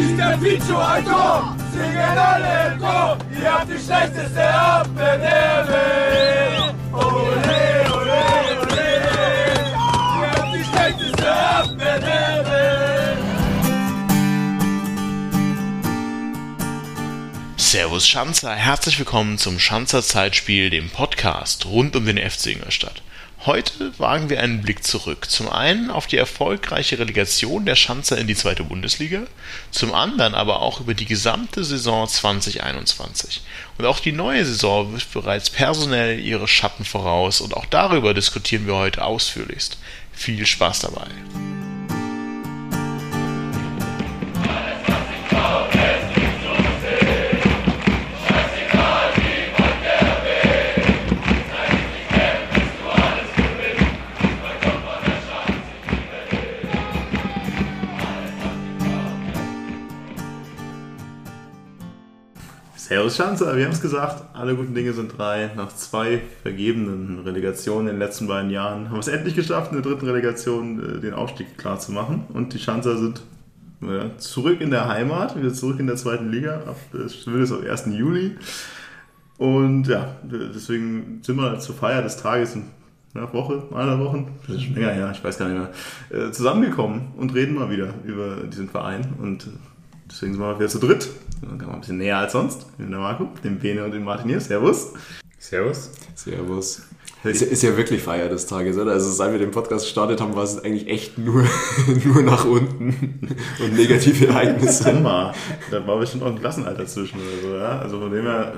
schießt der ein Tor. Singen alle im Chor, ihr habt die schlechteste Welt. Ole, ole, ole. Ihr habt die schlechteste Welt. Servus Schanzer, herzlich willkommen zum Schanzer Zeitspiel, dem Podcast rund um den FC Ingolstadt. Heute wagen wir einen Blick zurück. Zum einen auf die erfolgreiche Relegation der Schanzer in die zweite Bundesliga, zum anderen aber auch über die gesamte Saison 2021. Und auch die neue Saison wirft bereits personell ihre Schatten voraus und auch darüber diskutieren wir heute ausführlichst. Viel Spaß dabei. Servus Schanzer, wir haben es gesagt, alle guten Dinge sind drei. Nach zwei vergebenen Relegationen in den letzten beiden Jahren haben wir es endlich geschafft, in der dritten Relegation äh, den Aufstieg klar zu machen. Und die Schanzer sind äh, zurück in der Heimat, wieder zurück in der zweiten Liga, ab zumindest am 1. Juli. Und ja, deswegen sind wir zur Feier des Tages in einer Woche, einer das ist schon länger her, ich weiß gar nicht mehr, äh, zusammengekommen und reden mal wieder über diesen Verein. Und deswegen sind wir wieder zu dritt. Dann kann man ein bisschen näher als sonst. Mit der Marco, dem Bene und dem Martin hier. Servus. Servus. Servus. Ist, ist ja wirklich Feier des Tages, oder? Also seit wir den Podcast gestartet haben, war es eigentlich echt nur, nur nach unten und negative Ereignisse. Immer. Da war bestimmt auch ein Klassenalter zwischen oder so, ja. Also von dem her,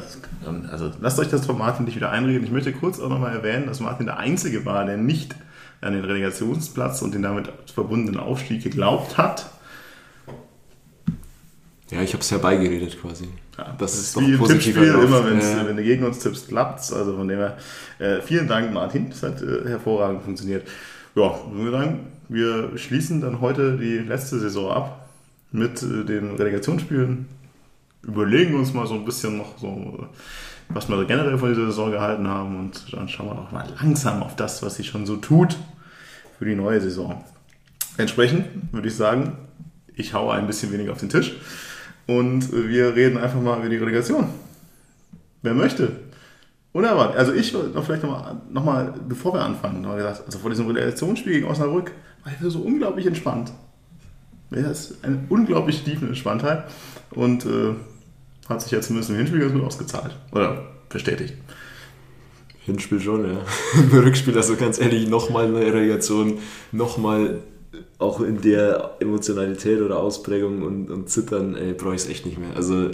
also lasst euch das von Martin nicht wieder einreden. Ich möchte kurz auch nochmal erwähnen, dass Martin der Einzige war, der nicht an den Relegationsplatz und den damit verbundenen Aufstieg geglaubt hat. Ja, ich habe es herbeigeredet quasi. Ja, das, ist, ist wie im Tippspiel, immer ja. wenn du gegen uns tippst, klappt's. Also von dem her, äh, vielen Dank Martin, das hat äh, hervorragend funktioniert. Ja, wir sagen, wir schließen dann heute die letzte Saison ab mit äh, den Relegationsspielen. Überlegen uns mal so ein bisschen noch so, was wir generell von dieser Saison gehalten haben und dann schauen wir auch mal langsam auf das, was sich schon so tut für die neue Saison. Entsprechend würde ich sagen, ich haue ein bisschen weniger auf den Tisch. Und wir reden einfach mal über die Relegation. Wer möchte? Unerwartet. Also ich noch vielleicht nochmal, noch mal, bevor wir anfangen, noch gesagt, also vor diesem Relegationsspiel gegen Osnabrück war ich so unglaublich entspannt. Ja, das ist eine unglaublich tiefe Entspanntheit und äh, hat sich jetzt zumindest im Hinspiel ganz gut ausgezahlt. Oder bestätigt. Hinspiel schon, ja. Im Rückspiel, also ganz ehrlich, nochmal eine Relegation, nochmal auch in der Emotionalität oder Ausprägung und, und Zittern brauche ich es echt nicht mehr. Also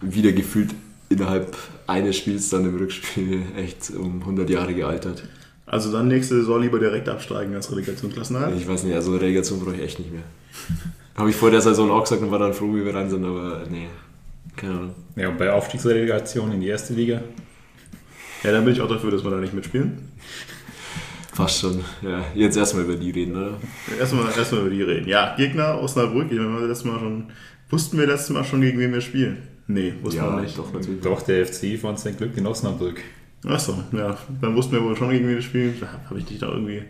wieder gefühlt innerhalb eines Spiels dann im Rückspiel echt um 100 Jahre gealtert. Also dann nächste Saison lieber direkt absteigen als Relegationsklassenhalt? Ich weiß nicht, also Relegation brauche ich echt nicht mehr. Habe ich vor der Saison auch gesagt und war dann froh, wie wir rein sind, aber nee, keine Ahnung. Ja, und bei Aufstiegsrelegation in die erste Liga? Ja, dann bin ich auch dafür, dass wir da nicht mitspielen. Fast schon. Ja, jetzt erstmal über die reden, oder? Erstmal, erstmal über die reden. Ja, Gegner Osnabrück, ich meine, letztes Mal schon, wussten wir letztes Mal schon, gegen wen wir spielen? Nee, wussten ja, wir nicht. Doch, natürlich. Doch, der FC von sein Glück in Osnabrück. Achso, ja, dann wussten wir wohl schon, gegen wen wir spielen. Habe ich dich da irgendwie.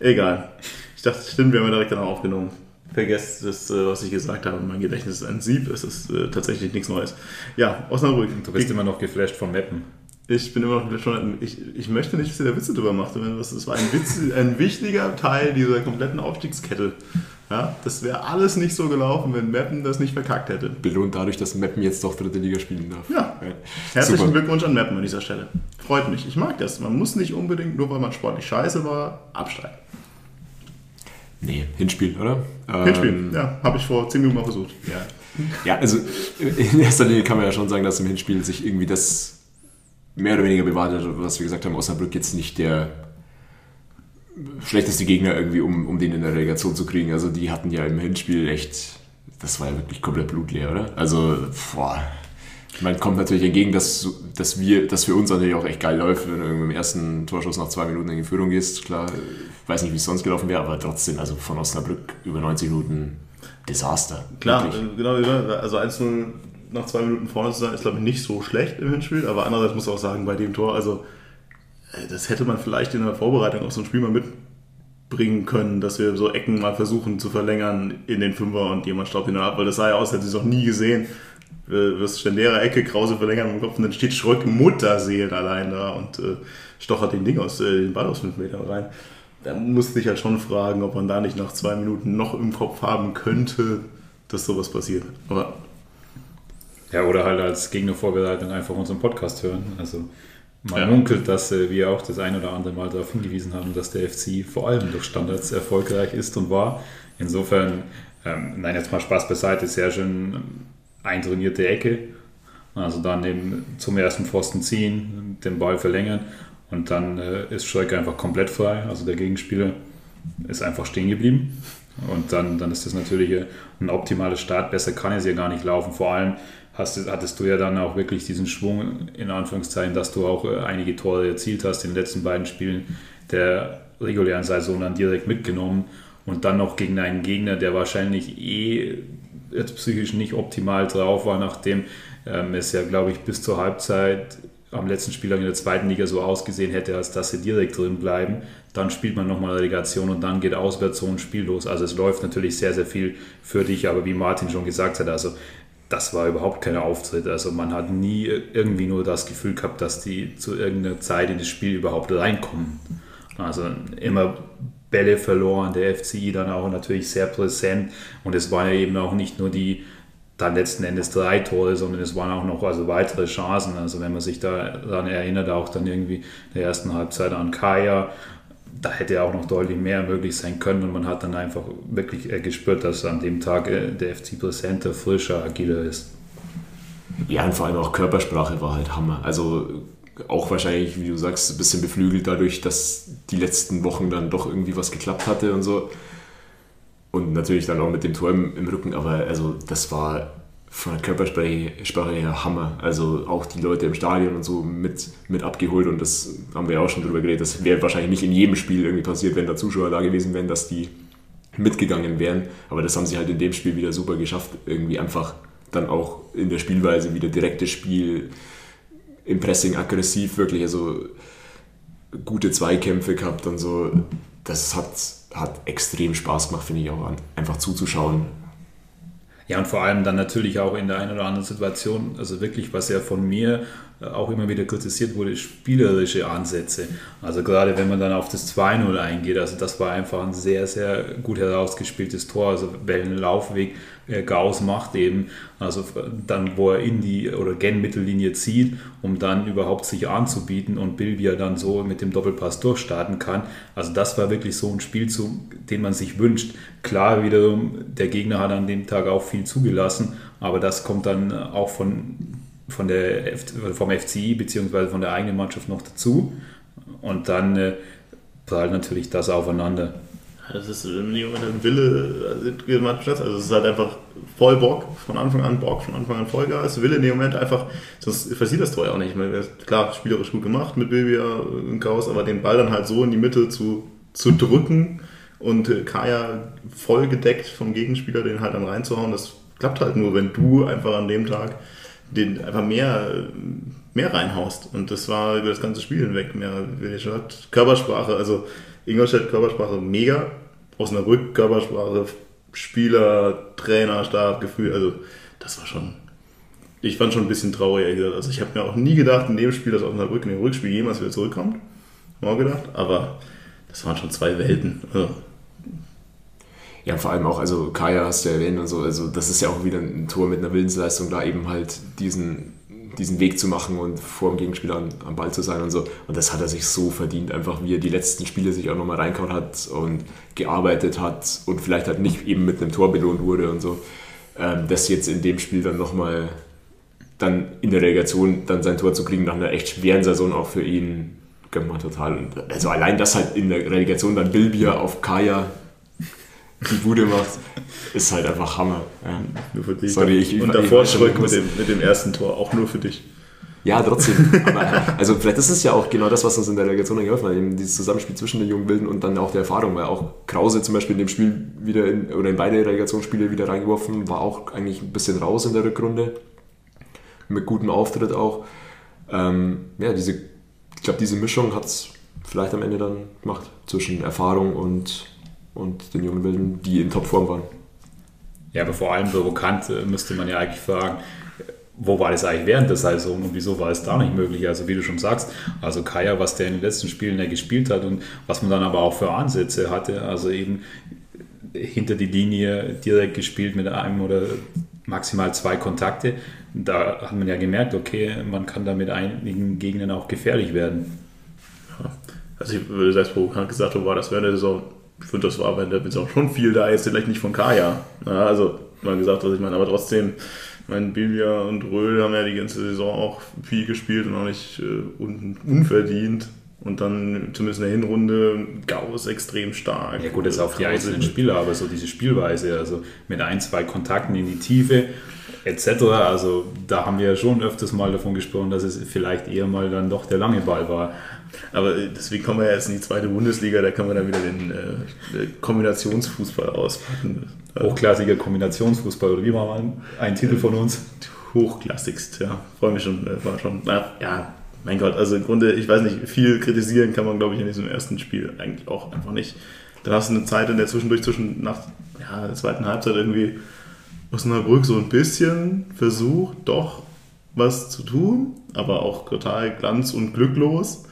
Egal. Ich dachte, stimmt, wir haben ja direkt danach aufgenommen. Vergesst das, äh, was ich gesagt habe. Mein Gedächtnis ist ein Sieb. Es ist äh, tatsächlich nichts Neues. Ja, Osnabrück. Du bist immer noch geflasht von Mappen. Ich bin immer noch schon, ich, ich möchte nicht, dass ihr da Witze drüber macht. Das war ein, Witz, ein wichtiger Teil dieser kompletten Aufstiegskette. Ja, das wäre alles nicht so gelaufen, wenn Meppen das nicht verkackt hätte. Belohnt dadurch, dass Meppen jetzt doch dritte Liga spielen darf. Ja. ja. Herzlichen Super. Glückwunsch an Meppen an dieser Stelle. Freut mich. Ich mag das. Man muss nicht unbedingt, nur weil man sportlich scheiße war, absteigen. Nee, Hinspiel, oder? Hinspiel, ähm, ja. Habe ich vor zehn Minuten mal versucht. Ja. ja, also in erster Linie kann man ja schon sagen, dass im Hinspiel sich irgendwie das mehr oder weniger bewahrheitet, was wir gesagt haben, Osnabrück jetzt nicht der schlechteste Gegner irgendwie, um, um den in der Relegation zu kriegen. Also die hatten ja im Hinspiel echt, das war ja wirklich komplett blutleer, oder? Also, boah. Man kommt natürlich entgegen, dass, dass, wir, dass für uns natürlich auch echt geil läuft, wenn du im ersten Torschuss nach zwei Minuten in die Führung gehst. Klar, ich weiß nicht, wie es sonst gelaufen wäre, aber trotzdem, also von Osnabrück über 90 Minuten Desaster. Klar, wirklich. genau, also 1 nach zwei Minuten vorne zu sein, ist, glaube ich, nicht so schlecht im Hinspiel. Aber andererseits muss man auch sagen, bei dem Tor, also äh, das hätte man vielleicht in der Vorbereitung auf so ein Spiel mal mit bringen können, dass wir so Ecken mal versuchen zu verlängern in den Fünfer und jemand staubt ihn ab, weil das sah ja aus, hätte ich es noch nie gesehen. Du wirst Stendera Ecke, Krause verlängern im Kopf und dann steht Schröck Mutterseelen allein da und äh, stochert den Ding aus, äh, den Ball aus fünf Metern rein. Da musste ich halt schon fragen, ob man da nicht nach zwei Minuten noch im Kopf haben könnte, dass sowas passiert. Aber ja, oder halt als Gegnervorbereitung einfach unseren Podcast hören. Also man Ja. munkelt, dass äh, wir auch das ein oder andere Mal darauf hingewiesen haben, dass der FC vor allem durch Standards erfolgreich ist und war. Insofern, ähm, nein, jetzt mal Spaß beiseite, sehr schön ähm, eintrainierte Ecke. Also dann eben zum ersten Pfosten ziehen, den Ball verlängern und dann äh, ist Schröck einfach komplett frei. Also der Gegenspieler ist einfach stehen geblieben. Und dann, dann ist das natürlich äh, ein optimaler Start. Besser kann es ja gar nicht laufen. Vor allem hast, hattest du ja dann auch wirklich diesen Schwung, in Anführungszeichen, dass du auch äh, einige Tore erzielt hast in den letzten beiden Spielen der regulären Saison dann direkt mitgenommen. Und dann noch gegen einen Gegner, der wahrscheinlich eh jetzt psychisch nicht optimal drauf war, nachdem ähm, es ja, glaube ich, bis zur Halbzeit am letzten Spieltag in der zweiten Liga so ausgesehen hätte, als dass sie direkt drin bleiben. Dann spielt man nochmal Relegation und dann geht auswärts so ein Spiel los. Also es läuft natürlich sehr, sehr viel für dich, aber wie Martin schon gesagt hat, also das war überhaupt kein Auftritt. Also man hat nie irgendwie nur das Gefühl gehabt, dass die zu irgendeiner Zeit in das Spiel überhaupt reinkommen. Also immer Bälle verloren, der FCI dann auch natürlich sehr präsent und es waren ja eben auch nicht nur die dann letzten Endes drei Tore, sondern es waren auch noch also weitere Chancen. Also wenn man sich daran erinnert, auch dann irgendwie in der ersten Halbzeit an Kaya, da hätte auch noch deutlich mehr möglich sein können und man hat dann einfach wirklich äh, gespürt, dass an dem Tag äh, der FC präsenter, frischer, agiler ist. Ja, und vor allem auch Körpersprache war halt Hammer. Also auch wahrscheinlich, wie du sagst, ein bisschen beflügelt dadurch, dass die letzten Wochen dann doch irgendwie was geklappt hatte und so. Und natürlich dann auch mit dem Tor im, im Rücken, aber also das war von der Körpersprache Sprache her Hammer. Also auch die Leute im Stadion und so mit, mit abgeholt und das haben wir auch schon drüber geredet. Das wäre wahrscheinlich nicht in jedem Spiel irgendwie passiert, wenn da Zuschauer da gewesen wären, dass die mitgegangen wären. Aber das haben sie halt in dem Spiel wieder super geschafft. Irgendwie einfach dann auch in der Spielweise wieder direktes Spiel, im Pressing aggressiv, wirklich also gute Zweikämpfe gehabt und so. Das hat, hat extrem Spaß gemacht, finde ich auch, an, einfach zuzuschauen. Ja, und vor allem dann natürlich auch in der einen oder anderen Situation, also wirklich, was ja von mir auch immer wieder kritisiert wurde, spielerische Ansätze. Also gerade wenn man dann auf das 2-0 eingeht, also das war einfach ein sehr, sehr gut herausgespieltes Tor, also welchen Laufweg äh, Gauss macht eben, also dann, wo er in die oder gen Mittellinie zieht, um dann überhaupt sich anzubieten und Bilbia dann so mit dem Doppelpass durchstarten kann. Also das war wirklich so ein Spielzug, den man sich wünscht. Klar, wiederum, der Gegner hat an dem Tag auch viel zugelassen, aber das kommt dann auch von, von der, F- vom FCI bzw. von der eigenen Mannschaft noch dazu. Und dann äh, prallt natürlich das aufeinander. Das ist im Moment ein Wille, Platz. Also es ist halt einfach voll Bock, von Anfang an Bock, von Anfang an Vollgas. Wille in dem Moment einfach, sonst passiert das Tor ja auch nicht. Ich meine, klar, spielerisch gut gemacht mit Bilbia und Chaos, aber den Ball dann halt so in die Mitte zu, zu drücken und äh, Kaya voll gedeckt vom Gegenspieler, den halt dann reinzuhauen, das klappt halt nur, wenn du einfach an dem Tag den einfach mehr, mehr reinhaust. Und das war über das ganze Spiel hinweg mehr, wie ich gesagt, Körpersprache, also Ingolstadt Körpersprache mega, Osnabrück Körpersprache, Spieler, Trainer, Stab, Gefühl, also das war schon, ich fand schon ein bisschen traurig, ehrlich gesagt. Also ich habe mir auch nie gedacht, in dem Spiel, dass Osnabrück in dem Rückspiel jemals wieder zurückkommt. Mal gedacht, aber das waren schon zwei Welten. Also, Ja, vor allem auch, also Kaya hast du ja erwähnt und so, also das ist ja auch wieder ein Tor mit einer Willensleistung, da eben halt diesen, diesen Weg zu machen und vor dem Gegenspieler am, am Ball zu sein und so. Und das hat er sich so verdient, einfach wie er die letzten Spiele sich auch nochmal reingehauen hat und gearbeitet hat und vielleicht halt nicht eben mit einem Tor belohnt wurde und so. Ähm, das jetzt in dem Spiel dann nochmal dann in der Relegation dann sein Tor zu kriegen nach einer echt schweren Saison auch für ihn, gönnt man total. Also allein das halt in der Relegation dann Bilbia auf Kaya die Bude macht, ist halt einfach Hammer. Ja, nur für dich. Sorry, ich- Und davor ich- Schröck mit dem, mit dem ersten Tor, auch nur für dich. ja trotzdem. Aber, also vielleicht ist es ja auch genau das, was uns in der Relegation dann geholfen hat, eben dieses Zusammenspiel zwischen den jungen Wilden und dann auch der Erfahrung, weil auch Krause zum Beispiel in dem Spiel wieder in, oder in beide Relegationsspiele wieder reingeworfen, war auch eigentlich ein bisschen raus in der Rückrunde. Mit gutem Auftritt auch. Ähm, ja, diese, ich glaube, diese Mischung hat vielleicht am Ende dann macht zwischen Erfahrung und, und den jungen Wilden, die in Topform waren. Ja, aber vor allem provokant äh, müsste man ja eigentlich fragen, wo war das eigentlich während der Saison und wieso war es da nicht möglich? Also wie du schon sagst, also Kaya, was der in den letzten Spielen ja gespielt hat und was man dann aber auch für Ansätze hatte, also eben hinter die Linie direkt gespielt mit einem oder maximal zwei Kontakte. Da hat man ja gemerkt, okay, man kann da mit einigen Gegnern auch gefährlich werden. Ja. Also ich würde selbst provokant gesagt haben, war das während der Saison, ich finde, das war während der Saison schon viel da, jetzt vielleicht nicht von Kaya. Ja, also mal gesagt, was ich meine, aber trotzdem mein Bilja und Röhl haben ja die ganze Saison auch viel gespielt und auch nicht äh, un unverdient. Und dann zumindest in der Hinrunde Gauss extrem stark. Ja gut, jetzt auf die einzelnen Spieler, aber so diese Spielweise, also mit ein, zwei Kontakten in die Tiefe etc. Also da haben wir ja schon öfters mal davon gesprochen, dass es vielleicht eher mal dann doch der lange Ball war. Aber äh, deswegen kommen wir ja jetzt in die zweite Bundesliga, da kann man dann wieder den äh, Kombinationsfußball auspacken. Hochklassiger Kombinationsfußball, oder wie war mal ein Titel von uns? Hochklassigst, ja. Freue mich schon, äh, war schon, na, ja, mein Gott, also im Grunde, ich weiß nicht, viel kritisieren kann man, glaube ich, in diesem ersten Spiel eigentlich auch einfach nicht. Dann hast du eine Zeit in der zwischendurch, zwischen nach ja, der zweiten Halbzeit irgendwie Osnabrück so ein bisschen versucht, doch was zu tun, aber auch total glanz- und glücklos.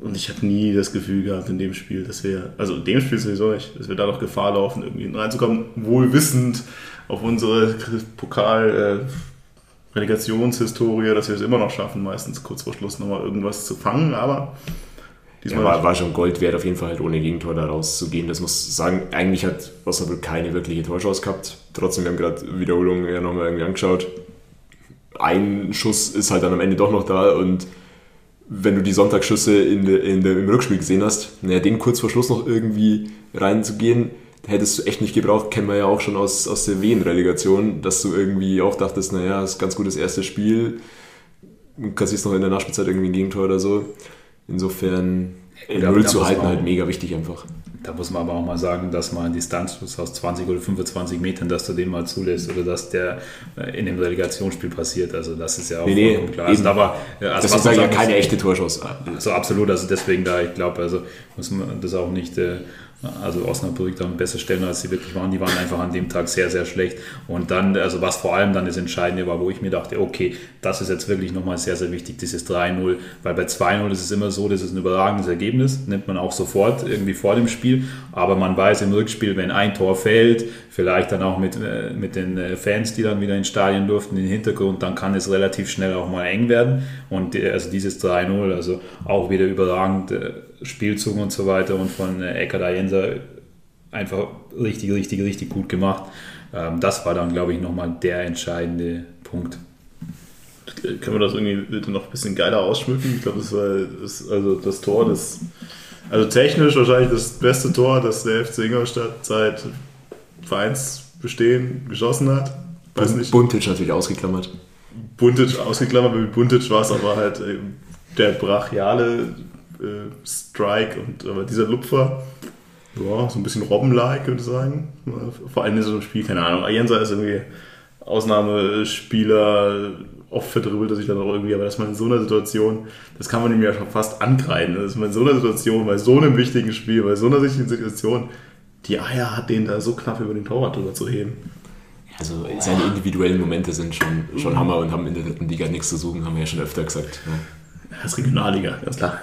Und ich habe nie das Gefühl gehabt in dem Spiel, dass wir, also in dem Spiel sowieso nicht, dass wir da noch Gefahr laufen, irgendwie reinzukommen, wohl wissend auf unsere Pokal- äh, Relegationshistorie, dass wir es immer noch schaffen, meistens kurz vor Schluss nochmal irgendwas zu fangen, aber diesmal ja, war, war, schon Gold wert, auf jeden Fall halt ohne Gegentor da rauszugehen. Das muss sagen, eigentlich hat Osnabrück keine wirkliche Torchance gehabt. Trotzdem, wir haben gerade Wiederholungen ja nochmal irgendwie angeschaut. Ein Schuss ist halt dann am Ende doch noch da und wenn du die Sonntagsschüsse in de, in de, im Rückspiel gesehen hast, naja, den kurz vor Schluss noch irgendwie reinzugehen, hättest du echt nicht gebraucht, kennen wir ja auch schon aus, aus der Wien-Relegation, dass du irgendwie auch dachtest, naja, ist ein ganz gutes erstes Spiel, kassierst noch in der Nachspielzeit irgendwie ein Gegentor oder so. Insofern, ja, Null zu halten halt mega wichtig einfach. Da muss man aber auch mal sagen, dass man einen Distanzschuss aus 20 oder 25 Metern, dass du den mal zulässt oder dass der äh, in dem Relegationsspiel passiert. Also das ist ja auch nee, nee, klar. Also, da war, also das ist ja keine echte Torschuss. Also absolut, also deswegen da, ich glaube, also muss man das auch nicht äh, also Osnabrück dann besser stellen, als sie wirklich waren. Die waren einfach an dem Tag sehr, sehr schlecht. Und dann, also was vor allem dann das Entscheidende war, wo ich mir dachte, okay, das ist jetzt wirklich nochmal sehr, sehr wichtig, dieses 3-0. Weil bei 2-0 ist es immer so, das ist ein überragendes Ergebnis, nimmt man auch sofort irgendwie vor dem Spiel. Aber man weiß im Rückspiel, wenn ein Tor fällt, vielleicht dann auch mit, äh, mit den äh, Fans, die dann wieder ins Stadion durften, im Hintergrund, dann kann es relativ schnell auch mal eng werden. Und also dieses 3-0, also auch wieder überragend äh, Spielzug und so weiter und von Eckert Jenser einfach richtig, richtig, richtig gut gemacht. Ähm, das war dann, glaube ich, nochmal der entscheidende Punkt. Können wir das irgendwie bitte noch ein bisschen geiler ausschmücken? Ich glaube, das war das, also das Tor, das, also technisch wahrscheinlich das beste Tor, das der FC Ingolstadt seit Vereinsbestehen geschossen hat. Weiß nicht. Buntic natürlich ausgeklammert. Buntic ausgeklammert, mit Buntic war es aber halt der brachiale äh, Strike und aber dieser Lupfer, ja, so ein bisschen Robben-like, würde ich sagen. Vor allem in so einem Spiel, keine Ahnung. Ayensa ist irgendwie Ausnahmespieler, oft verdribbelt er sich dann auch irgendwie, aber dass man in so einer Situation, das kann man ihm ja schon fast ankreiden, dass man in so einer Situation, bei so einem wichtigen Spiel, bei so einer wichtigen Situation, die Eier hat, den da so knapp über den Torwart drüber zu heben. Also seine individuellen Momente sind schon, schon Hammer und haben in der dritten Liga nichts zu suchen, haben wir ja schon öfter gesagt. Ja. Das ist Regionalliga, ganz klar.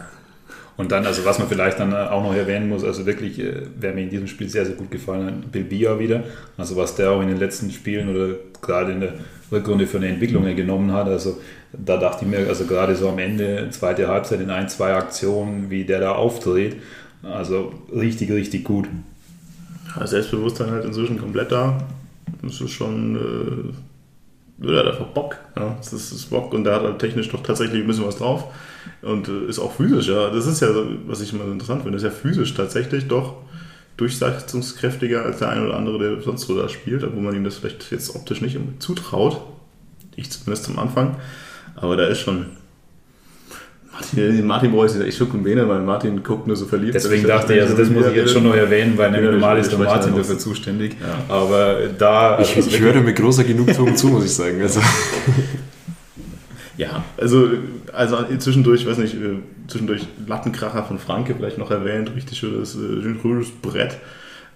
Und dann, also was man vielleicht dann auch noch erwähnen muss, also wirklich, äh, wer mir in diesem Spiel sehr, sehr gut gefallen hat, Bill Bia wieder. Also was der auch in den letzten Spielen oder gerade in der Rückrunde für eine Entwicklung genommen hat. Also da dachte ich mir, also gerade so am Ende, zweite Halbzeit in ein, zwei Aktionen, wie der da auftritt, also richtig, richtig gut. Ja, Selbstbewusstsein halt inzwischen komplett da. Das ist schon, äh, er hat einfach Bock. Ja, das ist, Bock und der hat halt technisch doch tatsächlich ein bisschen was drauf. Und äh, ist auch physisch, ja. Das ist ja, was ich immer interessant finde, ist ja physisch tatsächlich doch durchsetzungskräftiger als der eine oder andere, der sonst so da spielt, obwohl man ihm das vielleicht jetzt optisch nicht zutraut. Ich zumindest zum Anfang. Aber da ist schon. Martin, Martin brauche ich echt Schuck und Bene, weil Martin guckt nur so verliebt. Deswegen dachte ich, also das muss ich jetzt schon noch erwähnen, weil nämlich normal ist der Martin dafür zuständig. Ja. Aber da. Also ich, ich höre mit großer Genugtuung zu, muss ich sagen. Also. Ja, also, also zwischendurch, weiß nicht, äh, zwischendurch Lattenkracher von Franke vielleicht noch erwähnt, richtig schönes, äh, Brett.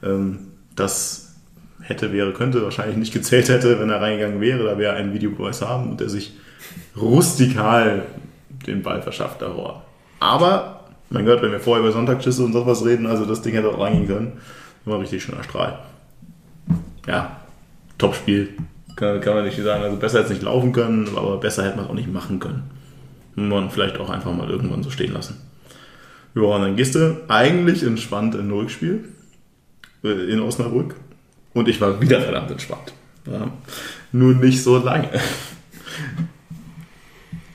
Ähm, das hätte, wäre, könnte, wahrscheinlich nicht gezählt hätte, wenn er reingegangen wäre. Da wäre ein Videobeweis haben und der sich rustikal den Ball verschafft, Rohr. Aber, mein Gott, wenn wir vorher über Sonntagsschüsse und sowas reden, also das Ding hätte auch reingehen können. War richtig schöner Strahl. Ja, Top-Spiel. Kann, kann man nicht sagen. Also besser hätte es nicht laufen können, aber besser hätte man es auch nicht machen können. Man vielleicht auch einfach mal irgendwann so stehen lassen. Ja, und dann gehst du eigentlich entspannt in Rückspiel äh, in Osnabrück. Und ich war wieder verdammt entspannt. Ja. Nur nicht so lange.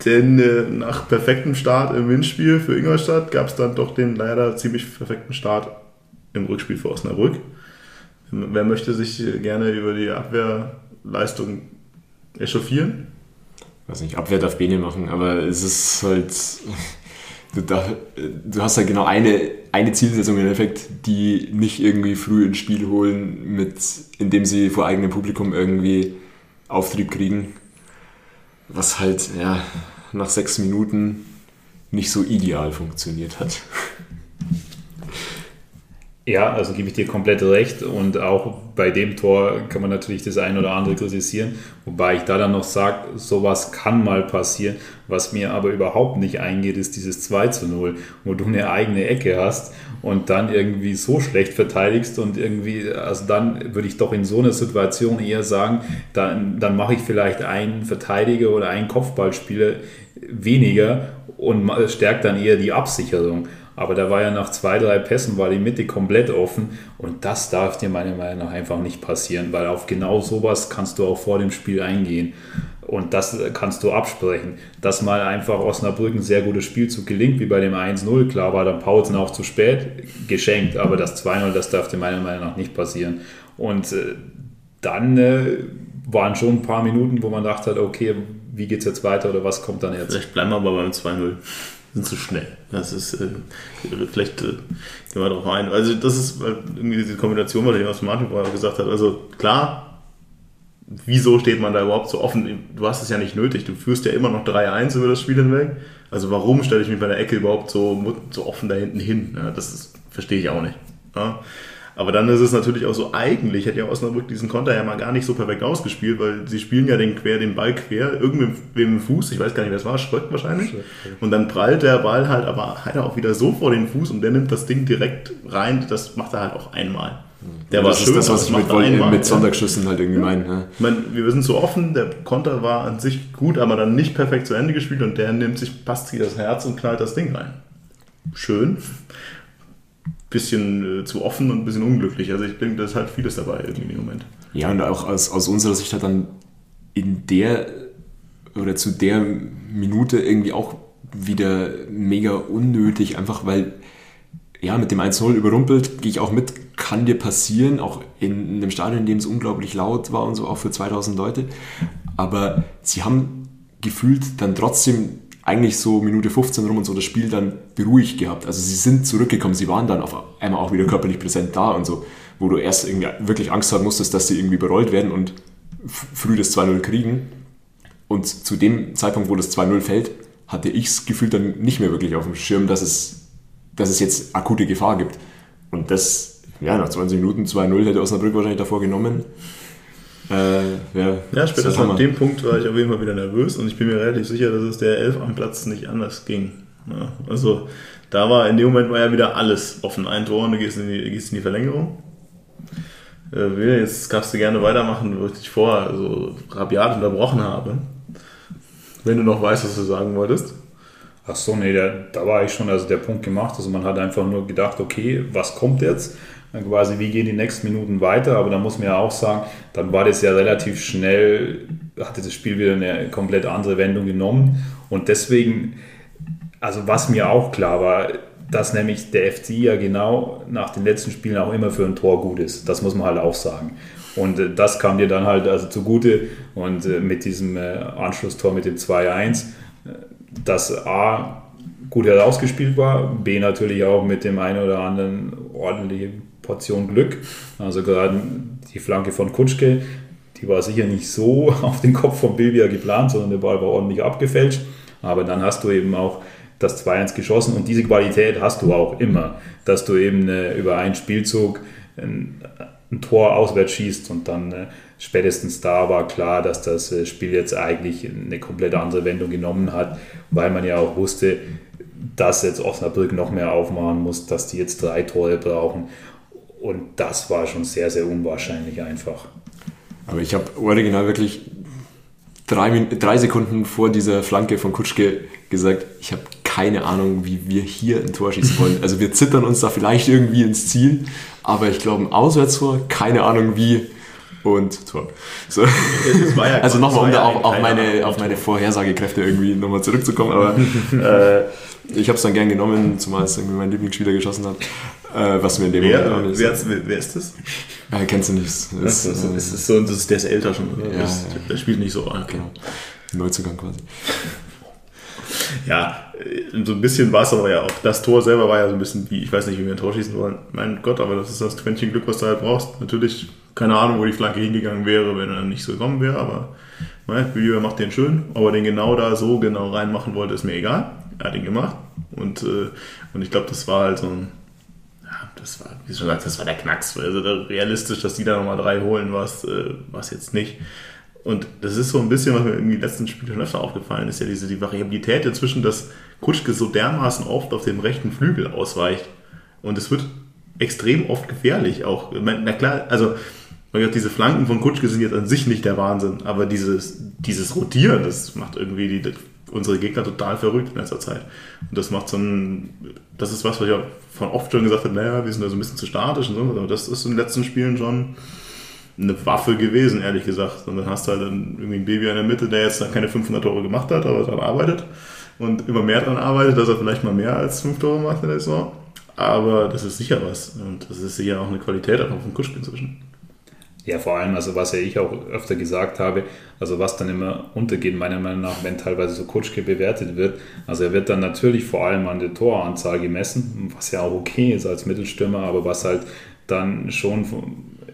Denn äh, nach perfektem Start im Windspiel für Ingolstadt gab es dann doch den leider ziemlich perfekten Start im Rückspiel für Osnabrück. Wer möchte sich gerne über die Abwehrleistung echauffieren? weiß nicht, Abwehr darf Bene machen, aber es ist halt, du, darf, du hast halt genau eine, eine Zielsetzung im Endeffekt, die nicht irgendwie früh ins Spiel holen, mit, indem sie vor eigenem Publikum irgendwie Auftrieb kriegen, was halt, ja, nach sechs Minuten nicht so ideal funktioniert hat. Ja, also gebe ich dir komplett recht und auch bei dem Tor kann man natürlich das ein oder andere kritisieren, wobei ich da dann noch sage, sowas kann mal passieren. Was mir aber überhaupt nicht eingeht, ist dieses 2 zu 0, wo du eine eigene Ecke hast und dann irgendwie so schlecht verteidigst und irgendwie, also dann würde ich doch in so einer Situation eher sagen, dann, dann mache ich vielleicht einen Verteidiger oder einen Kopfballspieler weniger und stärkt dann eher die Absicherung. Aber da war ja nach zwei, drei Pässen war die Mitte komplett offen und das darf dir meiner Meinung nach einfach nicht passieren, weil auf genau sowas kannst du auch vor dem Spiel eingehen und das kannst du absprechen. Dass mal einfach Osnabrück ein sehr gutes Spielzug gelingt, wie bei dem 1-0, klar war dann Paulsen auch zu spät, geschenkt, aber das 2-0, das darf dir meiner Meinung nach nicht passieren. Und äh, dann äh, waren schon ein paar Minuten, wo man dachte, okay, wie geht es jetzt weiter oder was kommt dann jetzt? Vielleicht bleiben wir aber beim 2-0 sind zu schnell. Das ist, äh, vielleicht äh, gehen wir darauf ein. Also das ist irgendwie diese Kombination, was ich aus Martin vorher gesagt hat. Also klar, wieso steht man da überhaupt so offen? Du hast es ja nicht nötig. Du führst ja immer noch 3-1 über das Spiel hinweg. Also warum stelle ich mich bei der Ecke überhaupt so, so offen da hinten hin? Ja, das verstehe ich auch nicht. Ja. Aber dann ist es natürlich auch so, eigentlich hätte ja Osnabrück diesen Konter ja mal gar nicht so perfekt ausgespielt, weil sie spielen ja den, quer, den Ball quer, irgendwem im Fuß, ich weiß gar nicht, wer es war, Schröck wahrscheinlich. Und dann prallt der Ball halt aber halt auch wieder so vor den Fuß und der nimmt das Ding direkt rein, das macht er halt auch einmal. Der ja, war das schön, ist das, was ich mit, einmal, mit Sonntagsschüssen halt irgendwie ja. meine. Ja. Ich meine, wir sind so offen, der Konter war an sich gut, aber dann nicht perfekt zu Ende gespielt und der nimmt sich, passt sich das Herz und knallt das Ding rein. Schön bisschen äh, zu offen und ein bisschen unglücklich. Also ich denke, da ist halt vieles dabei irgendwie im Moment. Ja, und auch aus, aus unserer Sicht hat dann in der oder zu der Minute irgendwie auch wieder mega unnötig, einfach weil ja, mit dem 1-0 überrumpelt, gehe ich auch mit, kann dir passieren, auch in einem Stadion, in dem es unglaublich laut war und so, auch für 2000 Leute. Aber sie haben gefühlt dann trotzdem eigentlich so Minute 15 rum und so das Spiel dann beruhigt gehabt. Also sie sind zurückgekommen, sie waren dann auf einmal auch wieder körperlich präsent da und so, wo du erst irgendwie wirklich Angst haben musstest, dass sie irgendwie überrollt werden und früh das 2-0 kriegen. Und zu dem Zeitpunkt, wo das 2-0 fällt, hatte ich es gefühlt dann nicht mehr wirklich auf dem Schirm, dass es, dass es jetzt akute Gefahr gibt. Und das, ja, nach 20 Minuten 2-0 hätte Osnabrück wahrscheinlich davor genommen. Äh, ja, ja spätestens an dem Punkt war ich auf jeden Fall wieder nervös und ich bin mir relativ sicher, dass es der Elf am Platz nicht anders ging. Ja, also da war in dem Moment war ja wieder alles offen. Ein Tor und du gehst in die, gehst in die Verlängerung. Äh, jetzt kannst du gerne weitermachen, wo ich dich vorher so rabiat unterbrochen habe. Wenn du noch weißt, was du sagen wolltest. Ach so, nee, der, da war ich schon, also der Punkt gemacht. Also man hat einfach nur gedacht, okay, was kommt jetzt? quasi, wie gehen die nächsten Minuten weiter. Aber da muss man ja auch sagen, dann war das ja relativ schnell, hatte das Spiel wieder eine komplett andere Wendung genommen. Und deswegen, also was mir auch klar war, dass nämlich der FC ja genau nach den letzten Spielen auch immer für ein Tor gut ist. Das muss man halt auch sagen. Und äh, das kam dir dann halt also zugute. Und äh, mit diesem äh, Anschlusstor mit dem 2-1, das A gut herausgespielt war, B natürlich auch mit dem einen oder anderen ordentlichen Portion Glück. Also gerade die Flanke von Kutschke, die war sicher nicht so auf den Kopf von Bilbia geplant, sondern der Ball war ordentlich abgefälscht. Aber dann hast du eben auch das 2-1 geschossen und diese Qualität hast du auch immer, dass du eben äh, über einen Spielzug ein, ein, Tor auswärts schießt und dann äh, spätestens da war klar, dass das äh, Spiel jetzt eigentlich eine komplett andere Wendung genommen hat, weil man ja auch wusste, dass jetzt Osnabrück noch mehr aufmachen muss, dass die jetzt drei Tore brauchen. Und das war schon sehr, sehr unwahrscheinlich einfach. Aber ich habe original wirklich drei, drei Sekunden vor dieser Flanke von Kutschke gesagt, ich habe keine Ahnung, wie wir hier ein Tor schießen wollen. Also wir zittern uns da vielleicht irgendwie ins Ziel, aber ich glaube ein Auswärtstor, keine Ahnung wie und Tor. So. Ja also nochmal, um da auch auf meine, auf meine Vorhersagekräfte irgendwie nochmal zurückzukommen, aber äh, ich habe es dann gern genommen, zumal es irgendwie mein Lieblingsspieler geschossen hat. Äh, was mir in dem wer, Moment wer, wer, wer, ist das? Äh, kennst du nicht? Das, das, ist, das, ist so, das ist, der ist älter schon, oder? Ja, das, der spielt nicht so. Okay. Genau. Neuzugang quasi. Ja, so ein bisschen war es aber ja auch. Das Tor selber war ja so ein bisschen wie, ich weiß nicht, wie wir ein Tor schießen wollen. Mein Gott, aber das ist das Quäntchen Glück, was du halt brauchst. Natürlich, keine Ahnung, wo die Flanke hingegangen wäre, wenn er nicht so gekommen wäre, aber ne, Billy macht den schön. Aber den genau da so genau reinmachen wollte, ist mir egal. Er hat ihn gemacht. Und, äh, und ich glaube, das war halt so ein, das war, wie schon gesagt, das war der Knacks. Also realistisch, dass die da nochmal drei holen, war es äh, jetzt nicht. Und das ist so ein bisschen, was mir irgendwie letzten Spiele schon öfter aufgefallen ist, ja diese die Variabilität inzwischen, dass Kutschke so dermaßen oft auf dem rechten Flügel ausweicht. Und es wird extrem oft gefährlich auch. Na klar, also diese Flanken von Kutschke sind jetzt an sich nicht der Wahnsinn, aber dieses, dieses Rotieren, das macht irgendwie die, unsere Gegner total verrückt in letzter Zeit. Und das macht so ein, das ist was, was ich auch von oft schon gesagt habe, naja, wir sind da so ein bisschen zu statisch und so, aber das ist in den letzten Spielen schon eine Waffe gewesen, ehrlich gesagt. Und dann hast du halt irgendwie ein Baby in der Mitte, der jetzt keine 500 Tore gemacht hat, aber daran arbeitet und immer mehr daran arbeitet, dass er vielleicht mal mehr als 5 Tore macht in der Saison. Aber das ist sicher was. Und das ist sicher auch eine Qualität auch vom Kuschk inzwischen. Ja, vor allem, also was ja ich auch öfter gesagt habe, also was dann immer untergeht, meiner Meinung nach, wenn teilweise so Kutschke bewertet wird. Also er wird dann natürlich vor allem an der Toranzahl gemessen, was ja auch okay ist als Mittelstürmer, aber was halt dann schon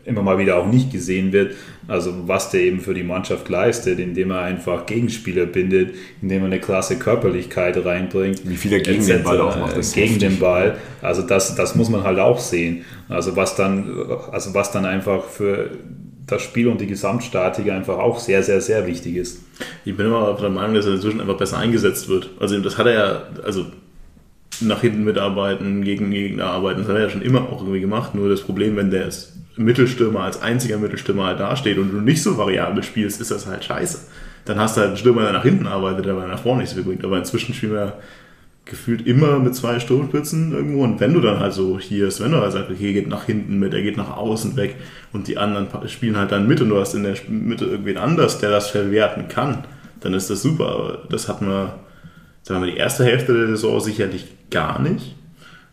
immer mal wieder auch nicht gesehen wird. Also was der eben für die Mannschaft leistet, indem er einfach Gegenspieler bindet, indem er eine klasse Körperlichkeit reinbringt. Wie viel er gegen den Ball auch macht. Das gegen den Ball. Also das, das muss man halt auch sehen. Also was dann, also was dann einfach für das Spiel und die Gesamtstatik einfach auch sehr, sehr, sehr wichtig ist. Ich bin immer der Meinung, dass er inzwischen einfach besser eingesetzt wird. Also das hat er ja, also nach hinten mitarbeiten, gegen Gegner arbeiten, das hat er ja schon immer auch irgendwie gemacht. Nur das Problem, wenn der ist Mittelstürmer als einziger Mittelstürmer halt dasteht und du nicht so variabel spielst, ist das halt scheiße. Dann hast du halt einen Stürmer, der nach hinten arbeitet, der nach vorne nicht so viel bringt. Aber inzwischen spielen wir gefühlt immer mit zwei Sturmspitzen irgendwo. Und wenn du dann halt so hier du halt sagst, okay, geht nach hinten mit, er geht nach außen weg und die anderen spielen halt dann mit und du hast in der Mitte irgendwen anders, der das verwerten kann, dann ist das super. Aber das hatten wir, sagen wir, die erste Hälfte der Saison sicherlich gar nicht.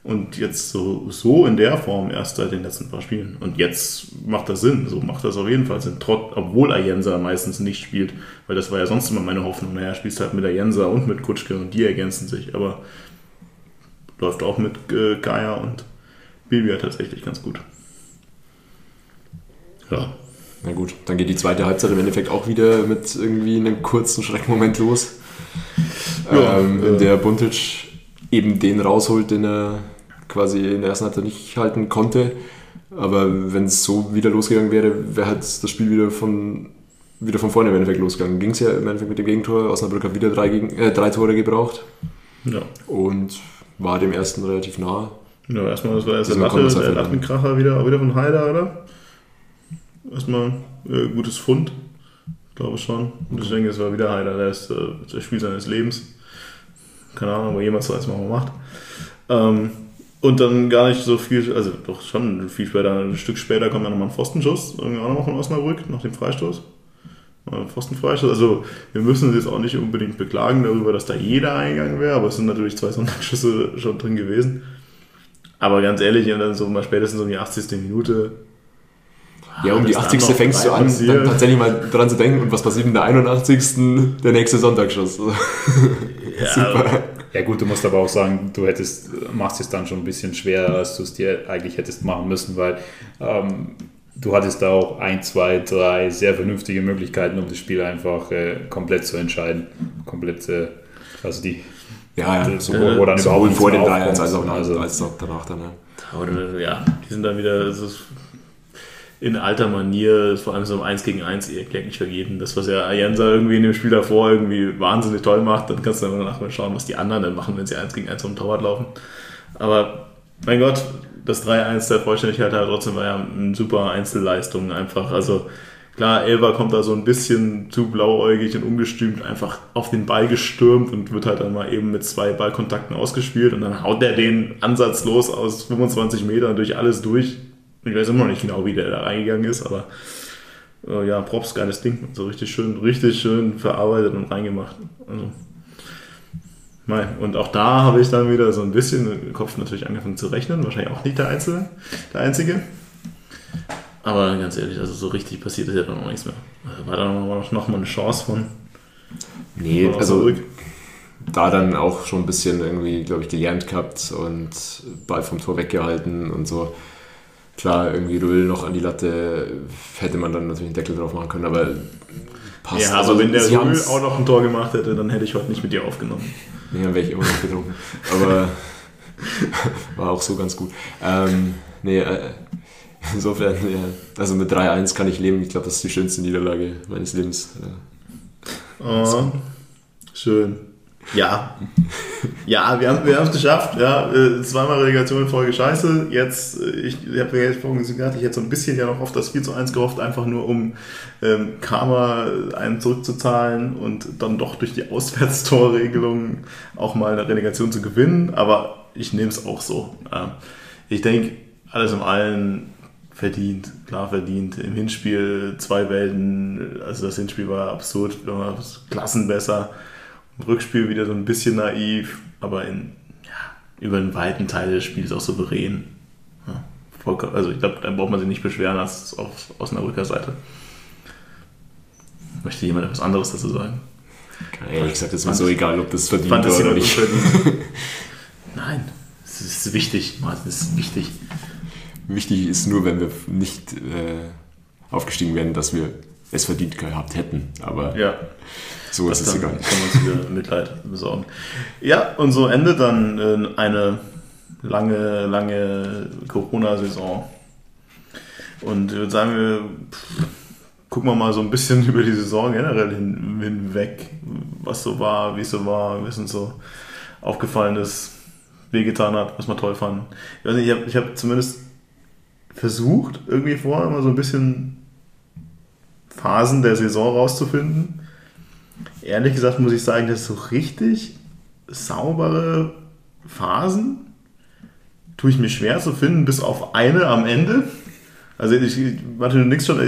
Und jetzt so, so in der Form erst seit den letzten paar Spielen. Und jetzt macht das Sinn. So macht das auf jeden Fall Sinn. Trotz, obwohl Ayensa meistens nicht spielt. Weil das war ja sonst immer meine Hoffnung. Naja, spielst halt mit Ayensa und mit Kutschke und die ergänzen sich. Aber läuft auch mit äh, Kaya und Bilbia tatsächlich ganz gut. Ja. Na gut, dann geht die zweite Halbzeit im Endeffekt auch wieder mit irgendwie einem kurzen Schreckmoment los. Ja, ähm, in der Buntic eben den rausholt, den er quasi in der ersten Halbzeit nicht halten konnte. Aber wenn es so wieder losgegangen wäre, wäre halt das Spiel wieder von, wieder von vorne im Endeffekt losgegangen. Ging es ja im Endeffekt mit dem Gegentor. Osnabrück hat wieder drei, Gegen äh, drei Tore gebraucht. Ja. Und war dem ersten relativ nah. Ja, erstmal, das war erst der, Latte, der Lattenkracher wieder, wieder von Heider, oder? Erstmal äh, gutes Fund, glaube ich schon. Und ich denke, es war wieder Heider, der ist äh, das Spiel seines Lebens. Keine Ahnung, ob jemand so erstmal macht. Ähm, und dann gar nicht so viel, also doch schon viel später, ein Stück später kommt dann nochmal ein Pfostenschuss, irgendwie auch nochmal von Osnabrück, nach dem Freistoß. Pfostenfreistoß. Also wir müssen uns jetzt auch nicht unbedingt beklagen darüber, dass da jeder eingegangen wäre, aber es sind natürlich zwei Sonntagsschüsse schon drin gewesen. Aber ganz ehrlich, und dann so mal spätestens um die 80. Minute. Ja, um die 80. fängst du an, dann tatsächlich mal dran zu denken, und was passiert in der 81. der nächste Sonntagsschuss. Ja, Super. Ja gut, du musst aber auch sagen, du hättest, machst es dann schon ein bisschen schwerer, als du es dir eigentlich hättest machen müssen, weil ähm, du hattest da auch ein, zwei, drei sehr vernünftige Möglichkeiten, um das Spiel einfach äh, komplett zu entscheiden. Komplett, äh, also die. Ja, ja. So, wo, dann Sowohl überhaupt vor den mehr als auch, also, als auch danach dann. Ja. Aber ja, die sind dann wieder so in alter Manier, vor allem so im 1 gegen 1 ihr kläglich vergeben. Das, was ja Ayensa irgendwie in dem Spiel davor irgendwie wahnsinnig toll macht, dann kannst du danach mal schauen, was die anderen dann machen, wenn sie 1 gegen 1 um den Torwart laufen. Aber mein Gott, das 3-1 der Vollständigkeit halt trotzdem war ja eine super Einzelleistung einfach. Also klar, Elba kommt da so ein bisschen zu blauäugig und ungestümt einfach auf den Ball gestürmt und wird halt dann mal eben mit zwei Ballkontakten ausgespielt und dann haut der den ansatzlos aus 25 Metern durch alles durch. Ich weiß immer noch nicht genau, wie der da reingegangen ist, aber äh, ja, Props, geiles Ding. So richtig schön, richtig schön verarbeitet und reingemacht. Also, Mei. Und auch da habe ich dann wieder so ein bisschen im Kopf natürlich angefangen zu rechnen. Wahrscheinlich auch nicht der Einzige. Der Einzige. Aber ganz ehrlich, also so richtig passiert ist ja dann auch nichts mehr. Also war da noch, noch mal eine Chance von. Nee, also zurück. da dann auch schon ein bisschen irgendwie, glaube ich, gelernt gehabt und Ball vom Tor weggehalten und so. Klar, irgendwie Röhl noch an die Latte hätte man dann natürlich einen Deckel drauf machen können, aber passt. Ja, aber wenn der haben's- auch noch ein Tor gemacht hätte, dann hätte ich heute nicht mit dir aufgenommen. Nee, dann wäre ich immer noch betrunken. Aber war auch so ganz gut. Ähm, nee, äh, insofern, ja, also mit 3-1 kann ich leben. Ich glaube, das ist die schönste Niederlage meines Lebens. Äh, Oh, schön. Ja. Ja, wir haben wir es geschafft. Ja, äh, zweimal Relegation in Folge scheiße. Jetzt, äh, ich, ich habe ja jetzt vorhin gesagt, ich hätte so ein bisschen ja noch auf das 4 zu 1 gehofft, einfach nur um ähm, Karma einen zurückzuzahlen und dann doch durch die Auswärtstorregelung auch mal eine Relegation zu gewinnen. Aber ich nehme es auch so. Ja. Ich denke, alles im Allen verdient, klar verdient. Im Hinspiel zwei Welten, also das Hinspiel war absurd, Klassen besser. Im Rückspiel wieder so ein bisschen naiv, aber in, ja, über einen weiten Teil des Spiels auch souverän. Ja, vollkommen, also ich glaube, dann braucht man sich nicht beschweren als auf Osnabrücker Seite. Möchte jemand etwas anderes dazu sagen? ehrlich gesagt, ist mir so egal, ob das verdient Fand oder nicht. Nein, es ist wichtig, Martin, es ist wichtig. Wichtig ist nur, wenn wir nicht äh, aufgestiegen wären, dass wir es verdient gehabt hätten. Aber Ja. So ist es egal. können wir uns wieder Mitleid besorgen. Ja, und so endet dann äh, eine lange, lange Corona-Saison. Und ich würde sagen, wir gucken wir mal so ein bisschen über die Saison generell hin, hinweg, was so war, wie es so war, was uns so aufgefallen ist, wehgetan hat, was wir toll fanden. Ich weiß nicht, ich habe ich hab zumindest versucht, irgendwie vorher mal so ein bisschen Phasen der Saison rauszufinden ehrlich gesagt muss ich sagen, dass so richtig saubere Phasen tue ich mir schwer zu finden, bis auf eine am Ende. Also ich, warte, du nix schon,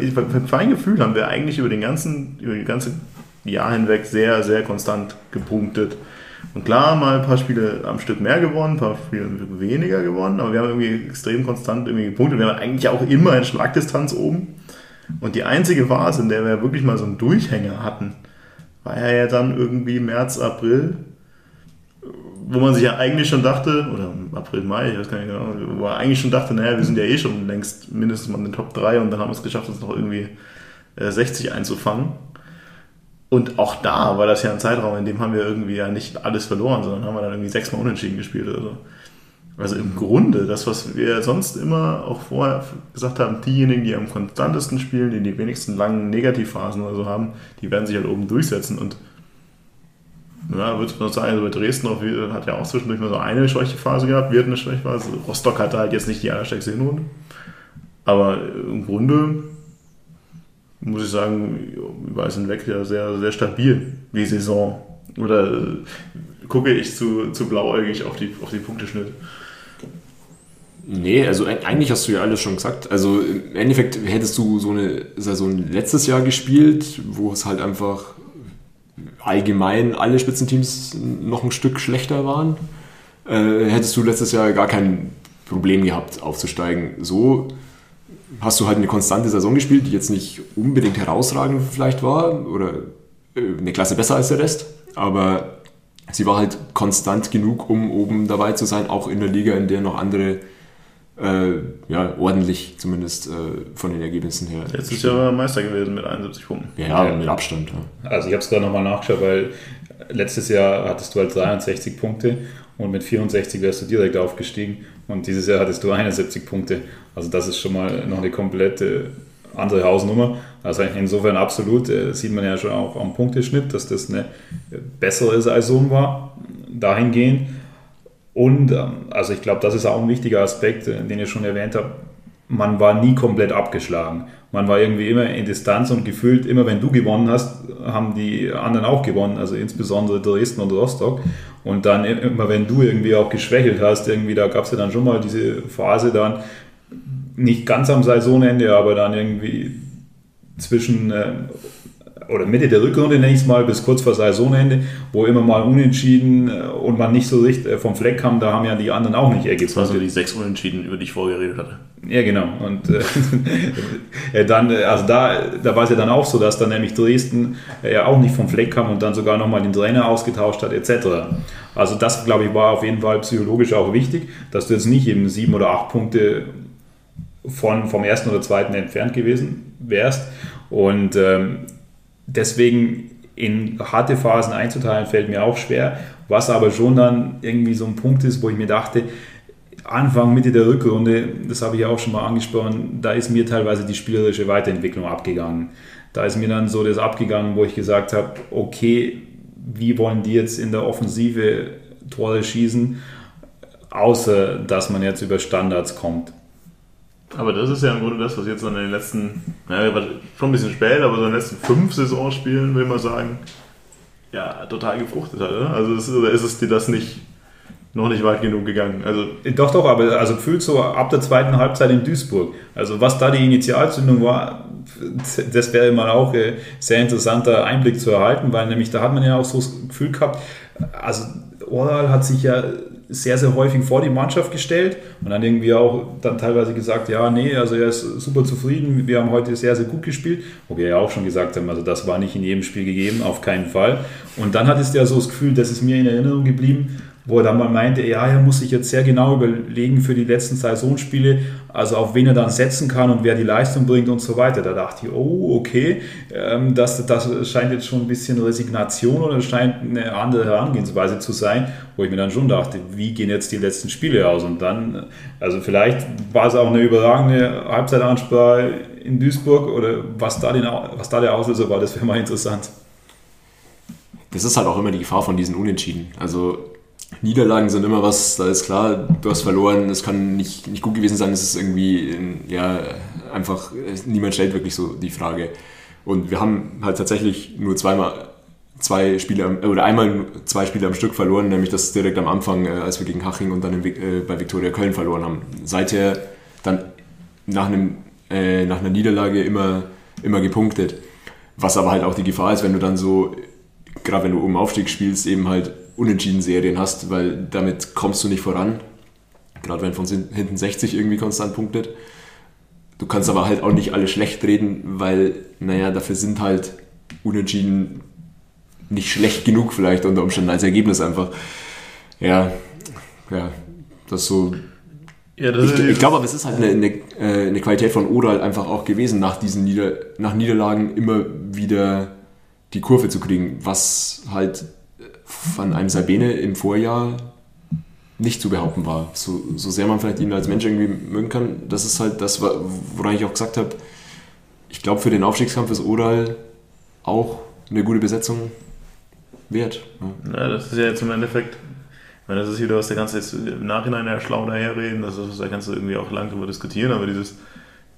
ich, ein Feingefühl haben wir eigentlich über den ganzen, über das ganze Jahr hinweg sehr, sehr konstant gepunktet. Und klar, mal ein paar Spiele am Stück mehr gewonnen, ein paar Spiele weniger gewonnen, aber wir haben irgendwie extrem konstant irgendwie gepunktet. Wir haben eigentlich auch immer in Schlagdistanz oben. Und die einzige Phase, in der wir wirklich mal so einen Durchhänger hatten, war ja, ja dann irgendwie März, April, wo man sich ja eigentlich schon dachte, oder April, Mai, ich weiß gar nicht genau, wo man eigentlich schon dachte, naja, wir sind ja eh schon längst mindestens mal in den Top 3 und dann haben wir es geschafft, uns noch irgendwie äh, 60 einzufangen. Und auch da war das ja ein Zeitraum, in dem haben wir irgendwie ja nicht alles verloren, sondern haben wir dann irgendwie sechsmal unentschieden gespielt oder so. Also im Grunde, das, was wir sonst immer auch vorher gesagt haben, diejenigen, die am konstantesten spielen, die die wenigsten langen Negativphasen oder so haben, die werden sich halt oben durchsetzen und ja, würde ich mal sagen, also bei Dresden auch, hat ja auch zwischendurch mal so eine Schwächephase gehabt, wir hatten eine Schwächephase. Rostock hatte halt jetzt nicht die allerstärkste Hinrunde. Aber im Grunde muss ich sagen, über alles hinweg ja sehr, sehr stabil, die Saison. Oder äh, gucke ich zu, zu blauäugig auf die, auf die Punkteschnitt? Nee, also e- eigentlich hast du ja alles schon gesagt. Also im Endeffekt hättest du so eine Saison letztes Jahr gespielt, wo es halt einfach allgemein alle Spitzenteams noch ein Stück schlechter waren, äh, hättest du letztes Jahr gar kein Problem gehabt aufzusteigen. So hast du halt eine konstante Saison gespielt, die jetzt nicht unbedingt herausragend vielleicht war oder äh, eine Klasse besser als der Rest, aber sie war halt konstant genug, um oben dabei zu sein, auch in der Liga, in der noch andere äh, ja, ordentlich zumindest äh, von den Ergebnissen her. Letztes Jahr war er Meister gewesen mit 71 Punkten. Ja, ja. mit Abstand. Ja. Also ich habe es gerade nochmal nachgeschaut, weil letztes Jahr hattest du halt 63 Punkte und mit 64 wärst du direkt aufgestiegen und dieses Jahr hattest du 71 Punkte. Also das ist schon mal noch eine komplette andere Hausnummer. Also insofern absolut äh, sieht man ja schon auch am Punkteschnitt, dass das eine bessere Saison war, dahingehend. Und ähm, also ich glaube, das ist auch ein wichtiger Aspekt, äh, den ich schon erwähnt habe. Man war nie komplett abgeschlagen. Man war irgendwie immer in Distanz und gefühlt, immer wenn du gewonnen hast, haben die anderen auch gewonnen, also insbesondere Dresden und Rostock. Und dann immer wenn du irgendwie auch geschwächelt hast, irgendwie da gab es ja dann schon mal diese Phase dann, nicht ganz am Saisonende, aber dann irgendwie zwischen äh, oder Mitte der Rückrunde nenne ich es mal, bis kurz vor Saisonende, wo immer mal unentschieden äh, und man nicht so richtig äh, vom Fleck kam, da haben ja die anderen auch nicht ergeben. Das war so die sechs Unentschieden, über die ich vorher geredet hatte. Ja, genau. Und äh, dann, äh, also da, da war es ja dann auch so, dass dann nämlich Dresden ja auch nicht vom Fleck kam und dann sogar nochmal den Trainer ausgetauscht hat, etc. Also das, glaube ich, war auf jeden Fall psychologisch auch wichtig, dass du jetzt nicht eben sieben oder acht Punkte von, vom ersten oder zweiten entfernt gewesen wärst. Und ähm, deswegen in harte Phasen einzuteilen, fällt mir auch schwer. Was aber schon dann irgendwie so ein Punkt ist, wo ich mir dachte, Anfang, Mitte der Rückrunde, das habe ich auch schon mal angesprochen, da ist mir teilweise die spielerische Weiterentwicklung abgegangen. Da ist mir dann so das abgegangen, wo ich gesagt habe, okay, wie wollen die jetzt in der Offensive Tore schießen, außer dass man jetzt über Standards kommt. Aber das ist ja im Grunde das, was jetzt in den letzten, naja, schon ein bisschen spät, aber so in den letzten fünf Saisonspielen, will man sagen, ja, total gefruchtet hat. Oder? Also ist, ist es dir das nicht noch nicht weit genug gegangen. Also doch, doch, aber also gefühlt so ab der zweiten Halbzeit in Duisburg. Also was da die Initialzündung war, das wäre mal auch ein sehr interessanter Einblick zu erhalten, weil nämlich da hat man ja auch so das Gefühl gehabt, also Oral hat sich ja sehr, sehr häufig vor die Mannschaft gestellt und dann irgendwie auch dann teilweise gesagt, ja, nee, also er ist super zufrieden, wir haben heute sehr, sehr gut gespielt, wo wir ja auch schon gesagt haben, also das war nicht in jedem Spiel gegeben, auf keinen Fall. Und dann hattest du ja so das Gefühl, das ist mir in Erinnerung geblieben, wo er dann mal meinte, ja, er muss sich jetzt sehr genau überlegen für die letzten Saisonspiele, also auf wen er dann setzen kann und wer die Leistung bringt und so weiter. Da dachte ich, oh, okay, ähm, das, das scheint jetzt schon ein bisschen Resignation oder scheint eine andere Herangehensweise zu sein, wo ich mir dann schon dachte, wie gehen jetzt die letzten Spiele aus? Und dann, also vielleicht war es auch eine überragende Halbzeitansprache in Duisburg oder was da, den, was da der Auslöser war, das wäre mal interessant. Das ist halt auch immer die Gefahr von diesen Unentschieden. Also Niederlagen sind immer was, da ist klar, du hast verloren, es kann nicht, nicht gut gewesen sein, es ist irgendwie, ja, einfach, niemand stellt wirklich so die Frage. Und wir haben halt tatsächlich nur zweimal zwei Spiele, oder einmal zwei Spiele am Stück verloren, nämlich das direkt am Anfang, äh, als wir gegen Haching und dann äh, bei Viktoria Köln verloren haben. Seither dann nach, einem, äh, nach einer Niederlage immer, immer gepunktet. Was aber halt auch die Gefahr ist, wenn du dann so, gerade wenn du um Aufstieg spielst, eben halt unentschieden Serien hast, weil damit kommst du nicht voran. Gerade wenn von hinten 60 irgendwie konstant punktet. Du kannst aber halt auch nicht alle schlecht reden, weil, naja, dafür sind halt Unentschieden nicht schlecht genug vielleicht unter Umständen als Ergebnis einfach. Ja, ja, das so. Ja, das ich, ich glaube aber, es ist halt eine, eine, äh, eine Qualität von Oral einfach auch gewesen, nach diesen Nieder nach Niederlagen immer wieder die Kurve zu kriegen, was halt von einem Sabine im Vorjahr nicht zu behaupten war. So, so sehr man vielleicht ihn als Mensch irgendwie mögen kann, das ist halt das, woran ich auch gesagt habe, ich glaube für den Aufstiegskampf ist Oral auch eine gute Besetzung wert. Ja. ja, das ist ja jetzt im Endeffekt, wenn das ist wieder was, kannst du jetzt im Nachhinein ja schlau daherreden, das ist, da kannst du irgendwie auch lang drüber diskutieren, aber dieses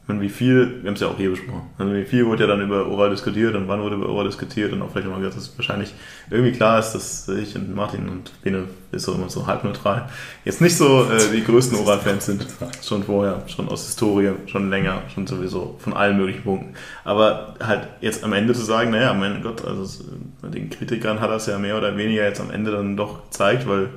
meine, wie viel, wir haben es ja auch hier besprochen, also wie viel wurde ja dann über Oral diskutiert und wann wurde über Oral diskutiert und auch vielleicht nochmal gesagt, dass wahrscheinlich irgendwie klar ist, dass ich und Martin und Bene ist so immer so halbneutral, jetzt nicht so äh, die größten Oral-Fans sind, schon vorher, schon aus Historie, schon länger, schon sowieso von allen möglichen Punkten. Aber halt jetzt am Ende zu sagen, naja, mein Gott, also bei den Kritikern hat es ja mehr oder weniger jetzt am Ende dann doch gezeigt, weil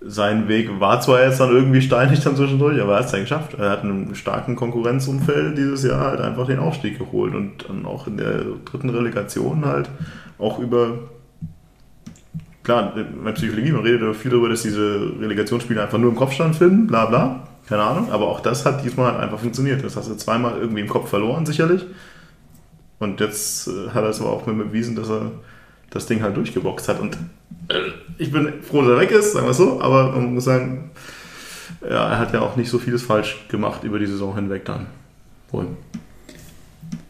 sein Weg war zwar jetzt dann irgendwie steinig dann zwischendurch, aber er hat es dann geschafft. Er hat in einem starken Konkurrenzumfeld dieses Jahr halt einfach den Aufstieg geholt und dann auch in der dritten Relegation halt auch über klar, bei Psychologie, man redet viel darüber, dass diese Relegationsspiele einfach nur im Kopf stattfinden, bla bla. Keine Ahnung, aber auch das hat diesmal halt einfach funktioniert. Das hast du zweimal irgendwie im Kopf verloren, sicherlich. Und jetzt äh, hat er es aber auch mir bewiesen, dass er das Ding halt durchgeboxt hat. Und äh, ich bin froh, dass er weg ist, sagen wir es so, aber man muss sagen, ja, er hat ja auch nicht so vieles falsch gemacht über die Saison hinweg dann. Wohl.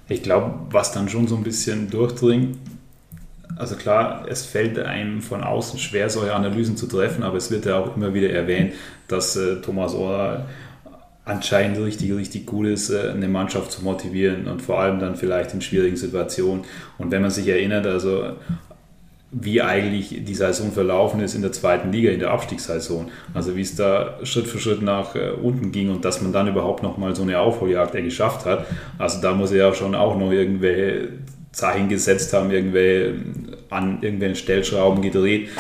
Ich glaube, was dann schon so ein bisschen durchdringt, also klar, es fällt einem von außen schwer, solche Analysen zu treffen, aber es wird ja auch immer wieder erwähnt, dass äh, Thomas Ohr anscheinend richtig, richtig gut ist, äh, eine Mannschaft zu motivieren und vor allem dann vielleicht in schwierigen Situationen. Und wenn man sich erinnert, also wie eigentlich die Saison verlaufen ist in der zweiten Liga, in der Abstiegssaison. Also wie es da Schritt für Schritt nach äh, unten ging und dass man dann überhaupt noch mal so eine Aufholjagd geschafft hat. Also da muss er ja schon auch noch irgendwelche Zeichen gesetzt haben, irgendwelche an irgendwelchen Stellschrauben gedreht.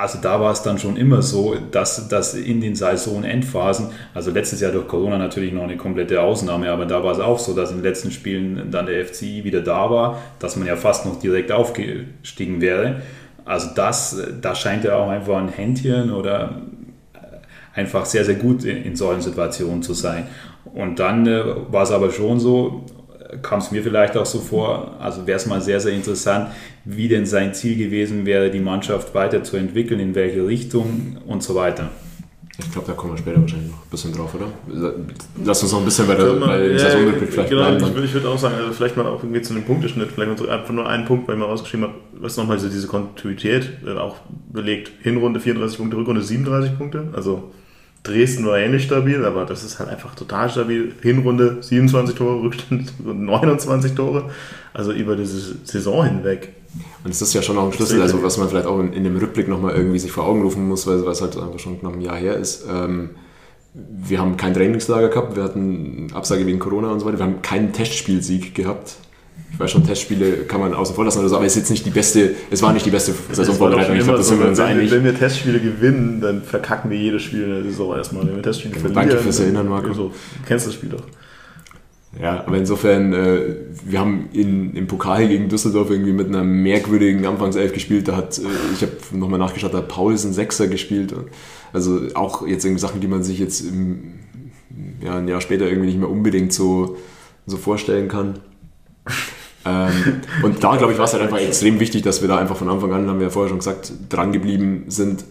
Also da war es dann schon immer so, dass, dass in den Saisonendphasen, also letztes Jahr durch Corona natürlich noch eine komplette Ausnahme, aber da war es auch so, dass in den letzten Spielen dann der FCI wieder da war, dass man ja fast noch direkt aufgestiegen wäre. Also das, da scheint er auch einfach ein Händchen oder einfach sehr, sehr gut in, in solchen Situationen zu sein. Und dann äh, war es aber schon so, kam es mir vielleicht auch so vor, also wäre es mal sehr, sehr interessant, wie denn sein Ziel gewesen wäre, die Mannschaft weiterzuentwickeln, in welche Richtung und so weiter. Ich glaube, da kommen wir später wahrscheinlich noch ein bisschen drauf, oder? Lass uns noch ein bisschen bei der, bei der ja, Saisonrückblick vielleicht genau, bleiben. Ich würde, ich würde auch sagen, also vielleicht mal auch irgendwie zu dem Punkteschnitt, vielleicht einfach nur einen Punkt, weil ich mal rausgeschrieben habe, was nochmal diese, diese Kontinuität äh, auch belegt. Hinrunde 34 Punkte, Rückrunde 37 Punkte, also Dresden war ähnlich stabil, aber das ist halt einfach total stabil. Hinrunde 27 Tore, Rückstand 29 Tore. Also über diese Saison hinweg. Und es ist ja schon auch ein Schlüssel, also was man vielleicht auch in, in dem Rückblick nochmal irgendwie sich vor Augen rufen muss, weil es halt einfach schon knapp ein Jahr her ist. Ähm, wir haben kein Trainingslager gehabt, wir hatten Absage wegen Corona und so weiter, wir haben keinen Testspielsieg gehabt ich weiß schon, Testspiele kann man außen vor lassen oder so, aber es ist jetzt nicht die beste, es war nicht die beste Saisonvorbereitung. Ich glaube, das so, sind wir uns einig. Wenn wir Testspiele gewinnen, dann verkacken wir jedes Spiel in der Saison erstmal. Wenn wir Testspiele ja, verlieren. Danke fürs Erinnern, Marco. So, du kennst das Spiel doch. Ja, aber insofern, äh, wir haben in, im Pokal gegen Düsseldorf irgendwie mit einer merkwürdigen Anfangself gespielt. Da hat, äh, ich habe nochmal nachgeschaut, da hat Paulsen Sechser gespielt. Also auch jetzt irgendwie Sachen, die man sich jetzt im, ja, ein Jahr später irgendwie nicht mehr unbedingt so, so vorstellen kann. Ähm, und da, glaube ich, war es halt einfach extrem wichtig, dass wir da einfach von Anfang an, haben wir ja vorher schon gesagt, dran geblieben sind,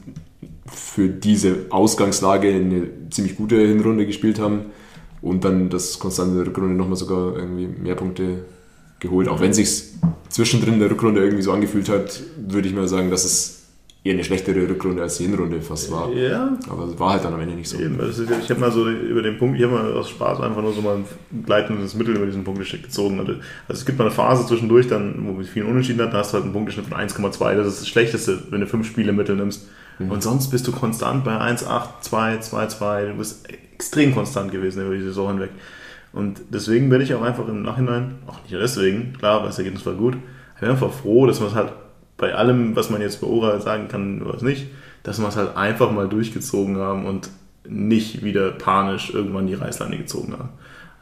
für diese Ausgangslage eine ziemlich gute Hinrunde gespielt haben und dann das konstante Rückrunde nochmal sogar irgendwie mehr Punkte geholt. Auch wenn es sich zwischendrin der Rückrunde irgendwie so angefühlt hat, würde ich mal sagen, dass es eher eine schlechtere Rückrunde als die Hinrunde fast war. Ja. Aber es war halt dann am Ende nicht so. Eben, ist, ich habe mal so über den Punkt, ich habe mal aus Spaß einfach nur so mal ein gleitendes Mittel über diesen Punkteschnitt gezogen. Also es gibt mal eine Phase zwischendurch, dann, wo wir vielen Unentschieden hat, da hast du halt einen Punkteschnitt von 1,2. Das ist das Schlechteste, wenn du fünf Spiele Mittel nimmst. Mhm. Und sonst bist du konstant bei 1,8, 2, 2, 2. Du bist extrem konstant gewesen über die Saison hinweg. Und deswegen bin ich auch einfach im Nachhinein, auch nicht deswegen, klar, weil das Ergebnis war gut, ich bin einfach froh, dass man es halt bei allem, was man jetzt bei Ora sagen kann, was nicht, dass wir es halt einfach mal durchgezogen haben und nicht wieder panisch irgendwann die Reißleine gezogen haben.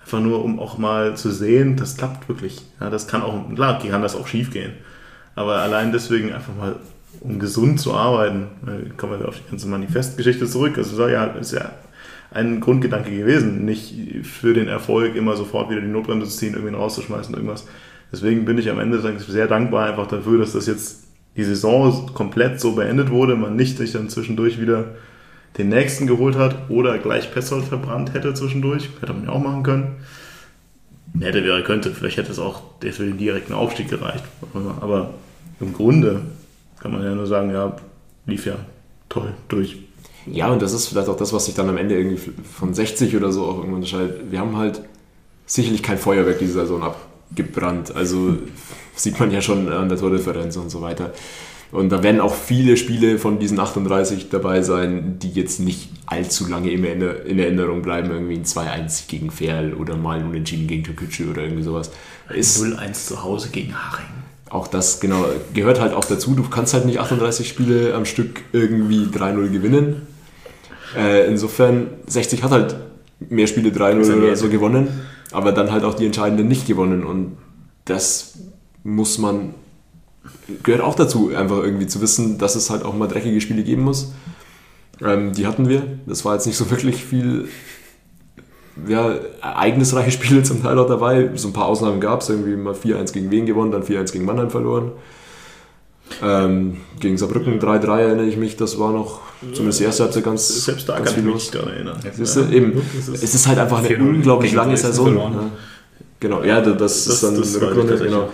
Einfach nur, um auch mal zu sehen, das klappt wirklich. Ja, das kann auch, klar, kann das auch schief gehen. Aber allein deswegen einfach mal, um gesund zu arbeiten, kommen wir auf die ganze Manifestgeschichte zurück. Also ja, ist ja ein Grundgedanke gewesen, nicht für den Erfolg immer sofort wieder die Notbremse zu ziehen, irgendwie rauszuschmeißen, irgendwas. Deswegen bin ich am Ende sehr dankbar einfach dafür, dass das jetzt die Saison komplett so beendet wurde, man nicht sich dann zwischendurch wieder den nächsten geholt hat oder gleich Petzold verbrannt hätte zwischendurch. Hätte man ja auch machen können. Hätte, wäre, könnte. Vielleicht hätte es auch für den direkten Aufstieg gereicht. Aber im Grunde kann man ja nur sagen, ja, lief ja toll durch. Ja, und das ist vielleicht auch das, was sich dann am Ende irgendwie von 60 oder so auch irgendwann unterscheidet. Wir haben halt sicherlich kein Feuerwerk diese Saison abgebrannt. Also sieht man ja schon an der Tordifferenz und so weiter. Und da werden auch viele Spiele von diesen 38 dabei sein, die jetzt nicht allzu lange in Erinnerung bleiben. Irgendwie ein 2-1 gegen Ferl oder mal ein Unentschieden gegen Türkgücü oder irgendwie sowas. 0-1 zu Hause gegen Haching. Auch das, genau, gehört halt auch dazu. Du kannst halt nicht 38 Spiele am Stück irgendwie 3-0 gewinnen. Äh, insofern, 60 hat halt mehr Spiele 3-0 oder so gewonnen, aber dann halt auch die entscheidenden nicht gewonnen. Und das muss man, gehört auch dazu, einfach irgendwie zu wissen, dass es halt auch mal dreckige Spiele geben muss. Ähm, die hatten wir. Das war jetzt nicht so wirklich viel ja, ereignisreiche Spiele zum Teil auch dabei. So ein paar Ausnahmen gab es, irgendwie mal 4-1 gegen Wien gewonnen, dann 4-1 gegen Mannheim verloren. Ähm, gegen Saarbrücken 3-3 erinnere ich mich, das war noch zumindest die erste Halbzeit ganz Selbst da ganz kann ich mich daran erinnern. Es ist, eben, es ist halt einfach eine unglaublich lange Saison. Ja. Genau, ja, das, das ist dann das eine Rückrunde. Genau.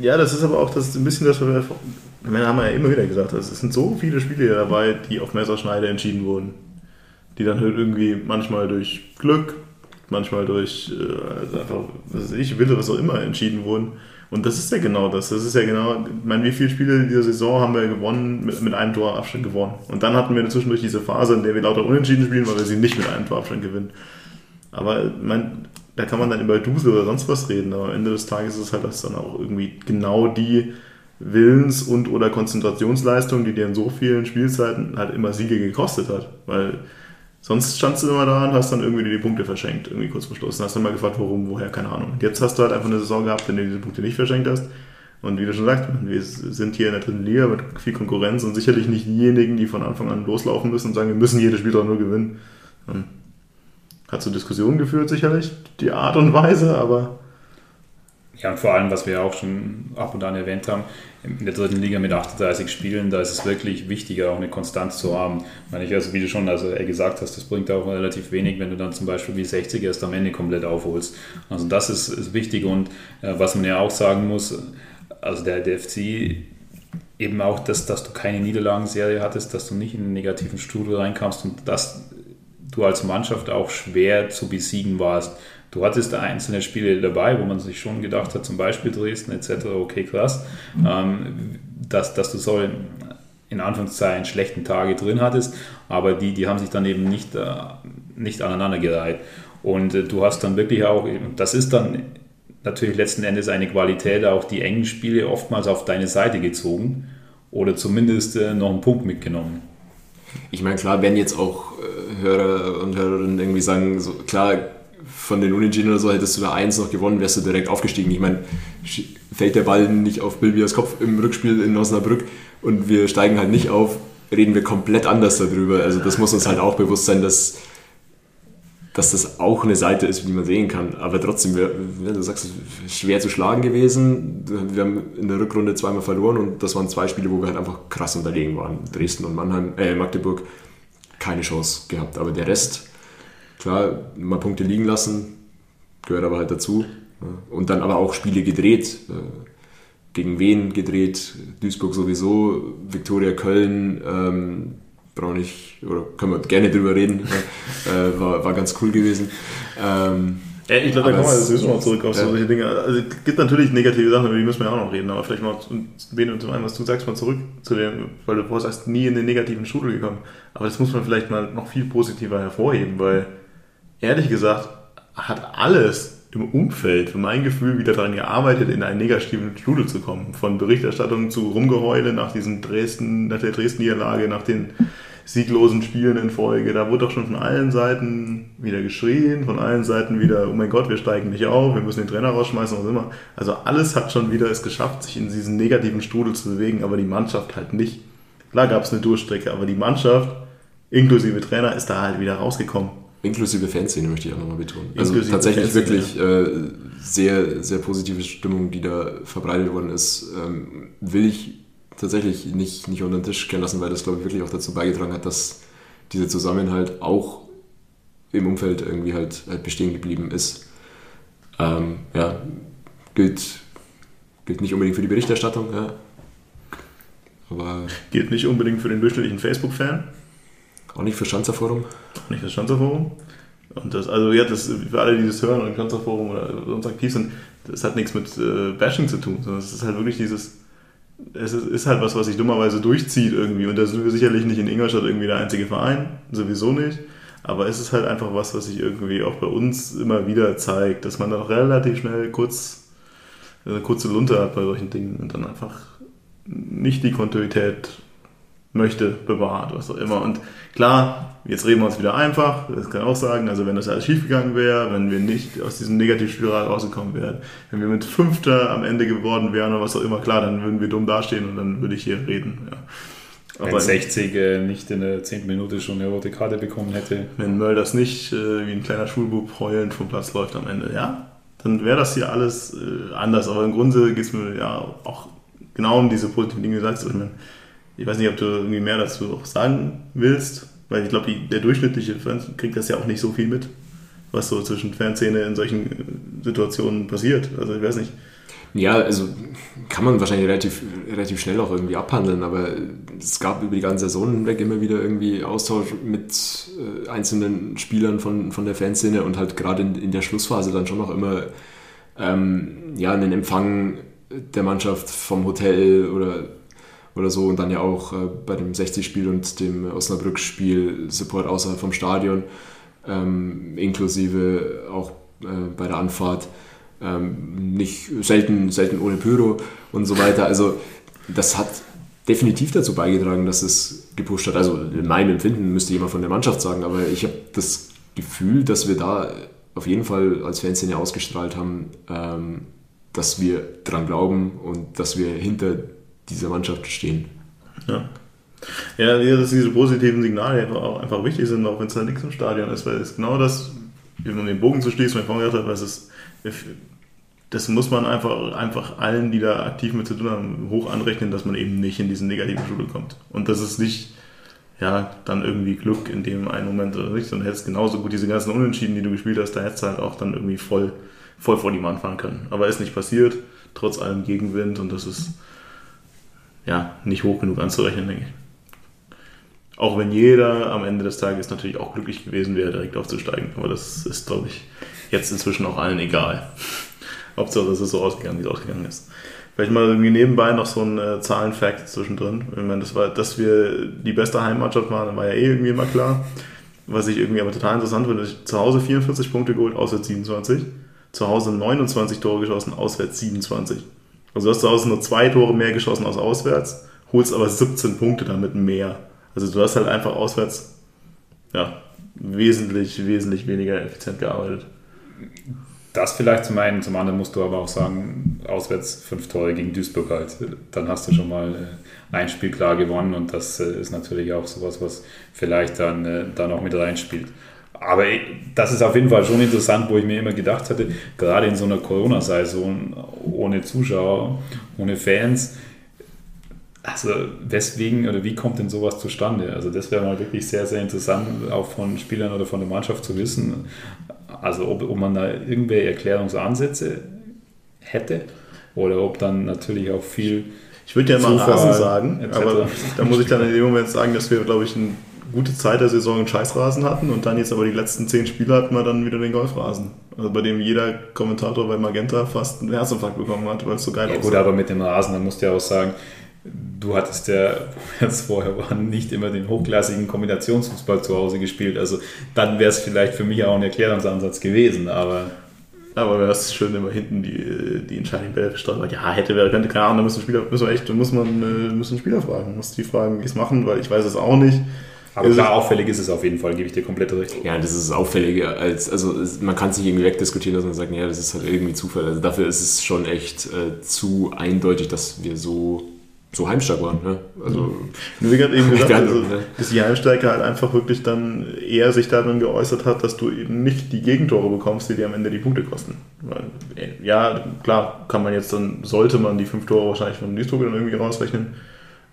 Ja, das ist aber auch das ist ein bisschen das, was wir, wir haben ja immer wieder gesagt, es sind so viele Spiele dabei, die auf Messerschneide entschieden wurden. Die dann halt irgendwie manchmal durch Glück, manchmal durch äh, also einfach, was weiß ich, Wille, was auch immer entschieden wurden. Und das ist ja genau das. Das ist ja genau, ich meine, wie viele Spiele in dieser Saison haben wir gewonnen, mit, mit einem Tor Abstand gewonnen. Und dann hatten wir zwischendurch diese Phase, in der wir lauter unentschieden spielen, weil wir sie nicht mit einem Tor Abstand gewinnen. Aber mein, da kann man dann über Dusel oder sonst was reden, aber am Ende des Tages ist es halt das dann auch irgendwie genau die Willens- und oder Konzentrationsleistung, die dir in so vielen Spielzeiten halt immer Siege gekostet hat. Weil sonst standst du immer da und hast dann irgendwie die Punkte verschenkt, irgendwie kurz vor Schluss. Und hast dann mal gefragt, warum, woher, keine Ahnung. Und jetzt hast du halt einfach eine Saison gehabt, der du diese Punkte nicht verschenkt hast. Und wie du schon sagst, wir sind hier in der dritten Liga mit viel Konkurrenz und sicherlich nicht diejenigen, die von Anfang an loslaufen müssen und sagen, wir müssen jedes Spiel doch nur gewinnen. Und hat zu Diskussionen geführt, sicherlich, die Art und Weise, aber. Ja, und vor allem, was wir auch schon ab und an erwähnt haben, in der dritten Liga mit 38 Spielen, da ist es wirklich wichtiger, auch eine Konstanz zu haben. Meine, ich, also wie du schon also gesagt hast, das bringt auch relativ wenig, wenn du dann zum Beispiel wie 60 erst am Ende komplett aufholst. Also das ist, ist wichtig und äh, was man ja auch sagen muss, also der, der FC eben auch, dass, dass du keine Niederlagenserie hattest, dass du nicht in einen negativen Strudel reinkamst und dass du als Mannschaft auch schwer zu besiegen warst. Du hattest da einzelne Spiele dabei, wo man sich schon gedacht hat, zum Beispiel Dresden etc., okay, krass, ähm, dass, dass du so in Anführungszeichen schlechten Tage drin hattest, aber die, die haben sich dann eben nicht, äh, nicht aneinandergereiht. Und äh, du hast dann wirklich auch, das ist dann natürlich letzten Endes eine Qualität, auch die engen Spiele oftmals auf deine Seite gezogen oder zumindest äh, noch einen Punkt mitgenommen. Ich meine, klar, wenn jetzt auch äh, Hörer und Hörerinnen irgendwie sagen, so, klar, von den Unentschieden oder so hättest du da eins noch gewonnen, wärst du direkt aufgestiegen. Ich meine, fällt der Ball nicht auf Bilbias Kopf im Rückspiel in Osnabrück und wir steigen halt nicht auf, reden wir komplett anders darüber. Also das muss uns halt auch bewusst sein, dass, dass das auch eine Seite ist, die man sehen kann. Aber trotzdem, wir, du sagst, schwer zu schlagen gewesen. Wir haben in der Rückrunde zweimal verloren und das waren zwei Spiele, wo wir halt einfach krass unterlegen waren. Dresden und Mannheim, äh, Magdeburg keine Chance gehabt. Aber der Rest, klar, mal Punkte liegen lassen, gehört aber halt dazu. Und dann aber auch Spiele gedreht. Äh, gegen wen gedreht? Duisburg sowieso, Viktoria Köln, ähm, brauche nicht, oder können wir gerne drüber reden. äh, war, war ganz cool gewesen. Ähm, ja, ich glaube, da kommen wir sowieso mal zurück auf ja. solche Dinge. Also es gibt natürlich negative Sachen, über die müssen wir auch noch reden, aber vielleicht mal, Ben, zum einen, was du sagst, mal zurück zu dem, weil du vorher sagst, nie in den negativen Strudel gekommen. Aber das muss man vielleicht mal noch viel positiver hervorheben, weil ehrlich gesagt hat alles im Umfeld, für mein Gefühl, wieder daran gearbeitet, in einen negativen Strudel zu kommen. Von Berichterstattung zu Rumgeheule nach diesen Dresden, nach der Dresden-Niederlage, nach den sieglosen Spielen in Folge. Da wurde doch schon von allen Seiten wieder geschrien, von allen Seiten wieder, oh mein Gott, wir steigen nicht auf, wir müssen den Trainer rausschmeißen, was immer. Also alles hat schon wieder es geschafft, sich in diesen negativen Strudel zu bewegen, aber die Mannschaft halt nicht. Klar gab es eine Durchstrecke, aber die Mannschaft, inklusive Trainer, ist da halt wieder rausgekommen. Inklusive Fanszene möchte ich auch nochmal betonen. Also inklusive tatsächlich Fanszene, wirklich ja. äh, sehr, sehr positive Stimmung, die da verbreitet worden ist. Ähm, will ich tatsächlich nicht, nicht unter den Tisch kehren lassen, weil das, glaube ich, wirklich auch dazu beigetragen hat, dass dieser Zusammenhalt auch im Umfeld irgendwie halt, halt bestehen geblieben ist. Ähm, ja, gilt, gilt nicht unbedingt für die Berichterstattung, ja. Aber gilt nicht unbedingt für den durchschnittlichen Facebook-Fan. Auch nicht für Schanzerforum. Auch nicht für Schanzerforum. Und das, also ja, das, für alle, die das hören und im Schanzerforum oder sonst aktiv sind, das hat nichts mit äh, Bashing zu tun, sondern es ist halt wirklich dieses, es ist, ist, halt was, was sich dummerweise durchzieht irgendwie. Und da sind wir sicherlich nicht in Ingolstadt irgendwie der einzige Verein, sowieso nicht. Aber es ist halt einfach was, was sich irgendwie auch bei uns immer wieder zeigt, dass man dann auch relativ schnell kurz eine kurze Lunte hat bei solchen Dingen und dann einfach nicht die Kontinuität möchte, bewahrt, was auch immer. Und klar, jetzt reden wir uns wieder einfach, das kann ich auch sagen, also wenn das alles schiefgegangen wäre, wenn wir nicht aus diesem Negativspiral rausgekommen wären, wenn wir mit Fünfter am Ende geworden wären oder was auch immer, klar, dann würden wir dumm dastehen und dann würde ich hier reden. Ja. Wenn 60 äh, nicht in der 10. Minute schon eine rote Karte bekommen hätte. Wenn Mölders nicht äh, wie ein kleiner Schulbub heulend vom Platz läuft am Ende, ja, dann wäre das hier alles äh, anders. Aber im Grunde geht es mir ja auch genau um diese positiven Dinge, gesagt ich, meine, ich weiß nicht, ob du irgendwie mehr dazu auch sagen willst, weil ich glaube, der durchschnittliche Fan kriegt das ja auch nicht so viel mit, was so zwischen Fanszene in solchen Situationen passiert. Also ich weiß nicht. Ja, also kann man wahrscheinlich relativ, relativ schnell auch irgendwie abhandeln, aber es gab über die ganze Saison hinweg immer wieder irgendwie Austausch mit äh, einzelnen Spielern von, von der Fanszene und halt gerade in, in der Schlussphase dann schon noch immer ähm, ja, einen Empfang der Mannschaft vom Hotel oder, oder so und dann ja auch äh, bei dem 60-Spiel und dem Osnabrück-Spiel Support außerhalb vom Stadion, ähm, inklusive auch äh, bei der Anfahrt ähm, nicht selten, selten ohne Pyro und so weiter. Also das hat definitiv dazu beigetragen, dass es gepusht hat. Also in meinem Empfinden müsste jemand von der Mannschaft sagen, aber ich habe das Gefühl, dass wir da auf jeden Fall als Fanszene ausgestrahlt haben, ähm, dass wir dran glauben und dass wir hinter dieser Mannschaft stehen. Ja. Ja, dass diese positiven Signale auch einfach wichtig sind, auch wenn es halt nichts im Stadion ist, weil es genau das, man den Bogen zu schließen, mein Freund gesagt hat, weil es ist das muss man einfach, einfach allen, die da aktiv mit zu tun haben, hoch anrechnen, dass man eben nicht in diesen negativen Strudel kommt. Und das ist nicht, ja, dann irgendwie Glück in dem einen Moment oder nicht, sondern hättest genauso gut diese ganzen Unentschieden, die du gespielt hast, da hättest du halt auch dann irgendwie voll, voll vor die Mann fahren können. Aber ist nicht passiert, trotz allem Gegenwind und das ist, ja, nicht hoch genug anzurechnen, denke ich. Auch wenn jeder am Ende des Tages natürlich auch glücklich gewesen wäre, direkt aufzusteigen. Aber das ist, glaube ich, jetzt inzwischen auch allen egal. Hauptsache, es ist so ausgegangen, wie es ausgegangen ist. Vielleicht mal irgendwie nebenbei noch so ein äh, Zahlenfact zwischendrin. Ich meine, das war, dass wir die beste Heimmannschaft waren, war ja eh irgendwie immer klar. Was ich irgendwie aber total interessant finde, zu Hause 44 Punkte geholt, auswärts 27. Zu Hause 29 Tore geschossen, auswärts 27. Also du hast zu Hause nur zwei Tore mehr geschossen als auswärts, holst aber 17 Punkte damit mehr. Also du hast halt einfach auswärts ja, wesentlich, wesentlich weniger effizient gearbeitet. Das vielleicht zum einen, zum anderen musst du aber auch sagen, auswärts fünf Tore gegen Duisburg halt. Dann hast du schon mal äh, ein Spiel klar gewonnen und das äh, ist natürlich auch sowas, was vielleicht dann, äh, dann auch mit reinspielt. Aber das ist auf jeden Fall schon interessant, wo ich mir immer gedacht hatte, gerade in so einer Corona-Saison ohne Zuschauer, ohne Fans, also weswegen oder wie kommt denn sowas zustande? Also das wäre mal wirklich sehr, sehr interessant, auch von Spielern oder von der Mannschaft zu wissen. Also ob, ob man da irgendwelche Erklärungsansätze hätte oder ob dann natürlich auch viel. Ich würde ja mal Rasen sagen, etc. aber da muss ich dann in dem Moment sagen, dass wir, glaube ich, eine gute Zeit der Saison einen Scheißrasen hatten und dann jetzt aber die letzten zehn Spiele hatten wir dann wieder den Golfrasen. Also bei dem jeder Kommentator bei Magenta fast einen Herzinfarkt bekommen hat, weil es so geil ja, aussah. Gut, aber mit dem Rasen, da musst du ja auch sagen, du hattest ja, jetzt vorher war, nicht immer den hochklassigen Kombinationsfußball zu Hause gespielt. Also dann wäre es vielleicht für mich auch ein Erklärungsansatz gewesen, aber. Aber wäre es schön, immer hinten die, die entscheidende Bälle gesteuert Ja, hätte, wäre, könnte, keine Ahnung, da müssen Spieler, müssen wir echt, muss man, äh, müssen Spieler fragen. Muss die fragen, wie es machen, weil ich weiß es auch nicht. Aber klar, auffällig ist es auf jeden Fall, gebe ich dir komplett recht. Ja, das ist auffälliger als, also man kann sich irgendwie wegdiskutieren, dass man sagt, ja, das ist halt irgendwie Zufall. Also dafür ist es schon echt äh, zu eindeutig, dass wir so so heimstark waren. Ne? Also, Wie gerade eben gesagt, also, dass die Heimstärke halt einfach wirklich dann eher sich darin geäußert hat, dass du eben nicht die Gegentore bekommst, die dir am Ende die Punkte kosten. Äh, ja, klar, kann man jetzt dann, sollte man die fünf Tore wahrscheinlich von Duisburg dann irgendwie rausrechnen.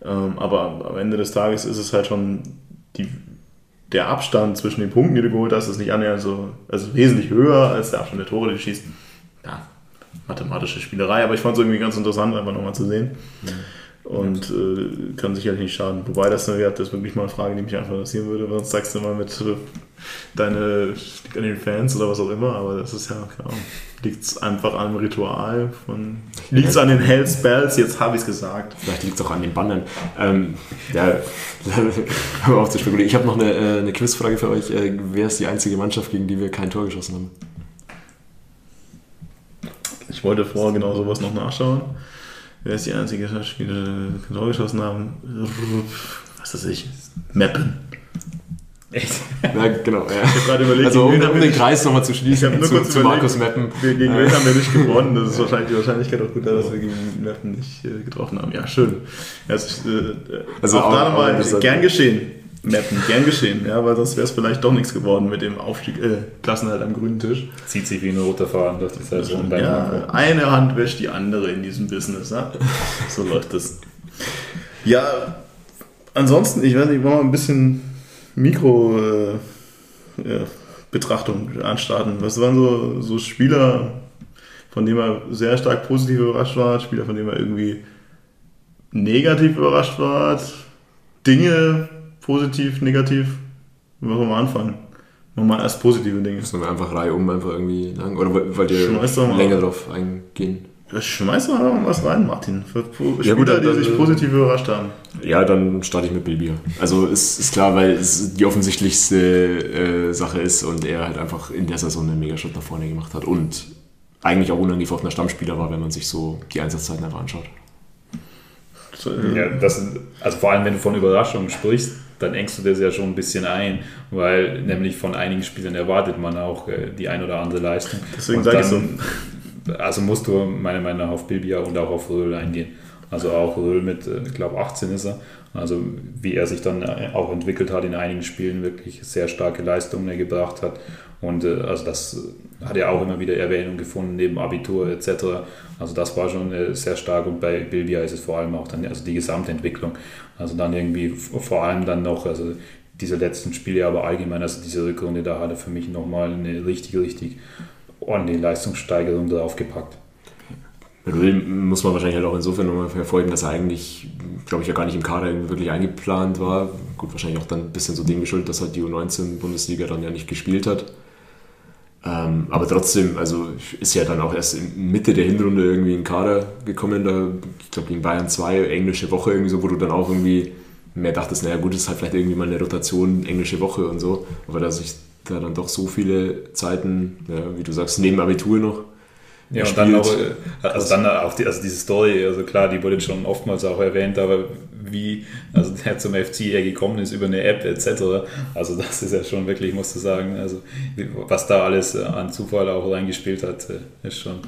Ähm, aber am Ende des Tages ist es halt schon die, der Abstand zwischen den Punkten, die du geholt hast, ist nicht annähernd so, also wesentlich höher als der Abstand der Tore, die du schießt. Ja, mathematische Spielerei, aber ich fand es irgendwie ganz interessant, einfach nochmal zu sehen. Mhm und äh, kann sicherlich nicht schaden. Wobei das, das ist wirklich mal eine Frage, die mich einfach interessieren würde, sonst sagst du mal mit deine an den Fans oder was auch immer, aber das ist ja, klar, liegt es einfach an dem Ritual von. Liegt es an den Hell Spells, jetzt habe ich es gesagt. Vielleicht liegt es auch an den Bannern. Ähm, ja, hör auf zu spekulieren. Ich habe noch eine, äh, eine Quizfrage für euch. Äh, wer ist die einzige Mannschaft, gegen die wir kein Tor geschossen haben? Ich wollte vorher genau sowas noch nachschauen. Wer ist die einzige Spieler, die Tor geschossen haben? Was weiß ich? Meppen. Echt? Ja, genau. Ja. Ich habe gerade überlegt, also um, um den Kreis nochmal zu schließen, ich habe nur zu, kurz zu Markus Meppen. Gegen wen haben wir nicht gewonnen? Das ist wahrscheinlich die Wahrscheinlichkeit auch gut, dass wir gegen Meppen nicht äh, getroffen haben. Ja, schön. Also, äh, also auch, auch da nochmal gern geschehen. Meppen, gern geschehen, ja, weil sonst wäre es vielleicht doch nichts geworden mit dem Aufstieg, äh, Klassenhalt am grünen Tisch. Zieht sich wie ein roter Faden durch die Saison. Ja, eine Hand wäscht die andere in diesem Business. Ja? so läuft es. Ja, ansonsten, ich weiß nicht, ich wollen mal ein bisschen Mikro-Betrachtung äh, anstarten. Was waren so, so Spieler, von denen er sehr stark positiv überrascht war, Spieler, von denen er irgendwie negativ überrascht war, Dinge positiv, negativ? Wollen wir mal anfangen? Machen wir mal erst positive Dinge. Sollen wir einfach Reihe um einfach irgendwie lang? Oder wollt ihr länger drauf eingehen? Schmeiß mal was rein, Martin. Für Spieler, ja, gut, dann, die sich positiv überrascht haben. Ja, dann starte ich mit Bilbia. Also ist, ist klar, weil es die offensichtlichste äh, Sache ist und er halt einfach in der Saison einen Megaschritt nach vorne gemacht hat und eigentlich auch unangefochtener Stammspieler war, wenn man sich so die Einsatzzeiten einfach anschaut. Ja, das, also vor allem, wenn du von Überraschungen sprichst, dann engst du das ja schon ein bisschen ein, weil nämlich von einigen Spielern erwartet man auch äh, die ein oder andere Leistung. Deswegen sage ich so. Also musst du meiner Meinung nach auf Bilbia und auch auf Röhl eingehen. Also auch Röhl mit, äh, ich glaube 18 ist er. Also wie er sich dann äh, auch entwickelt hat in einigen Spielen, wirklich sehr starke Leistungen gebracht hat. Und also das hat ja auch immer wieder Erwähnung gefunden, neben Abitur etc. Also das war schon sehr stark und bei Bilbia ist es vor allem auch dann also die Gesamtentwicklung. Also dann irgendwie vor allem dann noch, also diese letzten Spiele, aber allgemein, also diese Rückrunde, da hat er für mich nochmal eine richtig, richtig ordentliche Leistungssteigerung draufgepackt. muss man wahrscheinlich halt auch insofern nochmal verfolgen, dass er eigentlich, glaube ich, ja gar nicht im Kader wirklich eingeplant war. Gut, wahrscheinlich auch dann ein bisschen so dem geschuldet, dass halt die U19-Bundesliga dann ja nicht gespielt hat. Ähm, aber trotzdem, also ist ja dann auch erst in Mitte der Hinrunde irgendwie in Kader gekommen, da, ich glaube gegen Bayern 2, englische Woche irgendwie so, wo du dann auch irgendwie mehr dachtest, naja gut, ist halt vielleicht irgendwie mal eine Rotation, englische Woche und so, aber dass sich da dann doch so viele Zeiten, ja, wie du sagst, neben Abitur noch. Ja, und dann auch, äh, also dann auch die, also diese Story, also klar, die wurde schon oftmals auch erwähnt, aber wie also der zum FC eher gekommen ist über eine App etc. Also das ist ja schon wirklich, musst du sagen, also was da alles äh, an Zufall auch reingespielt hat, äh, ist schon.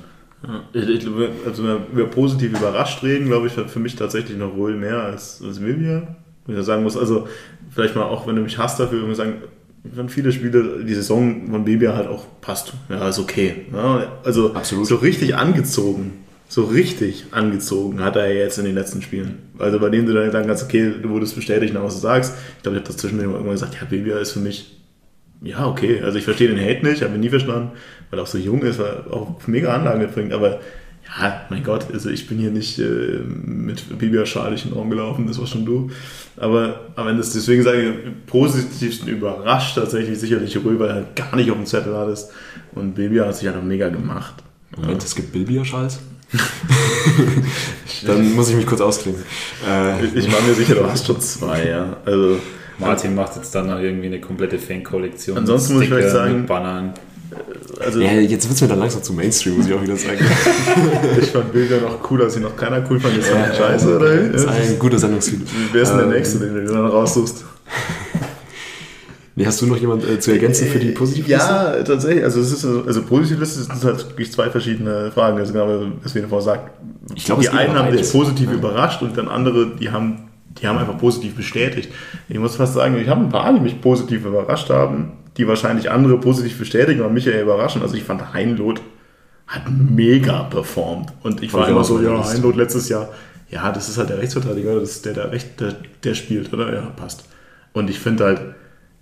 Ich, ich, also wenn wir positiv überrascht reden, glaube ich, hat für mich tatsächlich noch wohl mehr als, als Vivian. Wenn ich sagen muss, also vielleicht mal auch, wenn du mich hast dafür, wenn wir sagen, wenn viele Spiele, die Saison von Bibia halt auch passt. Ja, ist okay. Ja, also Absolut. so richtig angezogen so richtig angezogen hat er jetzt in den letzten Spielen. Also bei dem du dann sagen kannst, okay, du wurdest bestätigt, nach was du sagst. Ich glaube, ich habe das zwischendurch irgendwann gesagt, ja, Bibia ist für mich, ja, okay. Also ich verstehe den Hate nicht, habe ihn nie verstanden, weil er auch so jung ist, weil er auch mega Anlagen mitbringt, aber ja, mein Gott, also ich bin hier nicht äh, mit Bibia-Schal in den Raum gelaufen, das war schon du. Aber am Ende ist deswegen sage ich, positivsten überrascht tatsächlich sicherlich Röhl, weil er halt gar nicht auf dem Zettel hat. Und Bibia hat sich ja noch mega gemacht. Moment, ja. es gibt Bilbia-Schals? Dann muss ich mich kurz ausklinken. Äh, ich, ich war mir sicher, du hast schon zwei, ja. Also, Martin macht jetzt dann noch irgendwie eine komplette Fan-Kollektion. Ansonsten muss ich vielleicht sagen, mit Bannern. Also, ja, jetzt wird es mir dann langsam zu Mainstream, muss ich auch wieder sagen. ich fand Bilder noch cool, als sie noch keiner cool fand. Das war ja, scheiße, oder? Das ist ein guter Sendungsziel. Wer ist denn der ähm, Nächste, den du dann raussuchst? Nee, hast du noch jemand äh, zu ergänzen für die Positivliste? Ja, tatsächlich. Also, es ist, also Positivliste sind halt wirklich zwei verschiedene Fragen. Also, genau, was wir davor sagt. Ich glaube, die einen haben sich positiv ja. überrascht und dann andere, die haben, die haben einfach positiv bestätigt. Ich muss fast sagen, ich habe ein paar, die mich positiv überrascht haben, die wahrscheinlich andere positiv bestätigen, aber mich ja überraschen. Also, ich fand Heinloth hat mega performt. Und ich war immer so, ja, Heinloth letztes Jahr, ja, das ist halt der Rechtsverteidiger, das ist der, der, Recht, der, der spielt, oder? Ja, passt. Und ich finde halt,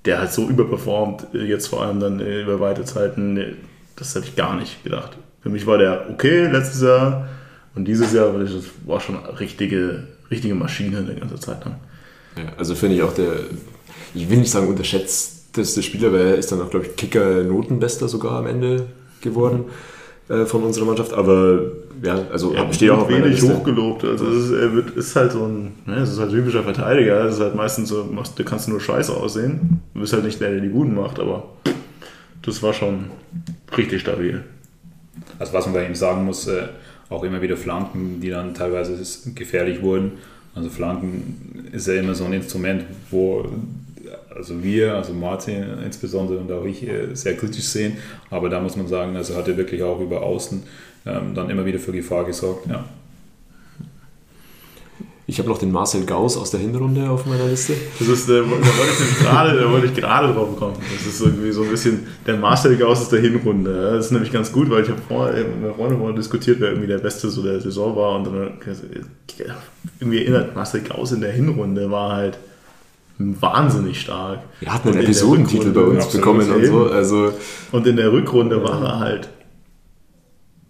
der hat so überperformt, äh, jetzt vor allem dann äh, über weite Zeiten, das hätte ich gar nicht gedacht. Für mich war der okay letztes Jahr und dieses Jahr war, das war schon eine richtige, richtige Maschine die ganze Zeit lang. Ja, also finde ich auch der, ich will nicht sagen unterschätzteste Spieler, weil er ist dann auch, glaube ich, Kicker-Notenbester sogar am Ende geworden. Mhm äh, von unserer Mannschaft, aber ja, also er steht auch auf wenig hochgelobt. Also es ist, er wird, ist halt so ein, ne, es ist halt typischer Verteidiger. Es ist halt meistens so, machst, du kannst nur scheiße aussehen. Du bist halt nicht der, der die Guten macht, aber das war schon richtig stabil. Also was man bei ihm sagen muss, äh, auch immer wieder Flanken, die dann teilweise gefährlich wurden. Also Flanken ist ja immer so ein Instrument, wo also wir, also Martin insbesondere und auch ich äh, sehr kritisch sehen. Aber da muss man sagen, also hat er wirklich auch über Außen ähm, dann immer wieder für Gefahr gesorgt. Ja. Ich habe noch den Marcel Gauss aus der Hinrunde auf meiner Liste. Das ist, da, wollte ich gerade, da wollte ich gerade drauf kommen. Das ist irgendwie so ein bisschen der Marcel Gauss aus der Hinrunde. Das ist nämlich ganz gut, weil ich habe vorher mit meiner Freundin vorher diskutiert, wer irgendwie der Beste so der Saison war und dann irgendwie erinnert, Marcel Gauss in der Hinrunde war halt wahnsinnig stark. Er hat einen Episodentitel bei uns bekommen und so. Also und in der Rückrunde war er halt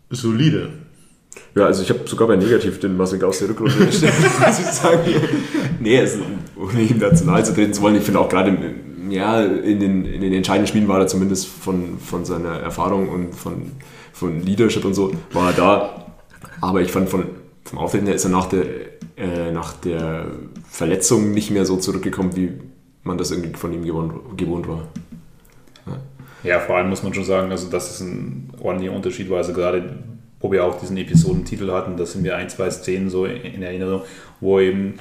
solide. Ja, also ich habe sogar bei Negativ den Marcel Gauss der Rückrunde gestellt, muss ich sagen. Nee, also, ohne ihm dazu nahe zu treten zu wollen, ich finde auch gerade ja, in, den, in den entscheidenden Spielen war er zumindest von, von seiner Erfahrung und von, von Leadership und so, war er da. Aber ich fand von, vom Auftreten her ist er nach der, äh, nach der Verletzung nicht mehr so zurückgekommen, wie man das irgendwie von ihm gewohnt, gewohnt war. Ja. ja, vor allem muss man schon sagen, also das ist ein ordentlicher Unterschied, weil also gerade wo wir auch diesen Episodentitel hatten. Da sind mir ein, zwei Szenen so in Erinnerung, wo eben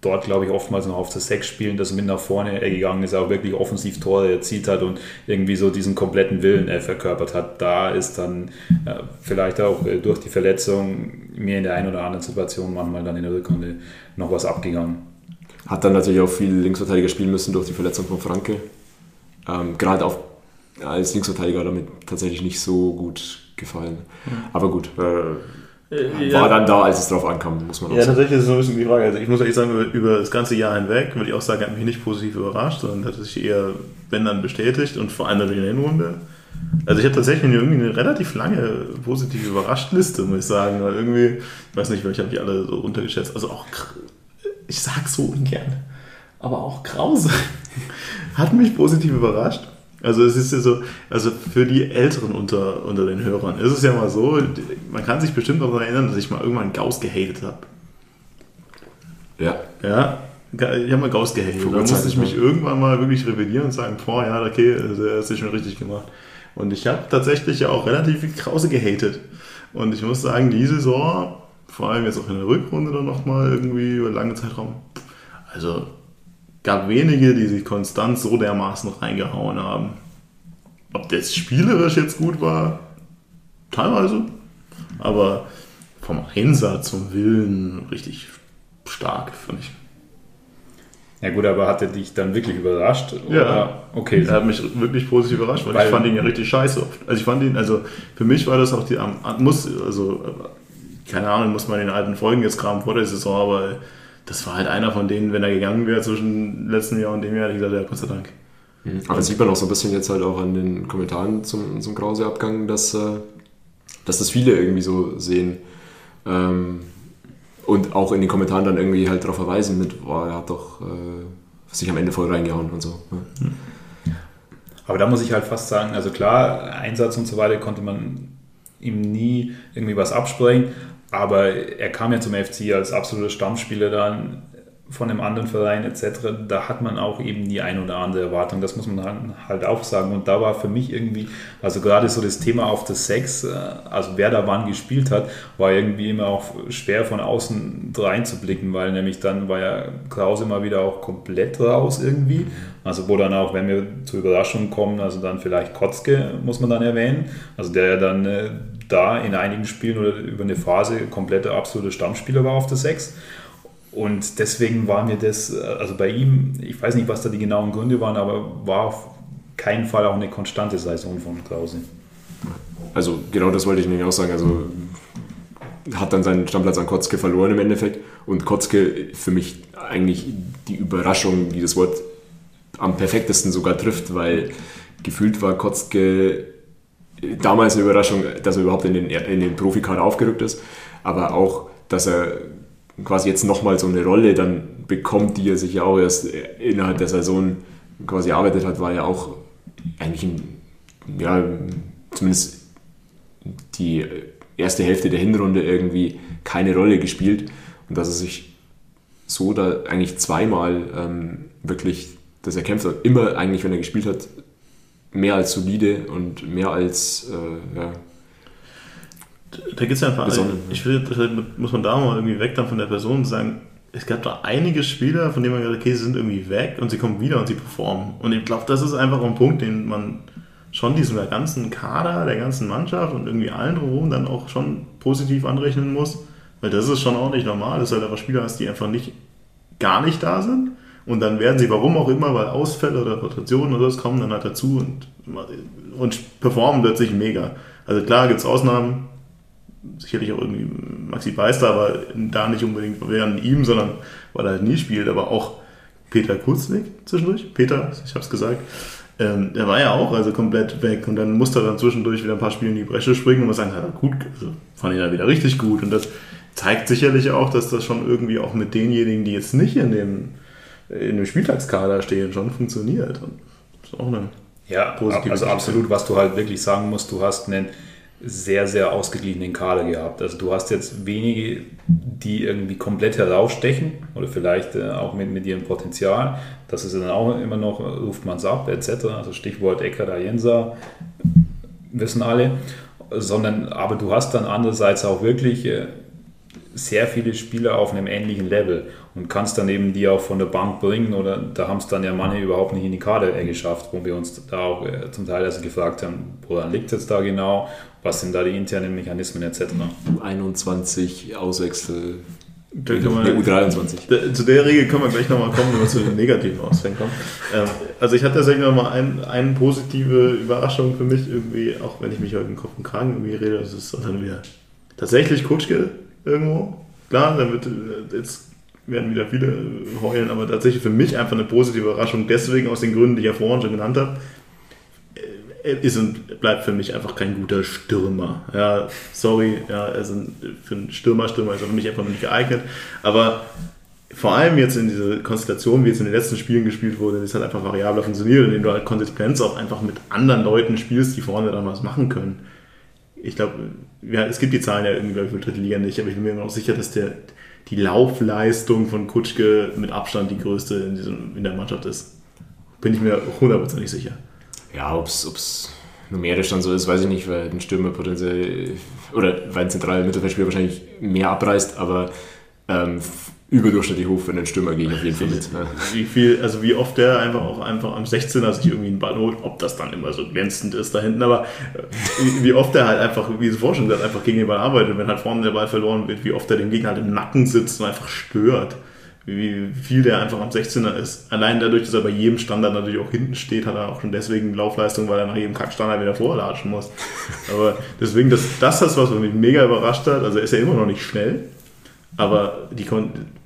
dort, glaube ich, oftmals noch auf das Sechs spielen, dass er mit nach vorne gegangen ist, auch wirklich offensiv Tore erzielt hat und irgendwie so diesen kompletten Willen äh, verkörpert hat. Da ist dann äh, vielleicht auch äh, durch die Verletzung mir in der einen oder anderen Situation manchmal dann in der Rückrunde noch was abgegangen. Hat dann natürlich auch viel Linksverteidiger spielen müssen durch die Verletzung von Franke. Ähm, Gerade auch als Linksverteidiger damit tatsächlich nicht so gut gefallen. Mhm. Aber gut, äh, äh, war dann da, als es drauf ankam, muss man auch ja, sagen. Ja, tatsächlich ist es so ein bisschen die Frage. Also ich muss ehrlich sagen, über, das ganze Jahr hinweg würde ich auch sagen, hat mich nicht positiv überrascht, sondern hat sich eher, wenn dann bestätigt und vor allem natürlich in der Hinrunde. Also ich habe tatsächlich irgendwie eine relativ lange positive Überrascht-Liste, muss ich sagen. Weil irgendwie, ich weiß nicht, welche habe ich alle so untergeschätzt. Also auch, ich sag so ungern, aber auch Krause hat mich positiv überrascht. Also es ist ja so, also für die Älteren unter, unter den Hörern ist es ja mal so, man kann sich bestimmt noch daran erinnern, dass ich mal irgendwann Gauss gehatet habe. Ja. Ja, ich habe mal Gauss gehatet. Da musste ich mich irgendwann mal wirklich revidieren und sagen, boah, ja, okay, also er hat sich schon richtig gemacht. Und ich habe tatsächlich ja auch relativ viel Krause gehatet. Und ich muss sagen, die Saison, vor allem jetzt auch in der Rückrunde dann nochmal irgendwie über lange Zeitraum, also gab wenige, die sich konstant so dermaßen reingehauen haben. Ob das spielerisch jetzt gut war, teilweise, aber vom Einsatz zum Willen richtig stark, fand ich. Ja gut, aber hat er dich dann wirklich überrascht? Oder? Ja, okay. Er hat mich wirklich positiv überrascht, weil, weil, ich fand ihn ja richtig scheiße oft. Also ich fand ihn, also für mich war das auch die, muss, also keine Ahnung, muss man in den alten Folgen jetzt graben vor der Saison, aber das war halt einer von denen, wenn er gegangen wäre zwischen letztem Jahr und dem Jahr, hätte ich gesagt, ja, Gott sei Dank. Mhm. Aber das sieht man auch so ein bisschen jetzt halt auch an den Kommentaren zum, zum Krause-Abgang, dass, äh, dass das viele irgendwie so sehen. Ähm, und auch in den Kommentaren dann irgendwie halt darauf verweisen mit, boah, er hat doch äh, sich am Ende voll reingehauen und so. Ja. Mhm. Aber da muss ich halt fast sagen, also klar, Einsatz und so weiter konnte man ihm nie irgendwie was absprechen, aber er kam ja zum FC als absoluter Stammspieler dann von einem anderen Verein etc. Da hat man auch eben die ein oder andere Erwartung. Das muss man halt auch sagen. Und da war für mich irgendwie, also gerade so das Thema auf das Sex, äh, also wer da wann gespielt hat, war irgendwie immer auch schwer von außen reinzublicken, weil nämlich dann war ja Krause mal wieder auch komplett raus irgendwie. Also wo dann auch, wenn wir zur Überraschung kommen, also dann vielleicht Kotzke muss man dann erwähnen, also der ja dann äh, da in einigen Spielen oder über eine Phase komplette absolute Stammspieler war auf der 6. Und deswegen war mir das, also bei ihm, ich weiß nicht, was da die genauen Gründe waren, aber war auf keinen Fall auch eine konstante Saison von Krause. Also genau das wollte ich nämlich auch sagen. Also hat dann seinen Stammplatz an Kotzke verloren im Endeffekt. Und Kotzke für mich eigentlich die Überraschung, die das Wort am perfektesten sogar trifft, weil gefühlt war Kotzke damals eine Überraschung, dass er überhaupt in den, in den Profikader aufgerückt ist, aber auch, dass er quasi jetzt nochmal so eine Rolle dann bekommt, die er sich ja auch erst innerhalb der Saison quasi erarbeitet hat, war ja auch eigentlich ein, ja, zumindest die erste Hälfte der Hinrunde irgendwie keine Rolle gespielt und dass er sich so da eigentlich zweimal ähm, wirklich das erkämpft hat. Immer eigentlich, wenn er gespielt hat, mehr als solide und mehr als äh, ja, da gibt es ja einfach, besonnen. ich finde, muss man da mal irgendwie weg dann von der Person und sagen, es gab da einige Spieler, von denen man gesagt okay, sie sind irgendwie weg und sie kommen wieder und sie performen. Und ich glaube, das ist einfach ein Punkt, den man schon diesem ganzen Kader, der ganzen Mannschaft und irgendwie allen drumherum dann auch schon positiv anrechnen muss. Weil das ist schon auch nicht normal, dass du halt einfach Spieler hast, die einfach nicht gar nicht da sind. Und dann werden sie, warum auch immer, weil Ausfälle oder Rotationen oder das kommen dann halt dazu und, und performen plötzlich mega. Also klar gibt es Ausnahmen, sicherlich auch irgendwie Maxi Beister, aber da nicht unbedingt während ihm, sondern weil er halt nie spielt, aber auch Peter Kurznick zwischendurch. Peter, ich habe es gesagt, ähm, der war ja auch also komplett weg und dann musste er dann zwischendurch wieder ein paar Spiele in die Bresche springen und man sagen, er gut, also fand ich da wieder richtig gut und das zeigt sicherlich auch, dass das schon irgendwie auch mit denjenigen, die jetzt nicht in dem, in dem Spieltagskader stehen, schon funktioniert. Und das ist auch eine ja, positive also absolut, was du halt wirklich sagen musst, du hast einen sehr, sehr ausgeglichenen Kader gehabt. Also du hast jetzt wenige, die irgendwie komplett herausstechen oder vielleicht äh, auch mit, mit ihrem Potenzial. Das ist dann auch immer noch, ruft man es ab etc. Also Stichwort Eckert Ayensa, wissen alle. Sondern, aber du hast dann andererseits auch wirklich äh, sehr viele Spieler auf einem ähnlichen Level und kannst dann eben die auch von der Bank bringen oder da haben es dann ja manche überhaupt nicht in die Kader geschafft, wo wir uns da auch äh, zum Teil also gefragt haben, woran liegt es da genau, was sind da die internen Mechanismen etc. U21 Auswechsel. Da U23. zu der Regel können wir gleich nochmal kommen, wenn wir zu den negativen Ausfällen kommen. Ähm, also ich hatte tatsächlich nochmal ein, eine positive Überraschung für mich, irgendwie, auch wenn ich mich heute im Kopf und Kragen irgendwie rede, das ist dann wieder tatsächlich Kutschke irgendwo. Klar, dann wird äh, jetzt werden wieder viele heulen, aber tatsächlich für mich einfach eine positive Überraschung, deswegen aus den Gründen, die ich ja vorhin schon genannt habe. Er ist und bleibt für mich einfach kein guter Stürmer. Ja, sorry, ja, also für einen Stürmer, Stürmer ist er für mich einfach noch nicht geeignet. Aber vor allem jetzt in dieser Konstellation, wie es in den letzten Spielen gespielt wurde, ist halt einfach variabler funktioniert, indem du halt Konsequenz auch einfach mit anderen Leuten spielst, die vorne dann was machen können ich glaube, ja, es gibt die Zahlen ja irgendwie, für dritte Liga nicht, aber ich bin mir auch sicher, dass der, die Laufleistung von Kutschke mit Abstand die größte in, diesem, in der Mannschaft ist. Bin ich mir hundertprozentig sicher. Ja, ob es numerisch dann so ist, weiß ich nicht, weil ein Stürmer potenziell oder weil ein zentraler Mittelfeldspieler wahrscheinlich mehr abreißt, aber ähm, überdurchschnittlich hoch für einen Stürmer gehe ich auf jeden Fall mit. Ne? Wie viel, also wie oft der einfach auch einfach am 16er sich irgendwie einen Ball holt, ob das dann immer so glänzend ist da hinten, aber äh, wie oft der halt einfach, wie es vorhin gesagt, einfach gegen den Ball arbeitet, wenn halt vorne der Ball verloren wird, wie oft der dem Gegner halt im Nacken sitzt und einfach stört. Wie viel der einfach am 16er ist. Allein dadurch, dass er bei jedem Standard natürlich auch hinten steht, hat er auch schon deswegen Laufleistung, weil er nach jedem Kackstandard wieder vorlatschen muss. Aber deswegen, das, das ist was, was mich mega überrascht hat. Also er ist ja immer noch nicht schnell, aber die,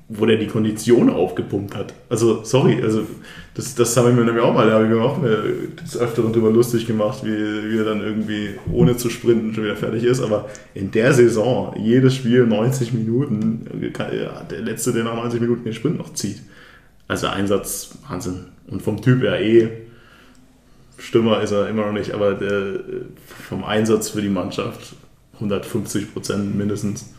wo der die Kondition aufgepumpt hat. Also, sorry, also das, das habe ich mir nämlich auch mal, da habe ich mir auch mal des Öfteren drüber lustig gemacht, wie, wie er dann irgendwie ohne zu sprinten schon wieder fertig ist. Aber in der Saison, jedes Spiel 90 Minuten, der Letzte, der nach 90 Minuten den Sprint noch zieht. Also Einsatz, Wahnsinn. Und vom Typ her eh, Stürmer ist er immer noch nicht, aber der, vom Einsatz für die Mannschaft 150 Prozent mindestens.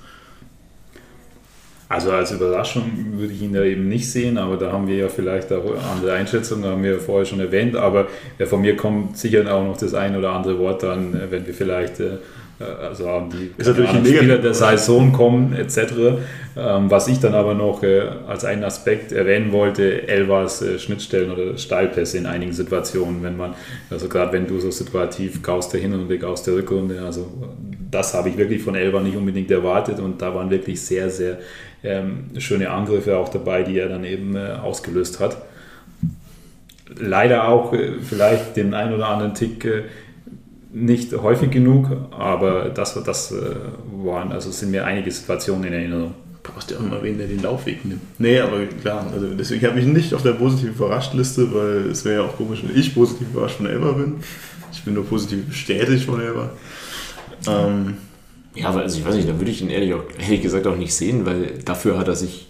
Also als Überraschung würde ich ihn da eben nicht sehen, aber da haben wir ja vielleicht auch andere Einschätzungen, haben wir ja vorher schon erwähnt, aber von mir kommt sicher auch noch das ein oder andere Wort dann, äh, wenn wir vielleicht äh, also haben die ist natürlich Ahnung, Spieler der Saison kommen etc. Ähm, was ich dann aber noch äh, als einen Aspekt erwähnen wollte, Elvas Schnittstellen oder Steilpässe in einigen Situationen, wenn man, also gerade wenn du so situativ kaust der Hin- und Weg aus der Rückrunde, also das habe ich wirklich von Elva nicht unbedingt erwartet und da waren wirklich sehr, sehr ähm, schöne Angriffe auch dabei, die er dann eben äh, ausgelöst hat. Leider auch äh, vielleicht den ein oder anderen Tick äh, nicht häufig genug, aber das, das äh, waren, also sind mir einige Situationen in Erinnerung. Brauchst du auch mal wen, der den Laufweg nimmt. Nee, aber klar, also deswegen habe ich nicht auf der positiv überrascht Liste, weil es wäre ja auch komisch, wenn ich positiv überrascht von Elba bin. Ich bin nur positiv bestätigt von Elba. Ähm, ja, also ich weiß nicht, da würde ich ihn ehrlich, auch, ehrlich gesagt auch nicht sehen, weil dafür hat er sich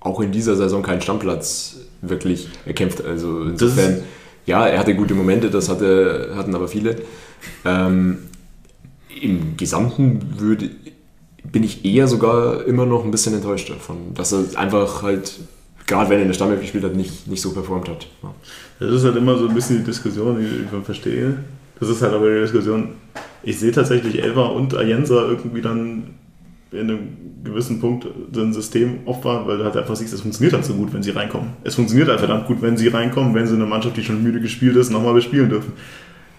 auch in dieser Saison keinen Stammplatz wirklich erkämpft. Also insofern, ja, er hatte gute Momente, das hatte, hatten aber viele. Ähm, Im Gesamten würde, bin ich eher sogar immer noch ein bisschen enttäuscht davon, dass er einfach halt, gerade wenn er in der Stammelf gespielt hat, nicht, nicht so performt hat. Ja. Das ist halt immer so ein bisschen die Diskussion, die ich verstehe. Das ist halt aber die Diskussion, ich sehe tatsächlich Elva und Ayensa irgendwie dann in einem gewissen Punkt ein System war, weil du halt einfach siehst, es funktioniert halt so gut, wenn sie reinkommen. Es funktioniert halt verdammt gut, wenn sie reinkommen, wenn sie eine Mannschaft, die schon müde gespielt ist, nochmal bespielen dürfen.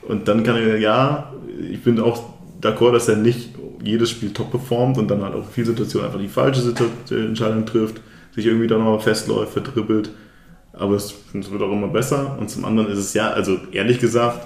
Und dann kann ich, ja, ich bin auch d'accord, dass er nicht jedes Spiel top performt und dann halt auch in vielen Situationen einfach die falsche Entscheidung trifft, sich irgendwie dann nochmal festläuft, vertrippelt. Aber es, es wird auch immer besser. Und zum anderen ist es ja, also ehrlich gesagt,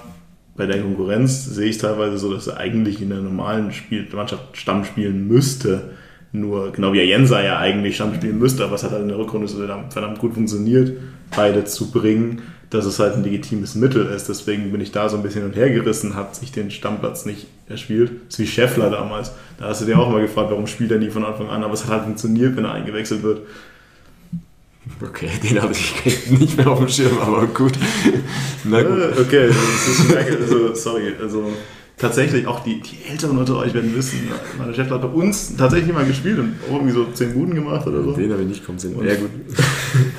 bei der Konkurrenz sehe ich teilweise so, dass er eigentlich in der normalen Spiel Mannschaft Stamm spielen müsste. Nur, genau wie er Jensa ja eigentlich Stamm spielen müsste, aber es hat halt in der Rückrunde so verdammt gut funktioniert, beide zu bringen, dass es halt ein legitimes Mittel ist. Deswegen bin ich da so ein bisschen und her gerissen, hat sich den Stammplatz nicht erspielt. Das ist wie Scheffler damals. Da hast du dir auch mal gefragt, warum spielt er nie von Anfang an, aber es hat halt funktioniert, wenn er eingewechselt wird. Okay, den habe ich nicht mehr auf dem Schirm, aber gut. Na gut. Äh, okay, also, sorry, also tatsächlich auch die, die Älteren unter euch werden wissen, meine Chef hat bei uns tatsächlich mal gespielt und irgendwie so 10 Buden gemacht oder so. Den habe ich nicht kommen sehen. Ja, gut.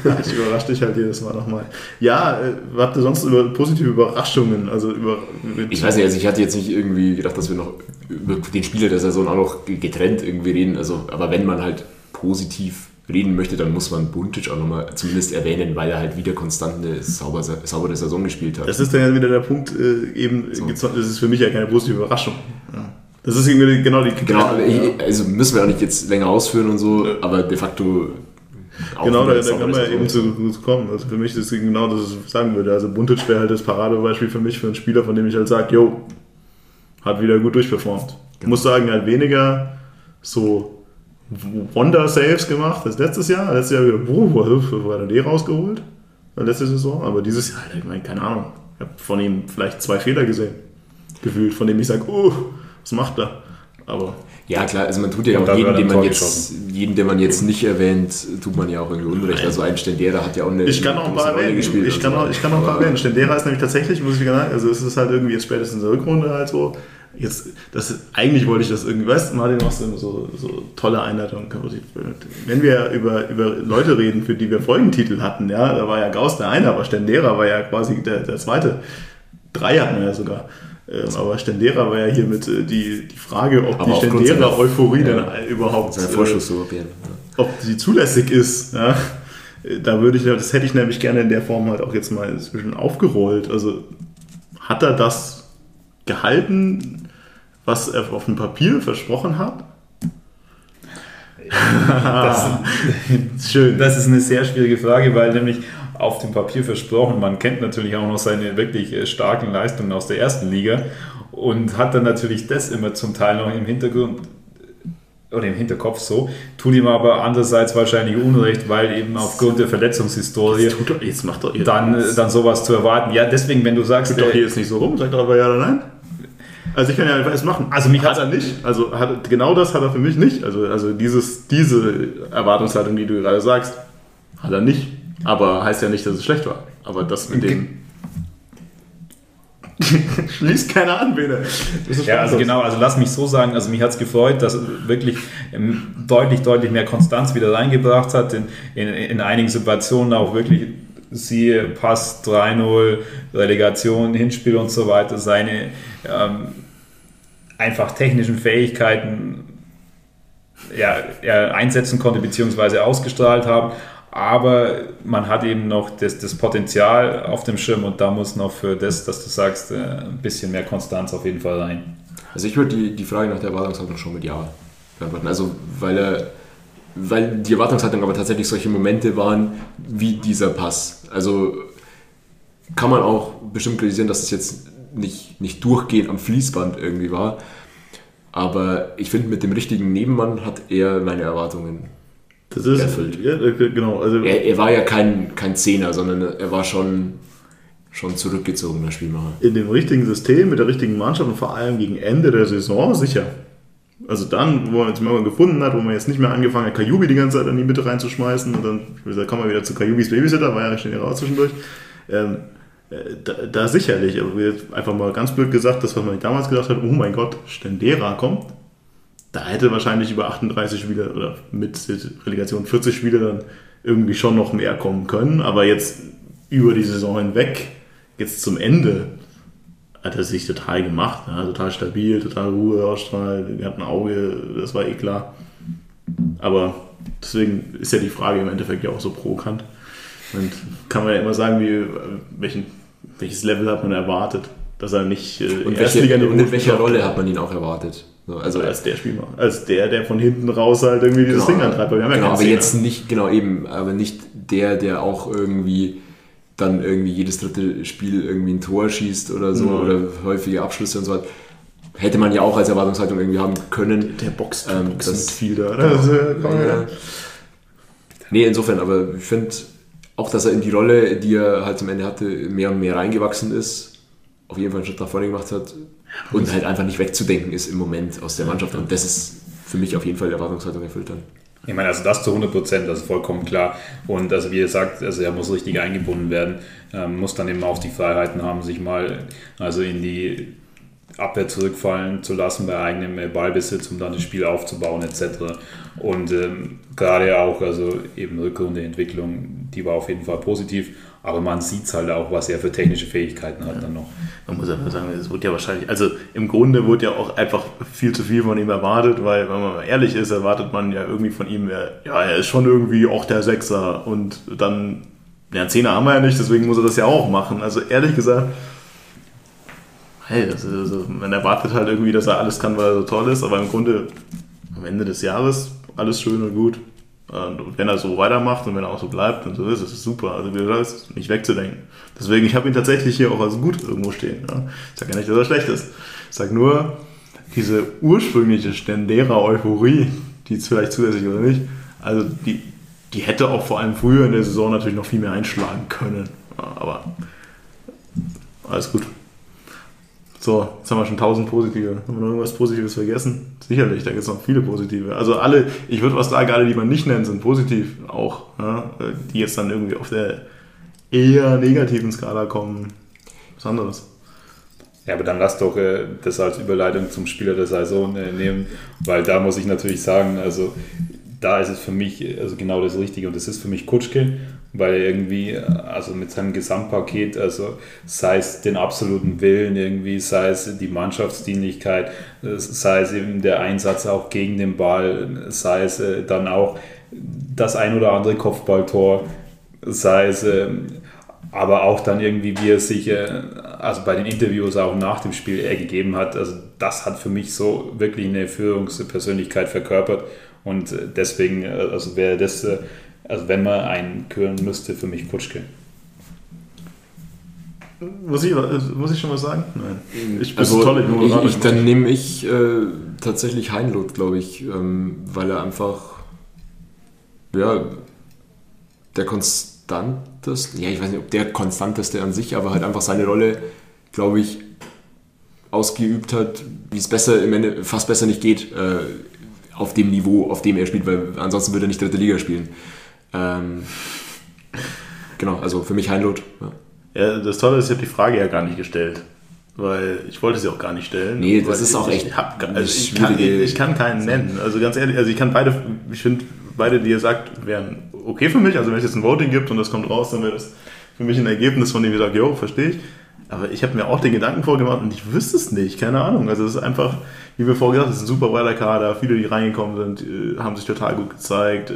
ich überrasche dich halt jedes Mal nochmal. Ja, äh, habt ihr sonst über positive Überraschungen? Also über, ich weiß nicht, also ich hatte jetzt nicht irgendwie gedacht, dass wir noch über den Spieler der Saison auch noch getrennt irgendwie reden. Also, aber wenn man halt positiv reden möchte, dann muss man Buntic auch nochmal zumindest erwähnen, weil er halt wieder konstant eine saubere, saubere Saison gespielt hat. Das ist dann ja wieder der Punkt, äh, eben, so. das ist für mich ja keine positive Überraschung. Ja. Das ist irgendwie genau die. Genau, ich, also müssen wir auch nicht jetzt länger ausführen und so, ja. aber de facto. Genau, da, da kann man ja eben zu, zu kommen. Also für mich ist es genau das, was ich sagen würde. Also Buntic wäre halt das Paradebeispiel für mich, für einen Spieler, von dem ich halt sage, jo, hat wieder gut durchperformt. Genau. Ich muss sagen, halt weniger so Wonder-Saves gemacht als letztes Jahr. Letztes Jahr wieder, boah, wo hat er die rausgeholt? Letzte Saison. Aber dieses Jahr, ich meine, keine Ahnung. Ich habe von ihm vielleicht zwei Fehler gesehen. Gefühlt, von dem ich sage, oh, was macht er? Aber. Ja, klar, also man tut ja auch jeden, den man jetzt, jeden, den man jetzt nicht erwähnt, tut man ja auch irgendwie Unrecht. Also ein Stendera hat ja auch eine. Ich kann auch ein paar erwähnen. Gespielt, ich, kann auch, ich kann auch ein paar erwähnen. Stendera ist nämlich tatsächlich, muss ich sagen, also es ist halt irgendwie jetzt spätestens in der Rückrunde halt so, jetzt, das, eigentlich wollte ich das irgendwie, weißt du, Martin, machst du so, so tolle Einleitung. Wenn wir über, über Leute reden, für die wir Folgentitel hatten, ja, da war ja Gauss der eine, aber Stendera war ja quasi der, der zweite. Drei hatten wir ja sogar. Ähm, aber Stendera war ja hier mit äh, die, die Frage, ob aber die Stendera-Euphorie ja, dann überhaupt, äh, ob die zulässig ist. Ja? Da würde ich, das hätte ich nämlich gerne in der Form halt auch jetzt mal inzwischen aufgerollt. Also hat er das gehalten, was er auf dem Papier versprochen hat? Das, Schön. Das ist eine sehr schwierige Frage, weil nämlich auf dem Papier versprochen, man kennt natürlich auch noch seine wirklich äh, starken Leistungen aus der ersten Liga und hat dann natürlich das immer zum Teil noch im Hintergrund oder im Hinterkopf so, tut ihm aber andererseits wahrscheinlich Unrecht, weil eben aufgrund der Verletzungshistorie jetzt, doch, jetzt macht doch dann, dann sowas zu erwarten. Ja, deswegen, wenn du sagst... Tut doch hier jetzt nicht so rum, sag doch aber ja oder nein. Also ich kann ja einfach es machen. Also mich hat er nicht. Also hat, genau das hat er für mich nicht. Also, also dieses, diese Erwartungshaltung, die du gerade sagst, hat er nicht. Aber heißt ja nicht, dass es schlecht war. Aber das mit dem. Schließt keiner an, Bene. Ja, also genau, also lass mich so sagen, also mich hat es gefreut, dass er wirklich deutlich, deutlich mehr Konstanz wieder reingebracht hat, in, in, in einigen Situationen auch wirklich siehe Pass 3-0, Relegation, Hinspiel und so weiter, seine ähm, einfach technischen Fähigkeiten ja, er einsetzen konnte bzw. ausgestrahlt haben. Aber man hat eben noch das, das, Potenzial auf dem Schirm und da muss noch für das, dass du sagst, äh, ein bisschen mehr Konstanz auf jeden Fall rein. Also ich würde die, die Frage nach der Erwartungshaltung schon mit Ja beantworten. Also weil er weil die Erwartungshaltung aber tatsächlich solche Momente waren wie dieser Pass. Also kann man auch bestimmt kritisieren, dass es jetzt nicht, nicht durchgehend am Fließband irgendwie war. Aber ich finde, mit dem richtigen Nebenmann hat er meine Erwartungen das ist, erfüllt. Ja, genau. Also er, er war ja kein, kein Zehner, sondern er war schon, schon zurückgezogener Spielmacher. In dem richtigen System, mit der richtigen Mannschaft und vor allem gegen Ende der Saison sicher. Also dann, wo man jetzt mal gefunden hat, wo man jetzt nicht mehr angefangen hat, Kajubi die ganze Zeit in die Mitte reinzuschmeißen und dann, gesagt, kommen wir wieder zu Kajubis Babysitter, war ja schon raus zwischendurch. Ähm, äh, da, da, sicherlich, aber einfach mal ganz blöd gesagt, das, was man damals gesagt hat, oh mein Gott, Stendera kommt, da hätte wahrscheinlich über 38 Spiele oder mit Relegation 40 Spiele dann irgendwie schon noch mehr kommen können, aber jetzt über die Saison hinweg, jetzt zum Ende, hat er sich total gemacht, ja, total stabil, total Ruhe ausstrahlt, er hat ein Auge, das war eh klar. Aber deswegen ist ja die Frage im Endeffekt ja auch so provokant. Und kann man ja immer sagen, wie, welchen, welches Level hat man erwartet, dass er nicht äh, und, welche, und in welcher Rolle hat man ihn auch erwartet? So, also als der Spieler, als der, der von hinten raus halt irgendwie dieses genau, Ding antreibt. Wir haben ja genau, aber jetzt nicht, genau eben, aber nicht der, der auch irgendwie dann irgendwie jedes dritte Spiel irgendwie ein Tor schießt oder so mhm. oder häufige Abschlüsse und so weiter. Hätte man ja auch als Erwartungshaltung irgendwie haben können. Der Box, ähm, Box das, viel da. Genau. Also, ja. Nee, insofern, aber ich finde auch, dass er in die Rolle, die er halt zum Ende hatte, mehr und mehr reingewachsen ist, auf jeden Fall einen Schritt nach vorne gemacht hat und halt einfach nicht wegzudenken ist im Moment aus der Mannschaft. Und das ist für mich auf jeden Fall die Erwartungshaltung erfüllt dann. Ich meine, also das zu 100 Prozent, das ist vollkommen klar. Und also wie ihr sagt, also er muss richtig eingebunden werden, ähm, muss dann eben auch die Freiheiten haben, sich mal also in die Abwehr zurückfallen zu lassen bei eigenem Ballbesitz, um dann das Spiel aufzubauen etc. Und ähm, gerade auch, also eben Rückrunde Entwicklung, die war auf jeden Fall positiv. Aber man sieht es halt auch, was er für technische Fähigkeiten hat ja. dann noch. Man muss einfach sagen, es wird ja wahrscheinlich, also im Grunde wurde ja auch einfach viel zu viel von ihm erwartet, weil, wenn man mal ehrlich ist, erwartet man ja irgendwie von ihm, ja, er ist schon irgendwie auch der Sechser und dann, ja, Zehner haben wir ja nicht, deswegen muss er das ja auch machen. Also ehrlich gesagt, hey, also, man erwartet halt irgendwie, dass er alles kann, weil er so toll ist, aber im Grunde am Ende des Jahres alles schön und gut. Und wenn er so weitermacht und wenn er auch so bleibt und so ist, ist es super. Also wie gesagt, nicht wegzudenken. Deswegen, ich habe ihn tatsächlich hier auch als gut irgendwo stehen. Ja. Ich sage ja nicht, dass er schlecht ist. Ich sage nur, diese ursprüngliche Stendera Euphorie, die ist vielleicht zusätzlich oder nicht, also die, die hätte auch vor allem früher in der Saison natürlich noch viel mehr einschlagen können. Aber alles gut. So, jetzt haben wir schon tausend positive. Haben wir noch irgendwas Positives vergessen? Sicherlich, da gibt es noch viele positive. Also alle, ich würde was sagen, alle, die man nicht nennt, sind positiv auch. Ja? Die jetzt dann irgendwie auf der eher negativen Skala kommen. Was anderes. Ja, aber dann lass doch äh, das als Überleitung zum Spieler der Saison äh, nehmen, weil da muss ich natürlich sagen, also da ist es für mich also genau das Richtige und das ist für mich Kutschke weil er irgendwie, also mit seinem Gesamtpaket, also sei es den absoluten Willen irgendwie, sei es die Mannschaftsdienlichkeit, sei es eben der Einsatz auch gegen den Ball, sei es äh, dann auch das ein oder andere Kopfballtor, sei es ähm, aber auch dann irgendwie, wie er sich, äh, also bei den Interviews auch nach dem Spiel ergegeben hat, also das hat für mich so wirklich eine Führungspersönlichkeit verkörpert. Und äh, deswegen, also wäre das also wenn man einen küren müsste, für mich Kutschke. Muss ich, muss ich schon was sagen? Nein. Ich, also, toll, ich, ich, dann nehme ich äh, tatsächlich Heinloth, glaube ich, ähm, weil er einfach ja, der konstanteste, ja, ich weiß nicht, ob der konstanteste an sich, aber halt einfach seine Rolle, glaube ich, ausgeübt hat, wie es besser im Ende fast besser nicht geht, äh, auf dem Niveau, auf dem er spielt, weil ansonsten würde er nicht dritte Liga spielen. Ähm, genau, also für mich Heinloth. Ja. ja, das Tolle ist, ich habe die Frage ja gar nicht gestellt. Weil ich wollte sie auch gar nicht stellen. Nee, das ist auch echt. Ich, hab, also ich, kann, ich, kann, keinen nennen. Also ganz ehrlich, also ich kann beide, ich finde, beide, die ihr sagt, wären okay für mich. Also wenn es jetzt ein Voting gibt und das kommt raus, dann wäre das für mich ein Ergebnis, von dem ich sage, jo, verstehe ich. Aber ich habe mir auch den Gedanken vorgemacht und ich wüsste es nicht, keine Ahnung. Also es ist einfach, wie wir vorher gesagt haben, es ist ein super breiter Kader. Viele, die reingekommen sind, äh, haben sich total gut gezeigt äh,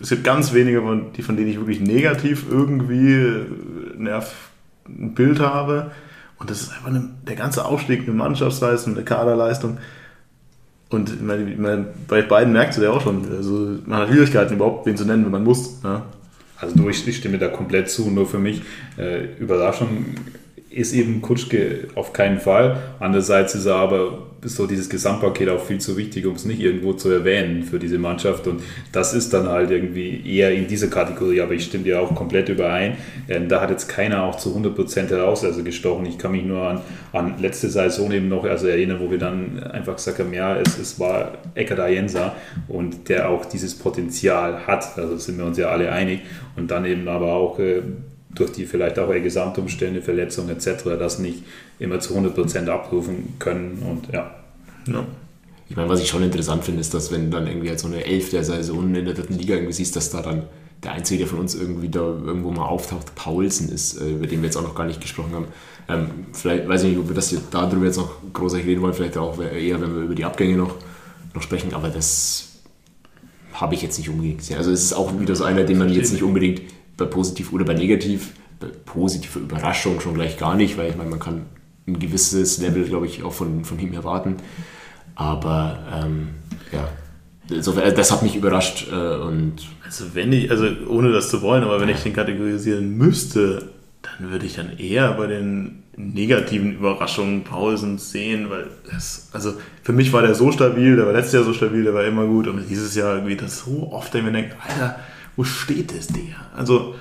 es gibt ganz wenige, von, die, von denen ich wirklich negativ irgendwie äh, Nerv, ein Bild habe. Und das ist einfach eine, der ganze Aufstieg, eine Mannschaftsleistung, eine Kaderleistung. Und ich meine, bei beiden merkst du ja auch schon, also man hat Schwierigkeiten überhaupt, wen zu nennen, wenn man muss. Ja. Also du, ich stimme da komplett zu, nur für mich äh, Überraschung ist eben Kutschke auf keinen Fall. Andererseits ist er aber so dieses Gesamtpaket auch viel zu wichtig, um es nicht irgendwo zu erwähnen für diese Mannschaft. Und das ist dann halt irgendwie eher in dieser Kategorie. Aber ich stimme dir auch komplett überein. Da hat jetzt keiner auch zu 100% heraus also gestochen. Ich kann mich nur an, an letzte Saison eben noch also erinnern, wo wir dann einfach gesagt haben, ja, es, es war Eckert Ayensa und der auch dieses Potenzial hat. Also sind wir uns ja alle einig. Und dann eben aber auch äh, durch die vielleicht auch Gesamtumstände, Verletzungen etc. das nicht immer zu 100% abrufen können und ja. ja. Ich meine, was ich schon interessant finde, ist, dass wenn dann irgendwie halt so eine Elf der Saison in der dritten Liga irgendwie siehst, dass da dann der Einzige, der von uns irgendwie da irgendwo mal auftaucht, Paulsen ist, äh, über den wir jetzt auch noch gar nicht gesprochen haben. Ähm, vielleicht, weiß ich nicht, ob wir das hier darüber jetzt noch großartig reden wollen, vielleicht auch eher, wenn wir über die Abgänge noch, noch sprechen, aber das habe ich jetzt nicht unbedingt gesehen. Also es ist auch wieder so einer, den man jetzt nicht unbedingt bei positiv oder bei negativ, bei positiver Überraschung schon gleich gar nicht, weil ich meine, man kann ein gewisses Level, glaube ich, auch von, von ihm erwarten. Aber ähm, ja, insofern, das hat mich überrascht äh, und. Also wenn ich, also ohne das zu wollen, aber wenn ich den kategorisieren müsste, dann würde ich dann eher bei den negativen Überraschungen Pausen sehen, weil das, also für mich war der so stabil, der war letztes Jahr so stabil, der war immer gut und dieses Jahr irgendwie das so oft, wenn man denkt, Alter, wo steht das der? Also,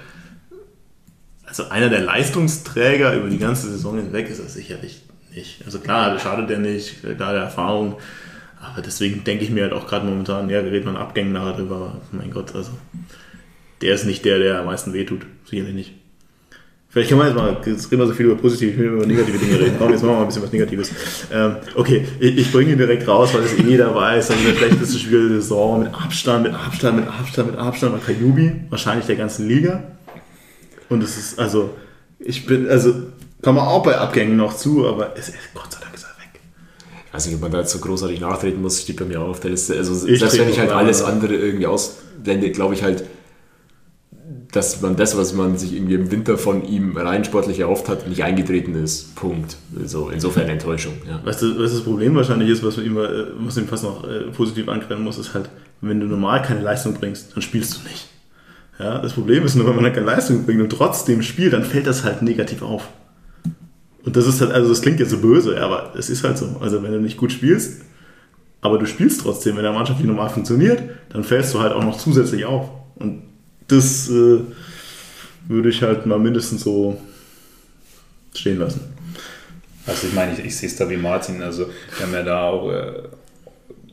also einer der Leistungsträger über die ganze Saison hinweg ist er sicherlich nicht. Also klar, das schadet der nicht, klar der Erfahrung, aber deswegen denke ich mir halt auch gerade momentan, ja, wir reden an Abgängen nachher drüber, mein Gott, also der ist nicht der, der am meisten wehtut, sicherlich nicht. Vielleicht können wir jetzt mal, jetzt reden wir so viel über positive, ich will über negative Dinge reden. Komm, jetzt machen wir mal ein bisschen was Negatives. Ähm, okay, ich, ich bringe ihn direkt raus, weil das eh jeder weiß. Also der schlechteste Spiel der Saison mit Abstand, mit Abstand, mit Abstand, mit Abstand war Kajubi, wahrscheinlich der ganzen Liga. Und es ist, also, ich bin, also, kann man auch bei Abgängen noch zu, aber es, Gott sei Dank ist er weg. Ich weiß nicht, ob man da jetzt so großartig nachtreten muss, steht bei mir auch auf der Liste. Also, ich selbst wenn ich halt alles andere irgendwie ausblende, glaube ich halt, dass man das, was man sich irgendwie im Winter von ihm rein sportlich erhofft hat, nicht eingetreten ist. Punkt. Also insofern Enttäuschung. Ja. Weißt du, was das Problem wahrscheinlich ist, was man ihm, äh, was ihm fast noch äh, positiv ankreiden muss, ist halt, wenn du normal keine Leistung bringst, dann spielst du nicht. Ja, das Problem ist nur, wenn man keine Leistung bringt und trotzdem spielt, dann fällt das halt negativ auf. Und das ist halt, also das klingt jetzt so böse, aber es ist halt so. Also wenn du nicht gut spielst, aber du spielst trotzdem, wenn der Mannschaft nicht normal funktioniert, dann fällst du halt auch noch zusätzlich auf. Und das äh, würde ich halt mal mindestens so stehen lassen. Also ich meine, ich, ich sehe es da wie Martin, also wir haben ja da auch äh,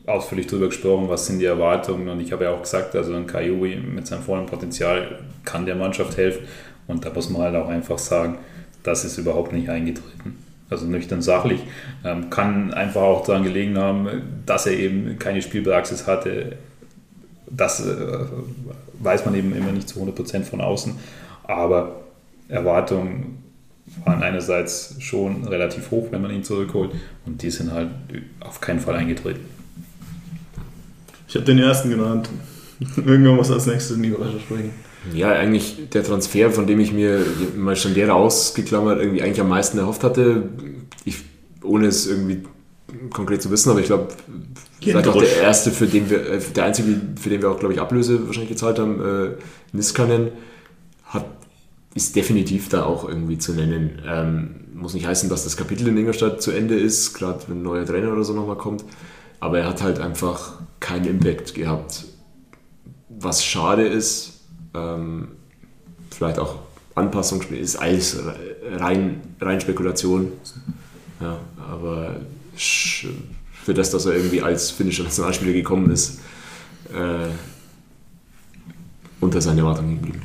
ausführlich darüber gesprochen, was sind die Erwartungen und ich habe ja auch gesagt, also ein Kayuri mit seinem vollen Potenzial kann der Mannschaft helfen und da muss man halt auch einfach sagen, das ist überhaupt nicht eingetreten. Also nüchtern sachlich. Ähm, kann einfach auch daran gelegen haben, dass er eben keine Spielpraxis hatte. Das äh, weiß man eben immer nicht zu 100% von außen. Aber Erwartungen waren einerseits schon relativ hoch, wenn man ihn zurückholt. Und die sind halt auf keinen Fall eingetreten. Ich habe den ersten genannt. Irgendwann muss als nächstes in die Überraschung springen. Ja, eigentlich der Transfer, von dem ich mir mal schon der ausgeklammert irgendwie eigentlich am meisten erhofft hatte. Ich, ohne es irgendwie konkret zu wissen, aber ich glaube, vielleicht auch der erste, für den wir, äh, der einzige, für den wir auch, glaube ich, Ablöse wahrscheinlich gezahlt haben, äh, Niskanen, hat, ist definitiv da auch irgendwie zu nennen. Ähm, muss nicht heißen, dass das Kapitel in Ingolstadt zu Ende ist, gerade wenn ein neuer Trainer oder so nochmal kommt, aber er hat halt einfach keinen Impact gehabt. Was schade ist, ähm, vielleicht auch Anpassung, ist alles rein, rein Spekulation. Ja, aber für das, dass er irgendwie als finnischer Nationalspieler gekommen ist, äh, unter seine Erwartungen geblieben.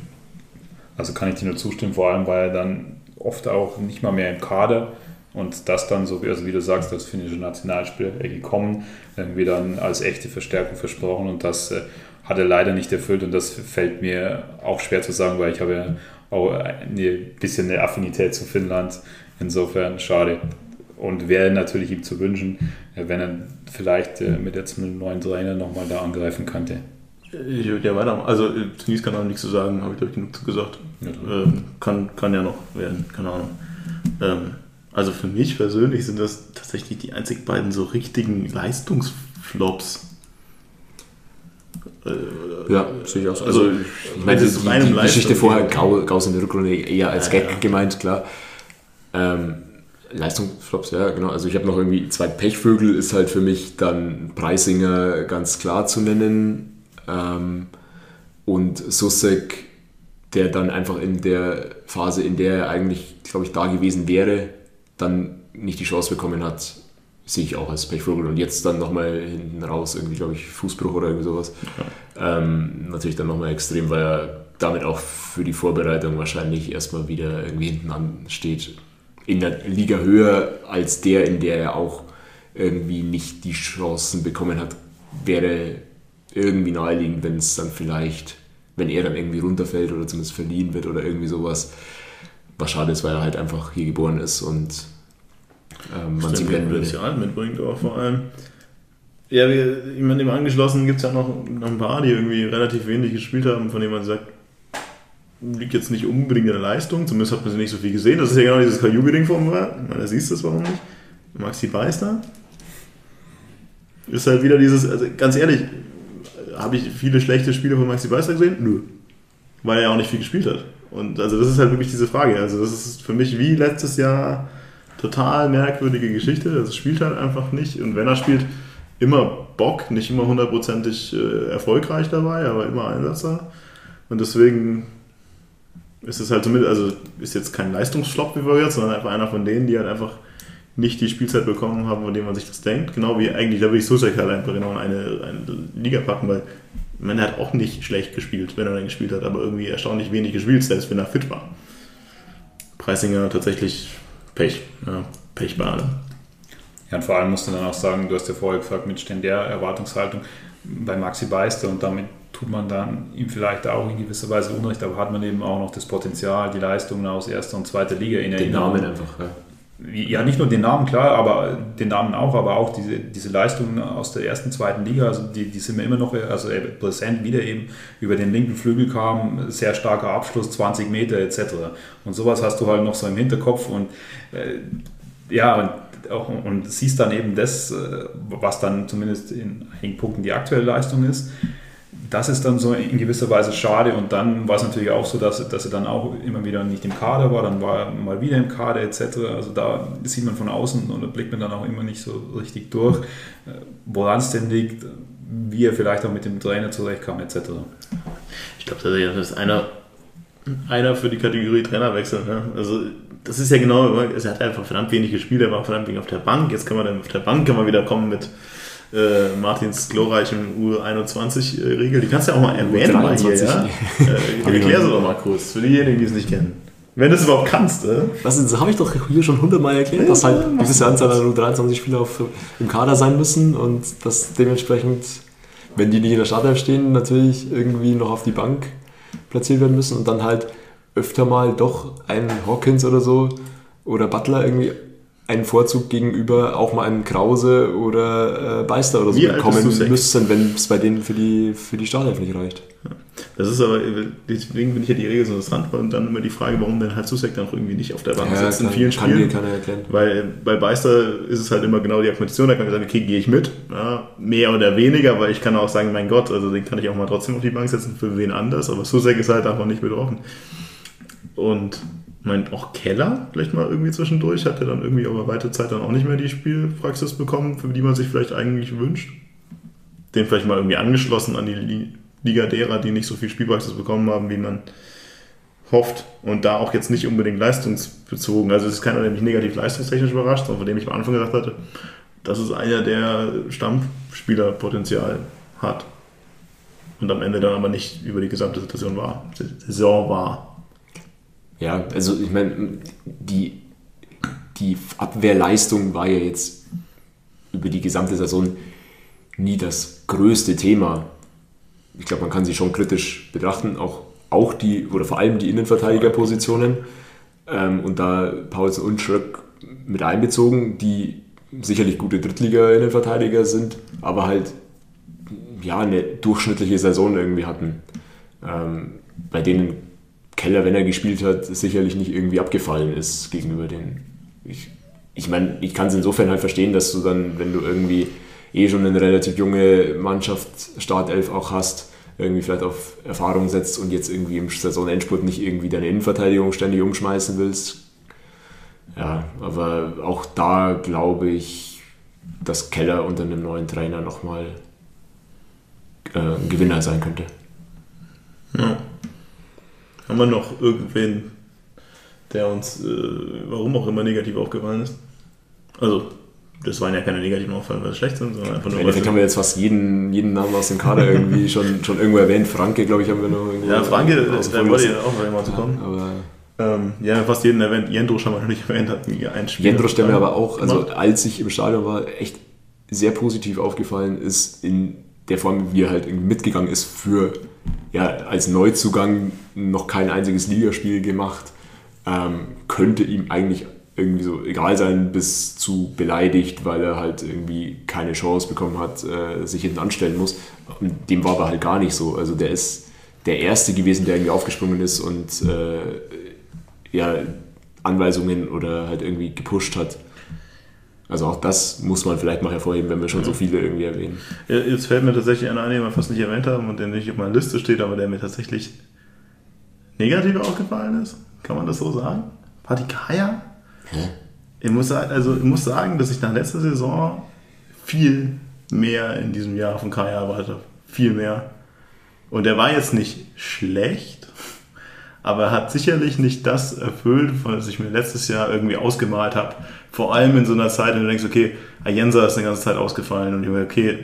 Also kann ich dir nur zustimmen, vor allem weil er dann oft auch nicht mal mehr im Kader und das dann so, also wie du sagst, als finnischer Nationalspieler gekommen, irgendwie dann als echte Verstärkung versprochen und das äh, hat er leider nicht erfüllt und das fällt mir auch schwer zu sagen, weil ich habe ja auch ein bisschen eine Affinität zu Finnland. Insofern schade und wäre natürlich ihm zu wünschen, äh, wenn er vielleicht äh, mit jetzt einem neuen Trainer nochmal da angreifen könnte. Ich würde ja weitermachen. Also zunächst kann auch nichts zu sagen, habe ich glaube ich genug gesagt. Ja, ähm, kann, kann ja noch werden, keine Ahnung. Ähm, also für mich persönlich sind das tatsächlich die einzig beiden so richtigen Leistungsflops. Äh, ja, sehe ich auch so. Also, ich meine, die, die Geschichte vorher, Gauss in der Rückrunde eher als Gag ja. gemeint, klar. Ähm, Leistungsflops, ja, genau. Also ich habe noch irgendwie zwei Pechvögel, ist halt für mich dann Preisinger ganz klar zu nennen. Ähm, und Susek, der dann einfach in der Phase, in der er eigentlich, glaube ich, da gewesen wäre, dann nicht die Chance bekommen hat, sehe ich auch als Pechvogel. Und jetzt dann nochmal hinten raus, irgendwie, glaube ich, Fußbruch oder irgendwie sowas. Ja. Ähm, natürlich dann nochmal extrem, weil er damit auch für die Vorbereitung wahrscheinlich erstmal wieder irgendwie hinten ansteht in der Liga höher als der, in der er auch irgendwie nicht die Chancen bekommen hat, wäre irgendwie naheliegend, wenn es dann vielleicht, wenn er dann irgendwie runterfällt oder zumindest verliehen wird oder irgendwie sowas. Was schade ist, weil er halt einfach hier geboren ist und ähm, man sich blenden würde. Potenzial mitbringt auch vor allem. Ja, wir, ich meine, dem angeschlossen gibt es ja noch, noch ein paar, die irgendwie relativ wenig gespielt haben, von denen man sagt, liegt jetzt nicht unbedingt in der Leistung, zumindest hat man sie nicht so viel gesehen. Das ist ja genau dieses Kajubi-Ding von mir. Da siehst du es, warum nicht. Maxi Beister ist halt wieder dieses, also ganz ehrlich, habe ich viele schlechte Spiele von Maxi Beister gesehen? Nö. Weil er ja auch nicht viel gespielt hat. Und also das ist halt wirklich diese Frage. Also das ist für mich wie letztes Jahr total merkwürdige Geschichte. Also spielt halt einfach nicht. Und wenn er spielt, immer Bock, nicht immer hundertprozentig äh, erfolgreich dabei, aber immer Einsatzer. Und deswegen ist es halt zumindest, also ist jetzt kein Leistungsflop, wie wir jetzt, sondern einfach einer von denen, die halt einfach nicht die Spielzeit bekommen haben, von dem man sich das denkt. Genau wie eigentlich, da würde ich Susek halt einfach genau in eine, eine Liga packen, weil man hat auch nicht schlecht gespielt, wenn er dann gespielt hat, aber irgendwie erstaunlich wenig gespielt, selbst wenn er fit war. Preisinger tatsächlich Pech, ja, Pechbahn. Ja, und vor allem musst du dann auch sagen, du hast ja vorher gefragt, mit der Erwartungshaltung bei Maxi Beister und damit tut man dann ihm vielleicht auch in gewisser Weise Unrecht, aber hat man eben auch noch das Potenzial, die Leistungen aus erster und zweiter Liga in Erinnerung. Den Namen einfach, ja ja, nicht nur den Namen, klar, aber den Namen auch, aber auch diese, diese Leistungen aus der ersten, zweiten Liga, also die, die sind mir immer noch also präsent, wieder eben über den linken Flügel kam, sehr starker Abschluss, 20 Meter etc. Und sowas hast du halt noch so im Hinterkopf und äh, ja, und, auch, und siehst dann eben das, äh, was dann zumindest in einigen Punkten die aktuelle Leistung ist das ist dann so in gewisser Weise schade. Und dann war es natürlich auch so, dass, dass er dann auch immer wieder nicht im Kader war, dann war er mal wieder im Kader etc. Also da sieht man von außen und da blickt man dann auch immer nicht so richtig durch, äh, woran es denn liegt, wie er vielleicht auch mit dem Trainer zurechtkam etc. Ich glaube, das ist einer, einer für die Kategorie Trainerwechsel. Ne? Also das ist ja genau, er hat einfach verdammt wenig gespielt, er war verdammt wenig auf der Bank. Jetzt kann man dann auf der Bank kann man wieder kommen mit äh, Martins glorreichen U21-Regel. Die kannst du ja auch mal erwähnen mal hier, ja? äh, erklär sie doch mal kurz, für diejenigen, die es nicht kennen. Wenn du es überhaupt kannst, äh? Das, das habe ich doch hier schon hundertmal erklärt, dass halt gewisse Anzahl an U23-Spieler im Kader sein müssen und dass dementsprechend, wenn die nicht in der Startelf stehen, natürlich irgendwie noch auf die Bank platziert werden müssen und dann halt öfter mal doch ein Hawkins oder so oder Butler irgendwie einen Vorzug gegenüber auch mal einem Krause oder äh, Beister oder so Wie bekommen müssen, wenn es bei denen für die, für die Startelf nicht reicht. Das ist aber, deswegen bin ich ja die Regel so interessant und dann immer die Frage, warum denn halt Susek dann auch irgendwie nicht auf der Bank ja, sitzt in vielen kann Spielen. Kann erklären. Weil bei Beister ist es halt immer genau die Argumentation, da kann man sagen, okay, gehe ich mit, ja, mehr oder weniger, weil ich kann auch sagen, mein Gott, also den kann ich auch mal trotzdem auf die Bank setzen, für wen anders, aber Susek ist halt einfach nicht betroffen. Und meint auch Keller vielleicht mal irgendwie zwischendurch, hat er dann irgendwie über weite Zeit dann auch nicht mehr die Spielpraxis bekommen, für die man sich vielleicht eigentlich wünscht. Den vielleicht mal irgendwie angeschlossen an die Liga derer, die nicht so viel Spielpraxis bekommen haben, wie man hofft. Und da auch jetzt nicht unbedingt leistungsbezogen. Also es ist keiner, der mich negativ leistungstechnisch überrascht, sondern von dem ich am Anfang gesagt hatte, das ist einer, der Stammspielerpotenzial hat. Und am Ende dann aber nicht über die gesamte Situation war. Saison war. Ja, also ich meine, die, die Abwehrleistung war ja jetzt über die gesamte Saison nie das größte Thema. Ich glaube, man kann sie schon kritisch betrachten, auch, auch die, oder vor allem die Innenverteidigerpositionen. Ähm, und da Paulsen und Schröck mit einbezogen, die sicherlich gute Drittliga-Innenverteidiger sind, aber halt ja, eine durchschnittliche Saison irgendwie hatten. Ähm, bei denen Keller, wenn er gespielt hat, sicherlich nicht irgendwie abgefallen ist gegenüber den. Ich, ich meine, ich kann es insofern halt verstehen, dass du dann, wenn du irgendwie eh schon eine relativ junge Mannschaft, Startelf auch hast, irgendwie vielleicht auf Erfahrung setzt und jetzt irgendwie im Saisonendspurt nicht irgendwie deine Innenverteidigung ständig umschmeißen willst. Ja, aber auch da glaube ich, dass Keller unter einem neuen Trainer nochmal äh, Gewinner sein könnte. Ja. Haben wir noch irgendwen, der uns, äh, warum auch immer, negativ aufgefallen ist? Also, das waren ja keine negativen Auffallen, weil sie schlecht sind, sondern einfach nur. Im Endeffekt haben wir jetzt fast jeden, jeden Namen aus dem Kader irgendwie schon, schon irgendwo erwähnt. Franke, glaube ich, haben wir noch irgendwo. Ja, Franke, da wollte ich auch mal zu kommen. Ja, aber ähm, ja, fast jeden erwähnt. Jendrusch haben wir noch nicht erwähnt, hat ein Spiel. Jendrusch, der mir aber auch, also als ich im Stadion war, echt sehr positiv aufgefallen ist, in der Form, wie er halt irgendwie mitgegangen ist für ja, als Neuzugang noch kein einziges Ligaspiel gemacht, ähm, könnte ihm eigentlich irgendwie so egal sein bis zu beleidigt, weil er halt irgendwie keine Chance bekommen hat, äh, sich hinten anstellen muss. Und dem war aber halt gar nicht so. Also der ist der Erste gewesen, der irgendwie aufgesprungen ist und äh, ja, Anweisungen oder halt irgendwie gepusht hat. Also auch das muss man vielleicht mal hervorheben, wenn wir schon ja. so viele irgendwie erwähnen. Jetzt fällt mir tatsächlich einer ein, den wir fast nicht erwähnt haben und der nicht auf meiner Liste steht, aber der mir tatsächlich negativ aufgefallen ist. Kann man das so sagen? Patikaya? Hä? Ich muss, also, ich muss sagen, dass ich nach letzter Saison viel mehr in diesem Jahr von Kaya erwartet habe. Viel mehr. Und er war jetzt nicht schlecht, aber er hat sicherlich nicht das erfüllt, was ich mir letztes Jahr irgendwie ausgemalt habe. Vor allem in so einer Zeit, wenn du denkst, okay, Ayensa ist eine ganze Zeit ausgefallen und ich meine, okay,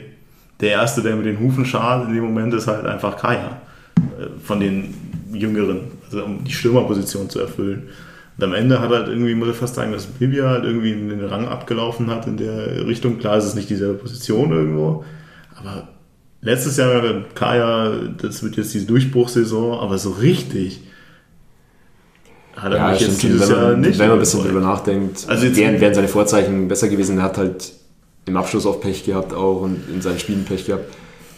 der Erste, der mit den Hufen schadet in dem Moment, ist halt einfach Kaya. Äh, von den Jüngeren, also um die Stürmerposition zu erfüllen. Und am Ende hat halt irgendwie, muss ich fast sagen, dass Bibia halt irgendwie den Rang abgelaufen hat in der Richtung. Klar ist es nicht dieselbe Position irgendwo, aber letztes Jahr Kaya, das wird jetzt diese Durchbruchssaison, aber so richtig hat er ja, mich jetzt dieses wenn man, Jahr nicht. Wenn man ein bisschen drüber nachdenkt, also wären, wären seine Vorzeichen besser gewesen. Er hat halt im Abschluss auch Pech gehabt auch und in seinen Spielen Pech gehabt.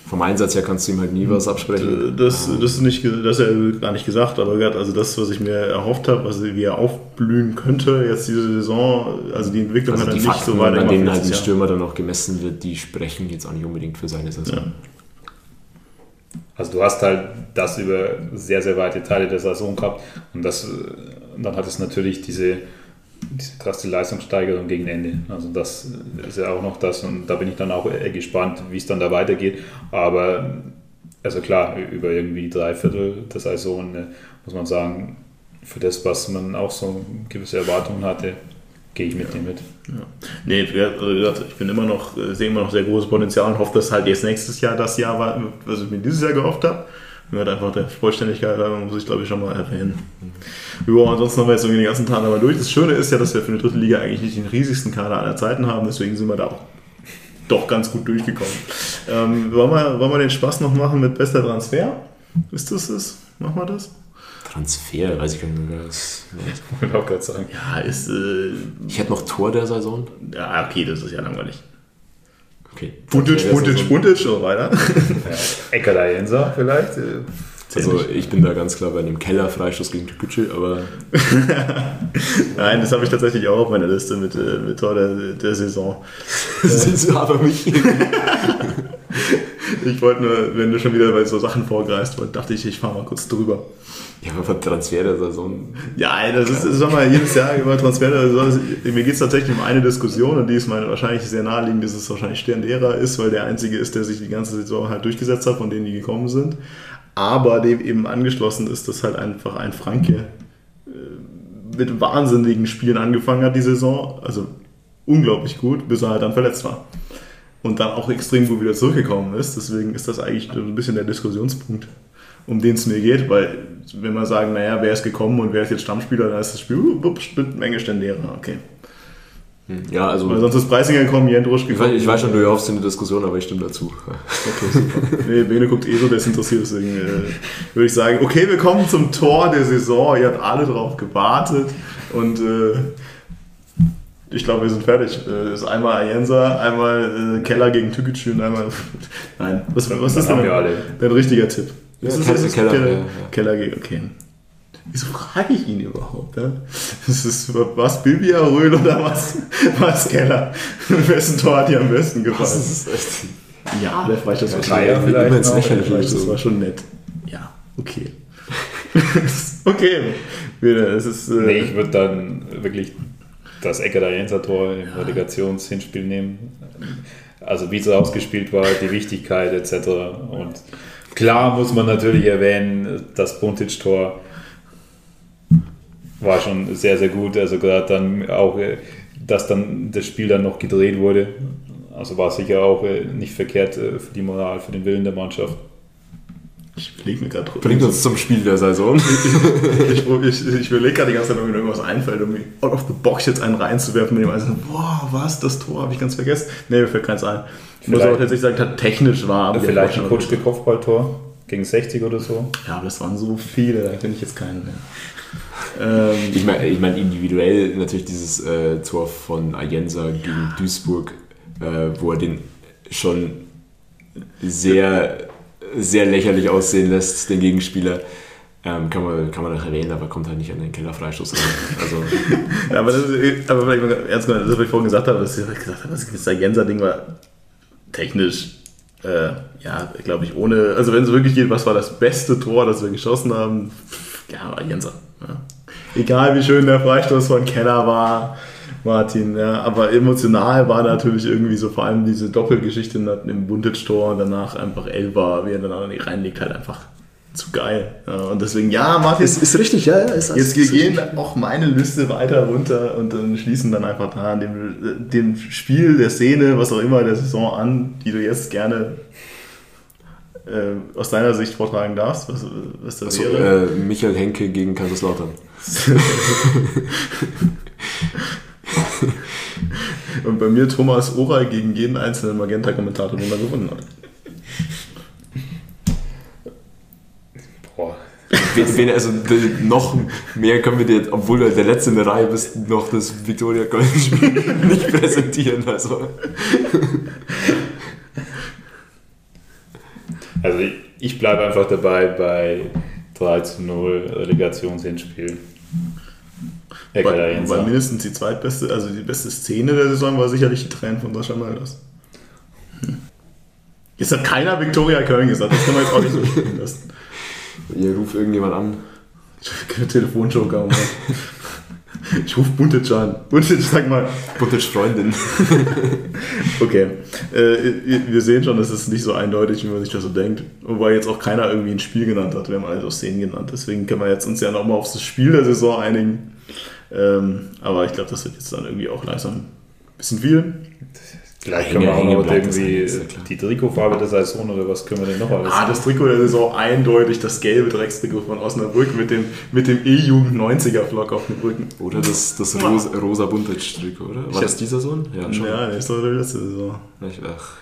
Vom Einsatz her kannst du ihm halt nie was absprechen. Das, das ist nicht, das ist ja gar nicht gesagt, aber also das, was ich mir erhofft habe, also wie er aufblühen könnte jetzt diese Saison, also die Entwicklung also hat er nicht Fakten, so weit An denen halt ein Stürmer dann auch gemessen wird, die sprechen jetzt auch nicht unbedingt für seine Saison. Ja. Also du hast halt das über sehr, sehr weite Teile der Saison gehabt und das, dann hat es natürlich diese, diese krasse Leistungssteigerung gegen Ende. Also das ist ja auch noch das und da bin ich dann auch gespannt, wie es dann da weitergeht. Aber also klar, über irgendwie drei Viertel der Saison äh, muss man sagen, für das, was man auch so gewisse Erwartungen hatte, gehe ich mit ja. dem mit. Ja. Nee, wie gesagt, ich bin immer noch, äh, sehe immer noch sehr großes Potenzial und hoffe, dass halt jetzt nächstes Jahr das Jahr war, was ich mir dieses Jahr gehofft habe. Und halt einfach der Vollständigkeit muss ich glaube ich schon mal erwähnen. Ja, ansonsten haben wir jetzt irgendwie den ganzen Tag aber durch. Das Schöne ist ja, dass wir für eine dritte Liga eigentlich nicht den riesigsten Kader aller Zeiten haben, deswegen sind wir da auch doch ganz gut durchgekommen. Ähm, wollen, wir, wollen wir den Spaß noch machen mit bester Transfer? Ist das es? Machen wir das? Transfer, weiß ich gar nicht mehr, das Ich auch gerade sagen. Ja, ist. Äh, ich hätte noch Tor der Saison. Ja, okay, das ist ja langweilig. Okay. Puntic, Puntic, Puntic und weiter. Ja, Eckler Jenser vielleicht. Äh, also ich bin da ganz klar bei einem Keller-Freistoß gegen Tükücü, aber... Nein, das habe ich tatsächlich auch auf meiner Liste mit, äh, mit Tor der, der Saison. Das ist aber mich. Ich wollte nur, wenn du schon wieder bei so Sachen vorgreifst, dachte ich, ich fahre mal kurz drüber. Ja, aber Transfer der Saison. Ja, das ist, das sag mal, jedes Jahr über Transfer der Saison. Mir geht es tatsächlich um eine Diskussion und die ist meine wahrscheinlich sehr naheliegend, dass es wahrscheinlich Stern derer ist, weil der einzige ist, der sich die ganze Saison halt durchgesetzt hat, von denen die gekommen sind. Aber dem eben angeschlossen ist, dass halt einfach ein Franke äh, mit wahnsinnigen Spielen angefangen hat die Saison. Also unglaublich gut, bis er halt dann verletzt war. Und dann auch extrem gut wieder zurückgekommen ist. Deswegen ist das eigentlich so ein bisschen der Diskussionspunkt um den es mir geht, weil wenn wir sagen, naja, wer ist gekommen und wer ist jetzt Stammspieler, dann ist das Spiel, mit Menge Ständerer, okay. Hm, ja, also. Weil sonst ist Preisinger gekommen, Jendrusch gekommen. Ich weiß, schon, du hoffst in der Diskussion, aber ich stimme dazu. Okay, super. nee, Bene guckt eh so, der ist interessiert, deswegen äh, würde ich sagen, okay, wir kommen zum Tor der Saison. Ihr habt alle drauf gewartet und äh, ich glaube, wir sind fertig. Das äh, ist einmal Ayensa, einmal äh, Keller gegen Tükücü und einmal. Nein, was, was ist denn dein richtiger Tipp? Ja, das ist, Keller, ist Keller, Keller, ja, ja. Keller geht, okay. Wieso frage ich ihn überhaupt? Ja? Das ist, was Bilbia Röhl oder was, was Keller? Wessen Tor hat dir am besten gefallen? Das ist echt. Ja, der Freistoß das war schon nett. Das war schon nett. Ja, okay. okay. Das ist, äh nee, ich würde dann wirklich das Ecke der Jenser-Tor im Relegationshinspiel nehmen. Also wie es ausgespielt war, die Wichtigkeit etc. Und Klar muss man natürlich erwähnen, das Buntic-Tor war schon sehr, sehr gut. Also gerade dann auch, äh, dass dann das Spiel dann noch gedreht wurde. Also war sicher auch äh, nicht verkehrt äh, für die Moral, für den Willen der Mannschaft. Ich überlege mir gerade Bringt uns zum Spiel der Saison. ich, ich, ich, ich überlege gerade die ganze Zeit, ob mir irgendwas einfällt, um out of the box jetzt einen reinzuwerfen, mit dem einen boah, was, das Tor habe ich ganz vergessen. Nee, mir fällt keins ein. Ich muss aber tatsächlich sagen, dass technisch war. Aber vielleicht ein Kutschke Kopfballtor. gegen 60 oder so. Ja, aber das waren so viele, da finde ich jetzt keinen mehr. Ähm, ich meine ich mein individuell natürlich dieses äh, Tor von Ayensa ja. gegen Duisburg, äh, wo er den schon sehr, sehr lächerlich aussehen lässt, den Gegenspieler. Ähm, kann, man, kann man noch erwähnen, aber kommt halt nicht an den Kellerfreistoß ran. Also. ja, aber, das ist, aber vielleicht mal ernst gemeint, das, was ich vorhin gesagt habe, dass ich gesagt habe, das Ayensa-Ding war technisch äh, ja, glaube ich, ohne, also wenn es wirklich geht, was war das beste Tor, das wir geschossen haben? Ja, war Jenser. Ja. Egal wie schön der Freistoß von Keller war, Martin, ja, aber emotional war natürlich irgendwie so vor allem diese Doppelgeschichte im Buntage-Tor und danach einfach Elba, wie er dann reinlegt, halt einfach zu geil. Ja, und deswegen, ja, Martin. Ist, ist richtig, ja. Ist, jetzt ist gehen richtig. auch meine Liste weiter runter und dann schließen dann einfach da an dem, dem Spiel, der Szene, was auch immer, der Saison an, die du jetzt gerne äh, aus deiner Sicht vortragen darfst, was, was das also, wäre. Äh, Michael Henke gegen Kaiserslautern. und bei mir Thomas Oral gegen jeden einzelnen Magenta-Kommentator, den er gewonnen hat. Wen, also noch mehr können wir dir, obwohl du der Letzte in der Reihe bist, noch das Victoria Spiel nicht präsentieren. Also. Also ich, ich bleibe einfach dabei bei 3 zu 0 Relegationshinspiel. Weil, weil mindestens die zweitbeste, also die beste Szene der Saison war sicherlich die Tränen von Sascha Mölders. Hm. Jetzt hat keiner Victoria Köln gesagt, das kann man jetzt auch nicht so spielen lassen. Ihr ruft irgendjemand an. Telefonjoker. Ich rufe Buntic an. Buntic, sag mal. Buntic Freundin. okay. Äh, wir sehen schon, es ist nicht so eindeutig, wie man sich das so denkt. Wobei jetzt auch keiner irgendwie ein Spiel genannt hat. Wir haben auf Szenen genannt. Deswegen können wir jetzt uns ja nochmal auf das Spiel der Saison einigen. Ähm, aber ich glaube, das wird jetzt dann irgendwie auch langsam ein bisschen viel. Vielleicht können wir auch noch irgendwie die Trikotfarbe der Saison oder was können wir denn noch alles? Ah, das Trikot der Saison eindeutig das gelbe Dreckstrikot von Osnabrück mit dem, mit dem E-Jugend 90er Flock auf dem Rücken. Oder das, das rosa, rosa Buntage-Trikot, oder? War ich das dieser Saison? Ja, schon. Ja, das ist doch die letzte Saison. Ich, ach.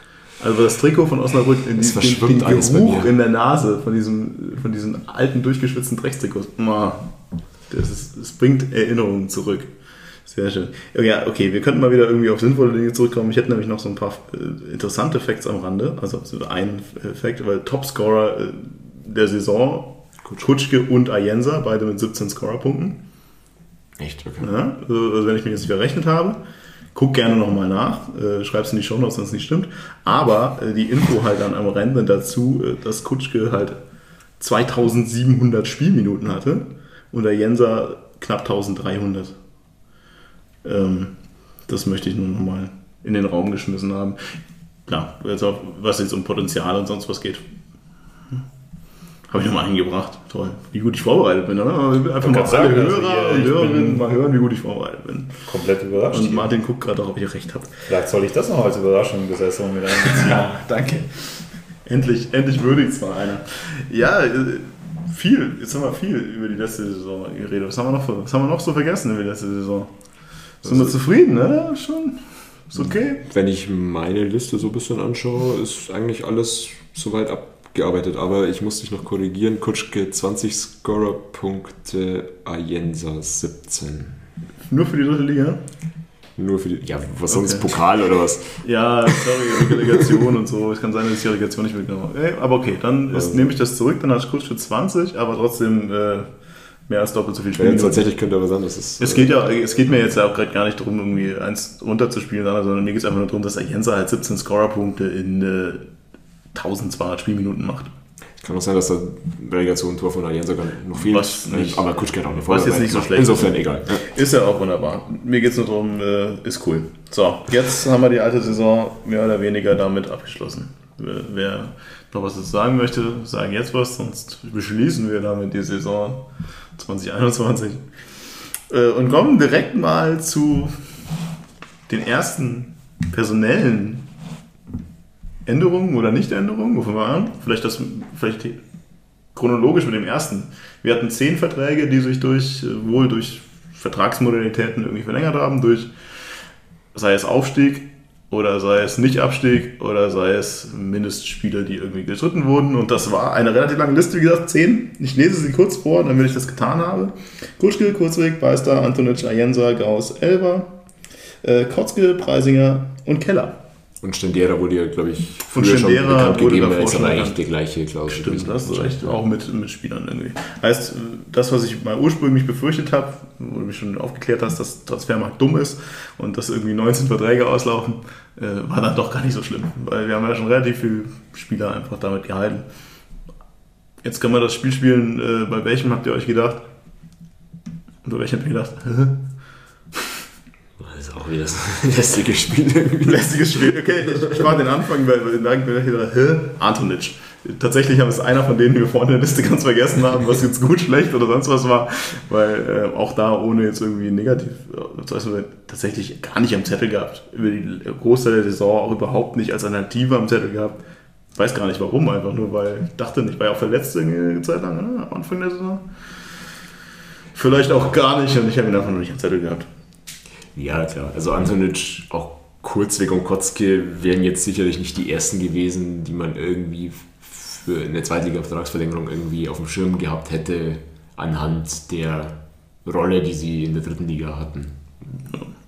Also das Trikot von Osnabrück, in die, den, den Geruch in der Nase von diesem, von diesem alten, durchgeschwitzten Dreckstrikot, das, ist, das bringt Erinnerungen zurück. Sehr schön. Ja, okay, wir könnten mal wieder irgendwie auf sinnvolle Dinge zurückkommen. Ich hätte nämlich noch so ein paar äh, interessante Facts am Rande. Also ein Fact, weil Topscorer äh, der Saison, Kutschke und Ayensa, beide mit 17 Scorerpunkten. Echt? Okay. Ja, also wenn ich mich jetzt verrechnet habe. Guck gerne nochmal nach, äh, schreib's in die Show Notes, wenn es nicht stimmt. Aber äh, die Info halt dann am Rande dazu, äh, dass Kutschke halt 2700 Spielminuten hatte und der Jenser knapp 1300. Ähm, das möchte ich nur nochmal in den Raum geschmissen haben. Klar, also was jetzt um Potenzial und sonst was geht, hm, habe ich nochmal eingebracht. Toll, wie gut ich vorbereitet bin. Oder? Einfach mal alle sagen, Hörer also und Hörerinnen mal hören, wie gut ich vorbereitet bin. Komplett überrascht. Und Martin guckt gerade auch, ob ich recht habe. Vielleicht soll ich das noch als Überraschung der Saison mit einbeziehen. ja, danke. Endlich, endlich würdigt es mal einer. Ja, äh, viel, jetzt haben wir viel über die letzte Saison geredet. Was haben wir noch, was haben wir noch so vergessen über die letzte Saison? Sind wir zufrieden, ne? Schon. Ist okay. Wenn ich meine Liste so ein bisschen anschaue, ist eigentlich alles soweit abgearbeitet. Aber ich muss dich noch korrigieren. Kutschke 20 Scorer-Punkte, Ayensa 17. Nur für die dritte Liga? Nur für die. Ja, was sonst? Okay. Pokal oder was? Ja, sorry, Relegation und so. Es kann sein, dass ich die Relegation nicht mitgenommen habe. Aber okay, dann ist, also. nehme ich das zurück. Dann hat Kutschke 20, aber trotzdem. Äh, mehr als doppelt so viel spielen. Ja, tatsächlich könnte aber sein, dass es. Es geht ja, es geht mir jetzt auch gerade gar nicht darum, irgendwie eins runterzuspielen, sondern mir geht es einfach nur darum, dass Ayensa halt 17 Scorerpunkte in äh, 1200 Spielminuten macht. Kann auch sein, dass da Relegation Tor von Allianz sogar noch fehlt. Was nicht, aber Kutschke hat auch eine Was jetzt nicht so schlecht Insofern egal. Ja. Ist ja auch wunderbar. Mir geht es nur darum, äh, ist cool. So, jetzt haben wir die alte Saison mehr oder weniger damit abgeschlossen. Wer noch was dazu sagen möchte, sagen jetzt was, sonst beschließen wir damit die Saison 2021. Äh, und kommen direkt mal zu den ersten personellen Änderungen oder Nicht-Änderungen. Wovon wir an? Vielleicht, das, vielleicht chronologisch mit dem ersten. Wir hatten zehn Verträge, die sich durch, wohl durch Vertragsmodalitäten irgendwie verlängert haben, durch sei es Aufstieg, oder sei es Nicht-Abstieg oder sei es Mindestspiele, die irgendwie gestritten wurden. Und das war eine relativ lange Liste, wie gesagt, zehn. Ich lese sie kurz vor, damit ich das getan habe. Kutschke, Kurzweg, Beister, Antonic, Ayensa, Gauss, Elber, äh, Kotzke, Preisinger und Keller. Und Stendera wurde ja, glaube ich, Von Stendera wurde gegeben, davor ist aber echt die gleiche Klausel. Stimmt, gewesen. das ist recht. Auch mit, mit Spielern irgendwie. Heißt, das, was ich mal ursprünglich befürchtet habe, wo du mich schon aufgeklärt hast, dass Transfermarkt dumm ist und dass irgendwie 19 Verträge auslaufen, äh, war dann doch gar nicht so schlimm. Weil wir haben ja schon relativ viele Spieler einfach damit gehalten. Jetzt können wir das Spiel spielen. Äh, bei welchem habt ihr euch gedacht? Und bei welchem habt ihr gedacht? Das ist auch wieder so ein lästiges Spiel irgendwie. Lästiges Spiel. Okay, ich, ich mache den Anfang, weil, ich gedacht, hä? Antonic. Tatsächlich haben es einer von denen, die wir vorhin in der Liste ganz vergessen haben, was jetzt gut, schlecht oder sonst was war, weil äh, auch da ohne jetzt irgendwie negativ, äh, wir tatsächlich gar nicht am Zettel gehabt. Über die Großteil der Saison auch überhaupt nicht als Alternative am Zettel gehabt. Weiß gar nicht warum, einfach nur, weil ich dachte nicht, war ja auch verletzt eine Zeit lang, ne? am Anfang der Saison. Vielleicht auch gar nicht und ich habe ihn einfach nur nicht am Zettel gehabt. Ja, klar. Also Antonic, auch Kurzweg und Kotzke wären jetzt sicherlich nicht die ersten gewesen, die man irgendwie für eine Zweitliga-Vertragsverlängerung irgendwie auf dem Schirm gehabt hätte, anhand der Rolle, die sie in der dritten Liga hatten.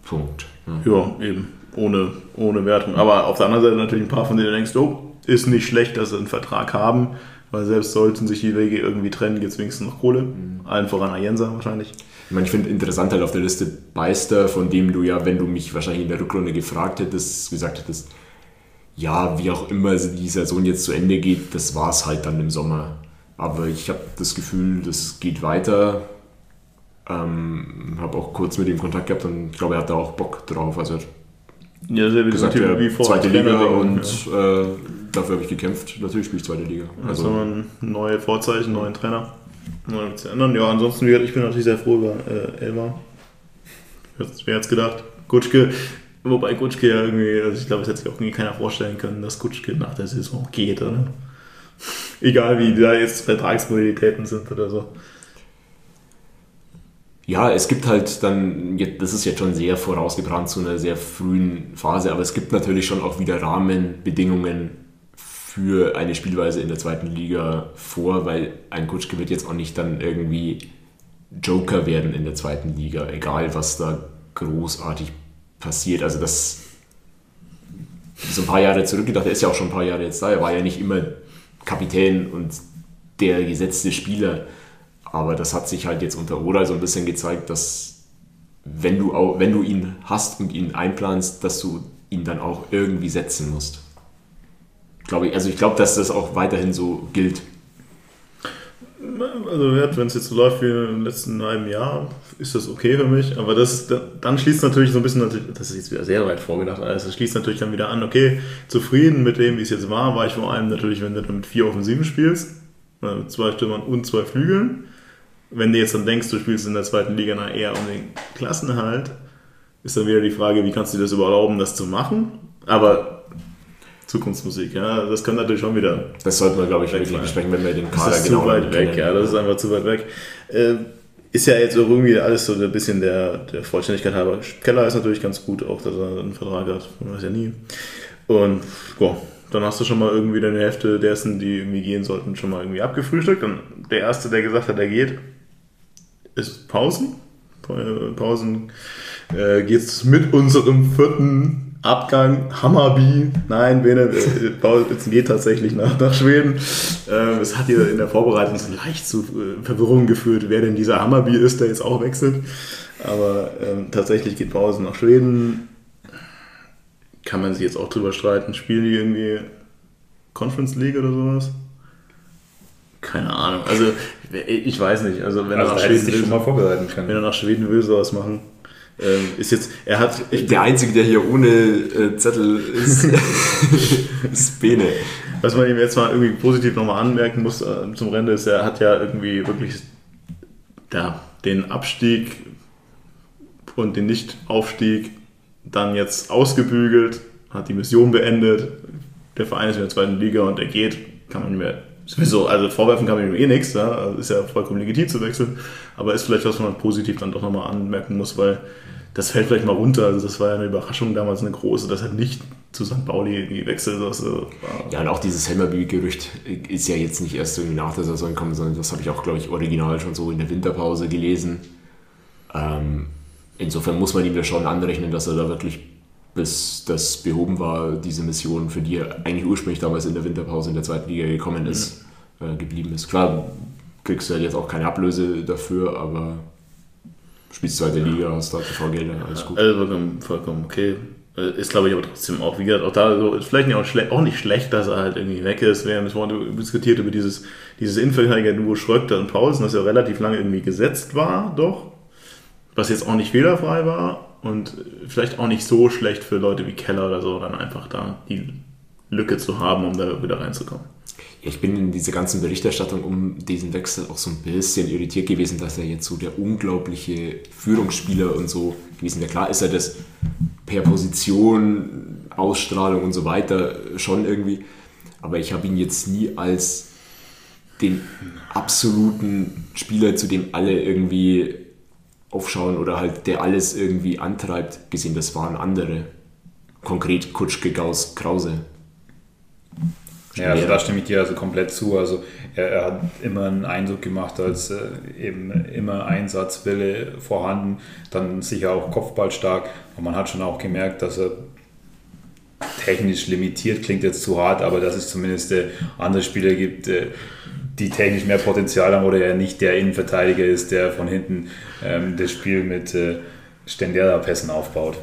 Punkt. Ja. Ja, eben. Ohne, ohne Wertung. Aber auf der anderen Seite natürlich ein paar, von denen du denkst, oh, ist nicht schlecht, dass sie einen Vertrag haben, weil selbst sollten sich die Wege irgendwie trennen, gibt es wenigstens noch Kohle. Allen voran Ayensa wahrscheinlich. Ich meine, ich finde interessant halt auf der Liste Beister, von dem du ja, wenn du mich wahrscheinlich in der Rückrunde gefragt hättest, gesagt hättest, ja, wie auch immer die Saison jetzt zu Ende geht, das war es halt dann im Sommer. Aber ich habe das Gefühl, das geht weiter. Ähm, habe auch kurz mit ihm Kontakt gehabt und ich glaube, er hat da auch Bock drauf. Also Ja, sehr gesagt, wie, ja, wie vor zweite Liga und ja. äh, dafür habe ich gekämpft. Natürlich spiele ich zweite Liga. Also Also, neue Vorzeichen, neuen Trainer. Ändern. Ja, ansonsten, ich bin natürlich sehr froh über äh, Elmar. Wer hätte es gedacht? Kutschke, wobei Kutschke ja irgendwie, also ich glaube, es hätte sich auch irgendwie keiner vorstellen können, dass Kutschke nach der Saison geht, oder? Egal wie da jetzt Vertragsmodalitäten sind oder so. Ja, es gibt halt dann, das ist jetzt schon sehr vorausgebrannt zu einer sehr frühen Phase, aber es gibt natürlich schon auch wieder Rahmenbedingungen für eine Spielweise in der zweiten Liga vor, weil ein Kutschke wird jetzt auch nicht dann irgendwie Joker werden in der zweiten Liga, egal was da großartig passiert. Also das so ein paar Jahre zurückgedacht, er ist ja auch schon ein paar Jahre jetzt da, er war ja nicht immer Kapitän und der gesetzte Spieler. Aber das hat sich halt jetzt unter Oral so ein bisschen gezeigt, dass wenn du, auch, wenn du ihn hast und ihn einplanst, dass du ihn dann auch irgendwie setzen musst. Glaube ich, also ich glaube, dass das auch weiterhin so gilt. Also wenn es jetzt so läuft wie im letzten halben Jahr, ist das okay für mich. Aber das, dann schließt natürlich so ein bisschen, das ist jetzt wieder sehr weit vorgedacht alles, das schließt natürlich dann wieder an, okay, zufrieden mit dem, wie es jetzt war, war ich vor allem natürlich, wenn du dann mit vier Offensiven spielst, äh, mit zwei Stürmern und zwei Flügeln. Wenn du jetzt dann denkst, du spielst in der zweiten Liga na eher um den Klassenhalt, ist dann wieder die Frage, wie kannst du dir das überhaupt erlauben, das zu machen? Aber Zukunftsmusik, ja, das kann natürlich schon wieder Das sollten wir, glaube ich, wirklich besprechen, wenn wir den das Kader ist zu genau weit weg, ja, das ist einfach zu weit weg. Äh, ist ja jetzt irgendwie alles so ein bisschen der, der Vollständigkeit halber. Keller ist natürlich ganz gut, auch dass er einen Vertrag hat, man weiß ja nie. Und ja, dann hast du schon mal irgendwie deine Hälfte dessen, die irgendwie gehen sollten, schon mal irgendwie abgefrühstückt. Und der Erste, der gesagt hat, der geht, ist Pausen. Äh, Pausen äh, geht's mit unserem vierten Abgang Hammerby. Nein, Bene, äh, Pausen geht tatsächlich nach, nach Schweden. Ähm, es hat hier in der Vorbereitung so leicht zu äh, Verwirrung geführt, wer denn dieser Hammerby ist, der jetzt auch wechselt. Aber ähm, tatsächlich geht Pausen nach Schweden. Kann man sich jetzt auch drüber streiten, spielen die irgendwie Conference League oder sowas? Keine Ahnung. Also, ich weiß nicht. Also, wenn er Also nach hättest du Schweden dich schon will, mal vorbereiten wenn er können. nach Schweden will, sowas machen. Ähm, ist jetzt, er hat, ich, Der Einzige, der hier ohne äh, Zettel ist, ist Bene. was man ihm jetzt mal irgendwie positiv nochmal anmerken muss äh, zum Rennen ist, er hat ja irgendwie wirklich ja, den Abstieg und den Nicht-Aufstieg dann jetzt ausgebügelt, hat die Mission beendet. Der Verein ist in der zweiten Liga und er geht, kann man nicht mehr sowieso, also vorwerfen kann man ihm eh nichts, ja, also ist ja vollkommen legitim zu wechseln, aber ist vielleicht was, was man positiv dann doch nochmal anmerken muss, weil das fällt vielleicht mal runter. Also das war ja eine Überraschung damals eine große, dass er nicht zu St. Pauli irgendwie wechselt. Das, ja, und auch dieses Helmerby-Gerücht ist ja jetzt nicht erst irgendwie nach der Saison gekommen, sondern das habe ich auch, glaube ich, original schon so in der Winterpause gelesen. Ähm, insofern muss man ihm ja schon anrechnen, dass er da wirklich bis das behoben war, diese Mission, für die er eigentlich ursprünglich damals in der Winterpause in der zweiten Liga gekommen ist, mhm. äh, geblieben ist. Klar, kriegst du halt jetzt auch keine Ablöse dafür, aber spielst zweite ja. Liga, hast da TV-Gelder, alles gut. Also vollkommen, vollkommen okay. Äh, ist, glaube ich, aber trotzdem auch, wie gesagt, auch da so, ist vielleicht auch, auch, nicht schlecht, dass er halt irgendwie weg ist. Wir haben es vorhin diskutiert über dieses, dieses Innenverteidiger-Duo Schröckter und Pausen, das ja relativ lange irgendwie gesetzt war, doch. Was jetzt auch nicht fehlerfrei war und vielleicht auch nicht so schlecht für Leute wie Keller oder so, dann einfach da die Lücke zu haben, um da wieder reinzukommen. Ich bin in dieser ganzen Berichterstattung um diesen Wechsel auch so ein bisschen irritiert gewesen, dass er jetzt so der unglaubliche Führungsspieler und so gewesen wäre. Klar ist er das per Position, Ausstrahlung und so weiter schon irgendwie, aber ich habe ihn jetzt nie als den absoluten Spieler, zu dem alle irgendwie aufschauen oder halt der alles irgendwie antreibt, gesehen. Das waren andere. Konkret Kutschke, Gauss, Krause. Ja, also da stimme ich dir also komplett zu. Also er, er hat immer einen Eindruck gemacht, als äh, eben immer Einsatzwille vorhanden, dann sicher auch kopfballstark. Und man hat schon auch gemerkt, dass er technisch limitiert, klingt jetzt zu hart, aber dass es zumindest äh, andere Spieler gibt, äh, die technisch mehr Potenzial haben oder er nicht der Innenverteidiger ist, der von hinten ähm, das Spiel mit äh, Stendera-Pässen aufbaut.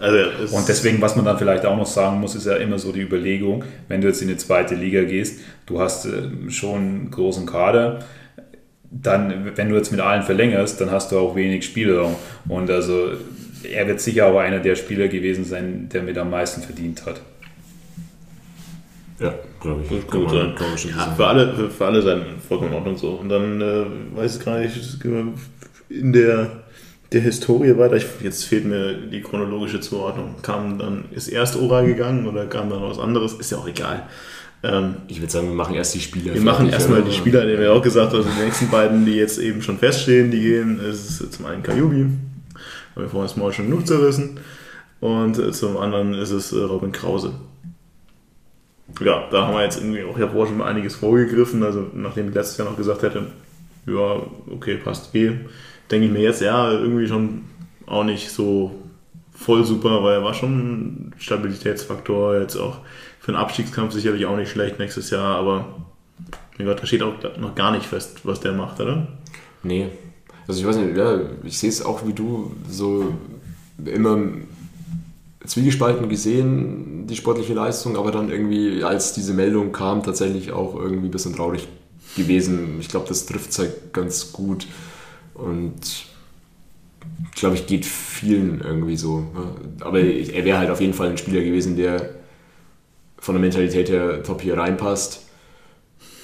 Also und deswegen, was man dann vielleicht auch noch sagen muss, ist ja immer so die Überlegung, wenn du jetzt in die zweite Liga gehst, du hast äh, schon einen großen Kader, dann, wenn du jetzt mit allen verlängerst, dann hast du auch wenig Spielraum. Und also er wird sicher auch einer der Spieler gewesen sein, der mit am meisten verdient hat. Ja, glaube ich. Das kann gut sein. Ja, für alle, für, für alle sein vollkommen in Ordnung so. Und dann äh, weiß ich gar nicht, in der der Historie weiter. Ich, jetzt fehlt mir die chronologische Zuordnung. Kam dann, ist erst Ora gegangen oder kam dann was anderes? Ist ja auch egal. Ähm, ich würde sagen, wir machen erst die Spieler. Wir machen erstmal die Spieler, die wir auch gesagt haben, also die nächsten beiden, die jetzt eben schon feststehen, die gehen, ist zum einen Kajubi, haben wir vorhin das Maul schon genug zerrissen, und äh, zum anderen ist es äh, Robin Krause. Ja, da haben wir jetzt irgendwie auch ja vorher schon mal einiges vorgegriffen, also nachdem ich letztes Jahr noch gesagt hätte, ja, okay, passt eh denke ich mir jetzt, ja, irgendwie schon auch nicht so voll super, weil er war schon ein Stabilitätsfaktor, jetzt auch für den Abstiegskampf sicherlich auch nicht schlecht nächstes Jahr, aber mir Gott, da steht auch noch gar nicht fest, was der macht, oder? Nee. Also ich weiß nicht, ja, ich sehe es auch wie du so immer zwiegespalten gesehen, die sportliche Leistung, aber dann irgendwie, als diese Meldung kam, tatsächlich auch irgendwie ein bisschen traurig gewesen. Ich glaube, das trifft es halt ganz gut. Und glaube ich, geht vielen irgendwie so. Ne? Aber er wäre halt auf jeden Fall ein Spieler gewesen, der von der Mentalität her top hier reinpasst.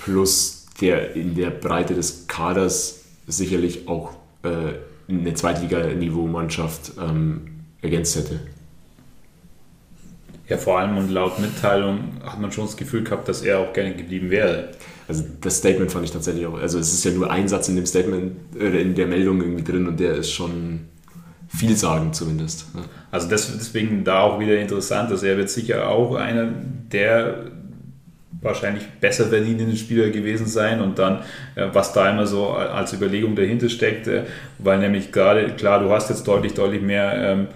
Plus der in der Breite des Kaders sicherlich auch äh, eine Zweitliganiveau-Mannschaft ähm, ergänzt hätte. Ja, vor allem und laut Mitteilung hat man schon das Gefühl gehabt, dass er auch gerne geblieben wäre. Also das Statement fand ich tatsächlich auch, also es ist ja nur ein Satz in dem Statement, äh, in der Meldung irgendwie drin und der ist schon vielsagend zumindest. Ne? Also das, deswegen da auch wieder interessant, dass er wird sicher auch einer der wahrscheinlich besser verdienenden Spieler gewesen sein und dann, äh, was da immer so als Überlegung dahinter steckt, äh, weil nämlich gerade, klar, du hast jetzt deutlich, deutlich mehr ähm,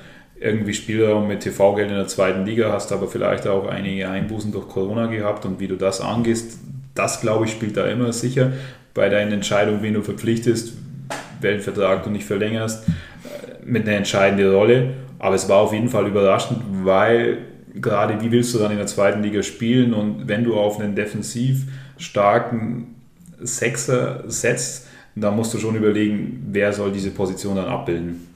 irgendwie Spielraum mit TV-Geld in der zweiten Liga, hast aber vielleicht auch einige Einbußen durch Corona gehabt und wie du das angehst, das glaube ich spielt da immer sicher bei deinen Entscheidungen, wen du verpflichtest, welchen Vertrag du nicht verlängerst, äh, mit einer entscheidenden Rolle. Aber es war auf jeden Fall überraschend, weil gerade wie willst du dann in der zweiten Liga spielen und wenn du auf einen defensiv starken Sechser setzt, dann musst du schon überlegen, wer soll diese Position dann abbilden.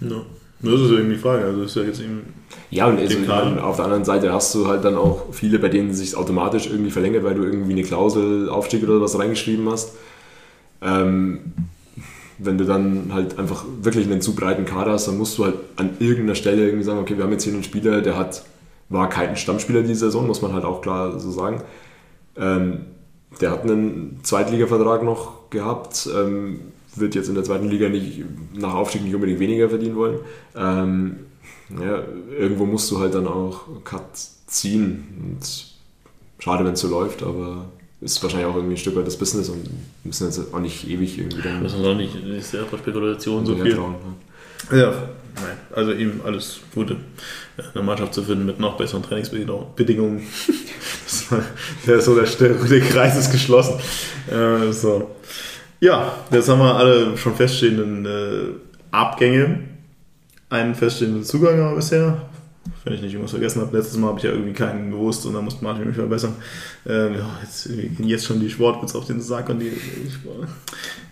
No. Das ist irgendwie die Frage. Also ist ja jetzt eben. Ja, und also auf der anderen Seite hast du halt dann auch viele, bei denen sich automatisch irgendwie verlängert, weil du irgendwie eine Klausel, Aufstieg oder was reingeschrieben hast. Ähm, wenn du dann halt einfach wirklich einen zu breiten Kader hast, dann musst du halt an irgendeiner Stelle irgendwie sagen, okay, wir haben jetzt hier einen Spieler, der hat, war kein Stammspieler diese Saison, muss man halt auch klar so sagen. Ähm, der hat einen Zweitligavertrag noch gehabt, ähm, wird jetzt in der zweiten Liga nicht nach Aufstieg nicht unbedingt weniger verdienen wollen. Ähm, ja, irgendwo musst du halt dann auch Cut ziehen. Und schade, wenn es so läuft, aber ist wahrscheinlich auch irgendwie ein Stück weit das Business und müssen jetzt auch nicht ewig irgendwie dann. Müssen wir auch nicht, ist ja Spekulation so viel. Trauen, ja. ja, nein, also ihm alles Gute. Eine Mannschaft zu finden mit noch besseren Trainingsbedingungen. der ist so der, der Kreis ist geschlossen. Äh, so. Ja, jetzt haben wir alle schon feststehenden äh, Abgänge. Einen feststehenden Zugang haben wir bisher wenn ich nicht irgendwas vergessen habe. Letztes Mal habe ich ja irgendwie keinen gewusst und dann musste Martin mich verbessern. Ähm, ja, jetzt gehen jetzt schon die Sportwitz auf den Sack und die. Ich,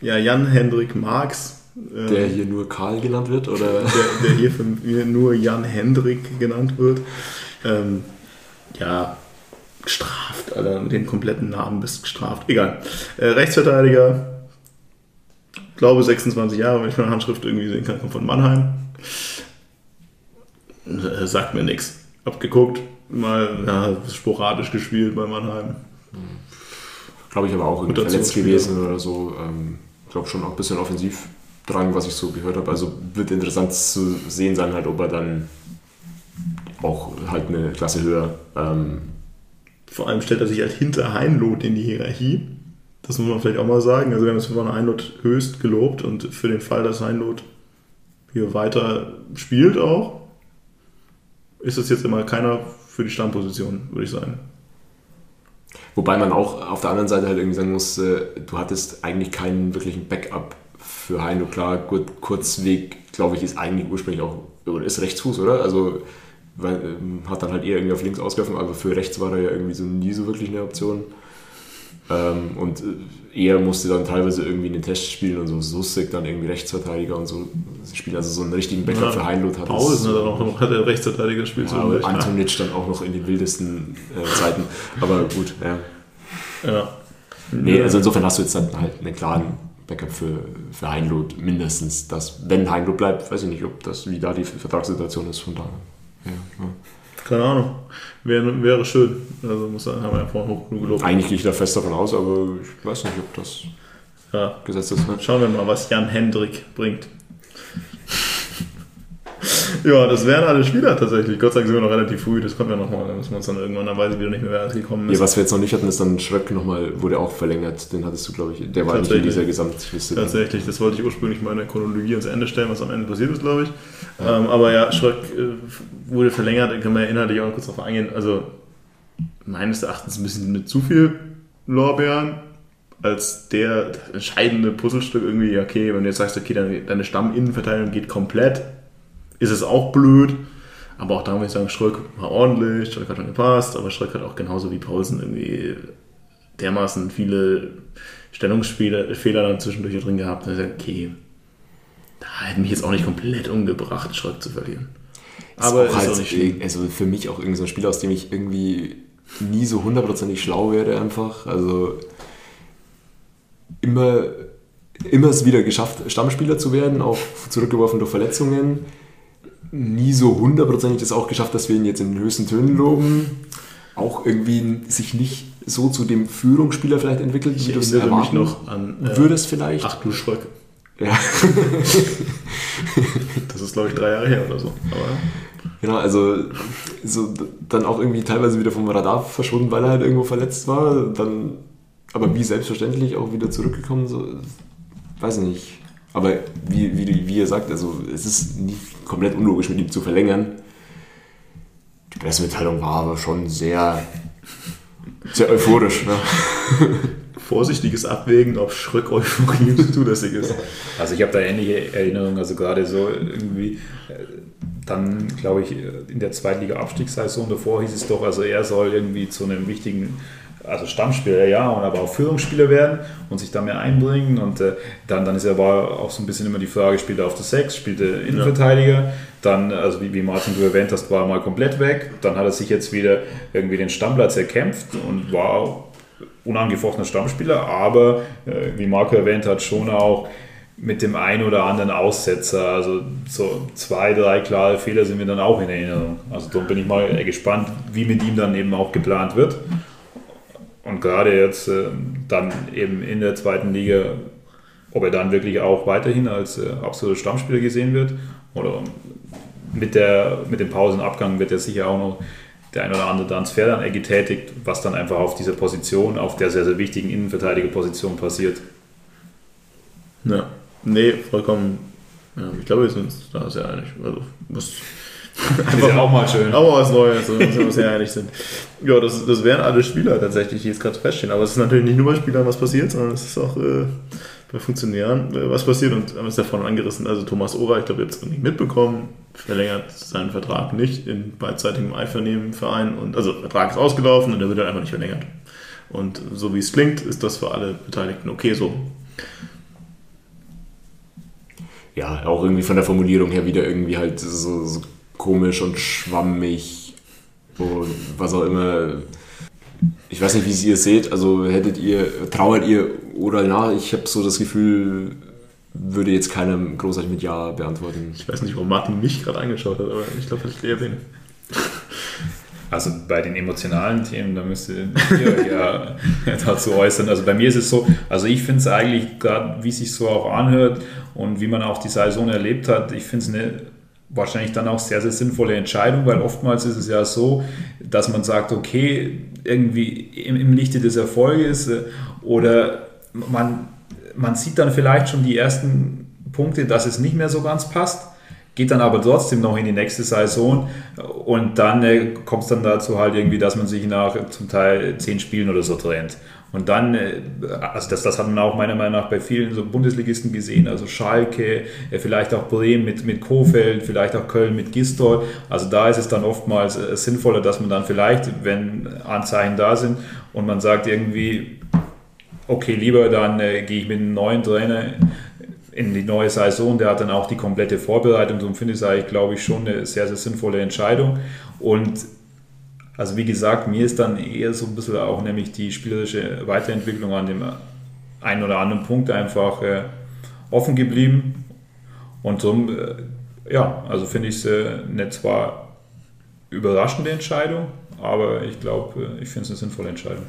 ja, Jan-Hendrik Marx. Ähm, der hier nur Karl genannt wird, oder? Der, der hier von mir nur Jan Hendrik genannt wird. Ähm, ja, gestraft, Alter. Mit dem kompletten Namen bist gestraft. Egal. Äh, Rechtsverteidiger. Glaube 26 Jahre, wenn ich meine Handschrift irgendwie sehen kann, kommt von Mannheim. Äh, sagt mir nichts. Hab geguckt, mal ja, sporadisch gespielt bei Mannheim. Glaube ich aber auch irgendwie verletzt gewesen oder so. Ähm, ich glaube schon auch ein bisschen Offensivdrang, was ich so gehört habe. Also wird interessant zu sehen sein, halt, ob er dann auch halt eine Klasse höher. Ähm, Vor allem stellt er sich halt hinter Heinloth in die Hierarchie. Das muss man vielleicht auch mal sagen. Also wir haben es von Heinloth höchst gelobt und für den Fall, dass Heinloth hier weiter spielt auch, ist es jetzt immer keiner für die Stammposition, würde ich sagen. Wobei man auch auf der anderen Seite halt irgendwie sagen muss, äh, du hattest eigentlich keinen wirklichen Backup für Heino. Klar, gut, Kurzweg, glaube ich, ist eigentlich ursprünglich auch, ist Rechtsfuß, oder? Also weil, ähm, hat dann halt eher irgendwie auf links ausgeworfen, aber für rechts war er ja irgendwie so nie so wirklich eine Option. Ähm, und äh, er musste dann teilweise irgendwie in den Test spielen und so Sussek dann irgendwie Rechtsverteidiger und so spielen. Also so einen richtigen Backup ja, für Heinloth hat Paulsen hat auch noch hat der Rechtsverteidiger gespielt. Ja, so Antonic dann auch noch in den wildesten äh, Zeiten. Aber gut, ja. Ja. Nee, also insofern hast du jetzt dann halt einen klaren Backup für, für Heinloth mindestens. Dass, wenn Heinloth bleibt, weiß ich nicht, ob das, wie da die Vertragssituation ist von da. Ja, ja. Keine Ahnung. Wäre, wäre schön. Also muss, haben wir ja vorhin hoch genug gelobt. Eigentlich gehe ich da fest davon aus, aber ich weiß nicht, ob das ja. gesetzt ist. Ne? Schauen wir mal, was Jan Hendrik bringt. ja, das wären alle Spieler tatsächlich. Gott sei Dank sind wir noch relativ früh, das kommt ja nochmal. Da müssen wir uns dann irgendwann, dann weiß ich wieder nicht mehr, wer alles gekommen ist. Ja, was wir jetzt noch nicht hatten, ist dann Schröck nochmal, wurde auch verlängert. Den hattest du, glaube ich, der war nicht in dieser Gesamtliste. Tatsächlich, das wollte ich ursprünglich mal in der Chronologie ans Ende stellen, was am Ende passiert ist, glaube ich. Ja. Ähm, aber ja, Schröck äh, wurde verlängert, da können wir inhaltlich auch noch kurz drauf eingehen. Also meines Erachtens ein bisschen mit zu viel Lorbeeren als der entscheidende Puzzlestück irgendwie, okay, wenn du jetzt sagst, okay, deine, deine Stamminnenverteidigung geht komplett, ist es auch blöd. Aber auch da muss ich sagen, Schröck war ordentlich, Schröck hat schon gepasst, aber Schröck hat auch genauso wie Pausen irgendwie dermaßen viele Stellungsfehler dann zwischendurch drin gehabt. Und ich sage, okay, da hätte mich jetzt auch nicht komplett umgebracht, Schröck zu verlieren. Ist aber auch ist halt, auch nicht schlimm. Also für mich auch irgendwie so ein Spiel, aus dem ich irgendwie nie so hundertprozentig schlau werde einfach. Also immer, immer es wieder geschafft, Stammspieler zu werden, auch zurückgeworfen durch Verletzungen nie so hundertprozentig das auch geschafft, dass wir ihn jetzt in den höchsten Tönen loben. Auch irgendwie sich nicht so zu dem Führungsspieler vielleicht entwickelt, ich wie du es erwarten mich noch an, äh, würdest vielleicht. Ach du Schröck. Ja. das ist, glaube ich, drei Jahre her oder so. Aber Genau, also so dann auch irgendwie teilweise wieder vom Radar verschwunden, weil er halt irgendwo verletzt war. Dann, aber wie selbstverständlich auch wieder zurückgekommen, so weiß ich nicht. Aber wie, wie, wie ihr sagt, also es ist nicht komplett unlogisch, mit ihm zu verlängern. Die Pressemitteilung war aber schon sehr, sehr euphorisch. Ne? Vorsichtiges Abwägen, ob Schröck Euphorie zulässig ist. Also ich habe da ähnliche Erinnerungen, also gerade so irgendwie, äh, dann glaube ich in der Zweitliga-Abstiegssaison davor hieß es doch, also er soll irgendwie zu einem wichtigen also Stammspieler, ja, und aber auch Führungsspieler werden und sich da mehr einbringen. Und äh, dann, dann ist aber auch so ein bisschen immer die Frage, spielt er auf der Sechs, spielt er Innenverteidiger? Ja. Dann, also wie, wie Martin du erwähnt hast, war er mal komplett weg. Dann hat er sich jetzt wieder irgendwie den Stammplatz erkämpft und war unangefochtener Stammspieler, aber äh, wie Marco erwähnt hat, schon auch mit dem einen oder anderen Aussetzer. Also so zwei, drei klare Fehler sind mir dann auch in Erinnerung. Also da bin ich mal gespannt, wie mit ihm dann eben auch geplant wird und gerade jetzt äh, dann eben in der zweiten Liga, ob er dann wirklich auch weiterhin als äh, absoluter Stammspieler gesehen wird oder mit, der, mit dem Pausenabgang wird er sicher auch noch der ein oder andere Transfer dann getätigt, was dann einfach auf dieser Position, auf der sehr, sehr wichtigen Innenverteidigerposition passiert. Ja, nee, vollkommen. Ja, ich glaube, wir sind uns da sehr einig. Also, muss Einfach ja auch mal schön. Aber was Neues, wo wir uns sehr einig sind. Ja, das, das wären alle Spieler tatsächlich, die jetzt gerade feststehen. Aber es ist natürlich nicht nur bei Spielern was passiert, sondern es ist auch äh, bei Funktionären äh, was passiert. Und haben es ja vorhin angerissen. Also Thomas Ora, ich glaube, ihr habt es nicht mitbekommen, verlängert seinen Vertrag nicht in beidseitigem Einvernehmen Verein. Und, also Vertrag ist ausgelaufen und der wird halt einfach nicht verlängert. Und so wie es klingt, ist das für alle Beteiligten okay so. Ja, auch irgendwie von der Formulierung her wieder irgendwie halt so, so komisch und schwammig und was auch immer. Ich weiß nicht, wie es ihr seht. Also hättet ihr, trauert ihr oder nach? Ich habe so das Gefühl, würde jetzt keiner großartig mit Ja beantworten. Ich weiß nicht, warum Martin mich gerade angeschaut hat, aber ich glaube, das ist eher bin. Also bei den emotionalen Themen, da müsst ihr ja dazu äußern. Also bei mir ist es so, also ich finde es eigentlich, gerade wie es sich so auch anhört und wie man auch die Saison erlebt hat, ich finde es eine wahrscheinlich dann auch sehr, sehr sinnvolle Entscheidung, weil oftmals ist es ja so, dass man sagt, okay, irgendwie im, im Lichte des Erfolges äh, oder man, man sieht dann vielleicht schon die ersten Punkte, dass es nicht mehr so ganz passt, geht dann aber trotzdem noch in die nächste Saison und dann äh, kommt es dann dazu halt irgendwie, dass man sich nach zum Teil zehn Spielen oder so trennt. Und dann, äh, also das, das hat man auch meiner Meinung nach bei vielen so Bundesligisten gesehen, also Schalke, äh, vielleicht auch Bremen mit, mit Kofeld, vielleicht auch Köln mit Gistol. Also da ist es dann oftmals äh, sinnvoller, dass man dann vielleicht, wenn Anzeichen da sind und man sagt irgendwie, okay, lieber dann äh, gehe ich mit einem neuen Trainer in die neue Saison, der hat dann auch die komplette Vorbereitung. So finde ich es eigentlich, glaube ich, schon eine sehr, sehr sinnvolle Entscheidung. Und also wie gesagt, mir ist dann eher so ein bisschen auch nämlich die spielerische Weiterentwicklung an dem einen oder anderen Punkt einfach äh, offen geblieben. Und darum, äh, ja, also finde ich es äh, zwar überraschende Entscheidung, aber ich glaube, äh, ich finde es eine sinnvolle Entscheidung.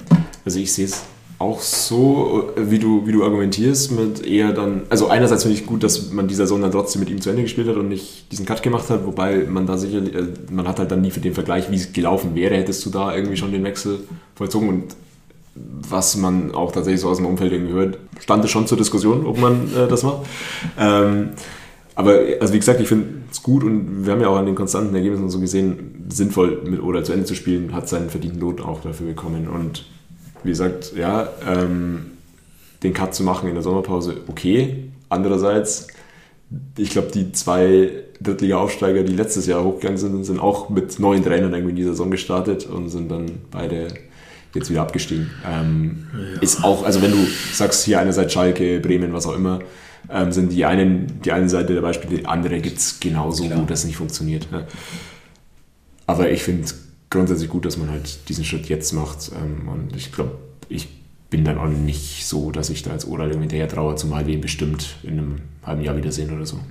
Also ich sehe es auch so, wie du, wie du argumentierst, mit eher dann, also einerseits finde ich gut, dass man die Saison dann trotzdem mit ihm zu Ende gespielt hat und nicht diesen Cut gemacht hat, wobei man da sicherlich, äh, man hat halt dann nie für den Vergleich, wie es gelaufen wäre, hättest du da irgendwie schon den Wechsel vollzogen und was man auch tatsächlich so aus dem Umfeld irgendwie hört, stand es schon zur Diskussion, ob man äh, das macht. Ähm, aber also wie gesagt, ich finde es gut und wir haben ja auch an den konstanten Ergebnissen so gesehen, sinnvoll mit oder zu Ende zu spielen, hat seinen verdienten Lohn auch dafür bekommen und wie gesagt, ja, ähm, den Cut zu machen in der Sommerpause, okay. Andererseits, ich glaube, die zwei Drittliga-Aufsteiger, die letztes Jahr hochgegangen sind, sind auch mit neuen Trainern irgendwie in die Saison gestartet und sind dann beide jetzt wieder abgestiegen. Ähm, ja. Ist auch, also wenn du sagst, hier einerseits Schalke, Bremen, was auch immer, ähm, sind die einen, die eine Seite der Beispiele, die andere gibt es genauso, Klar. wo das nicht funktioniert. Aber ich finde grundsätzlich gut, dass man halt diesen Schritt jetzt macht. Ähm, und ich glaube, ich bin dann auch nicht so, dass ich da als Oral irgendwie hinterher traue, zumal wir ihn bestimmt in einem halben Jahr wiedersehen oder so.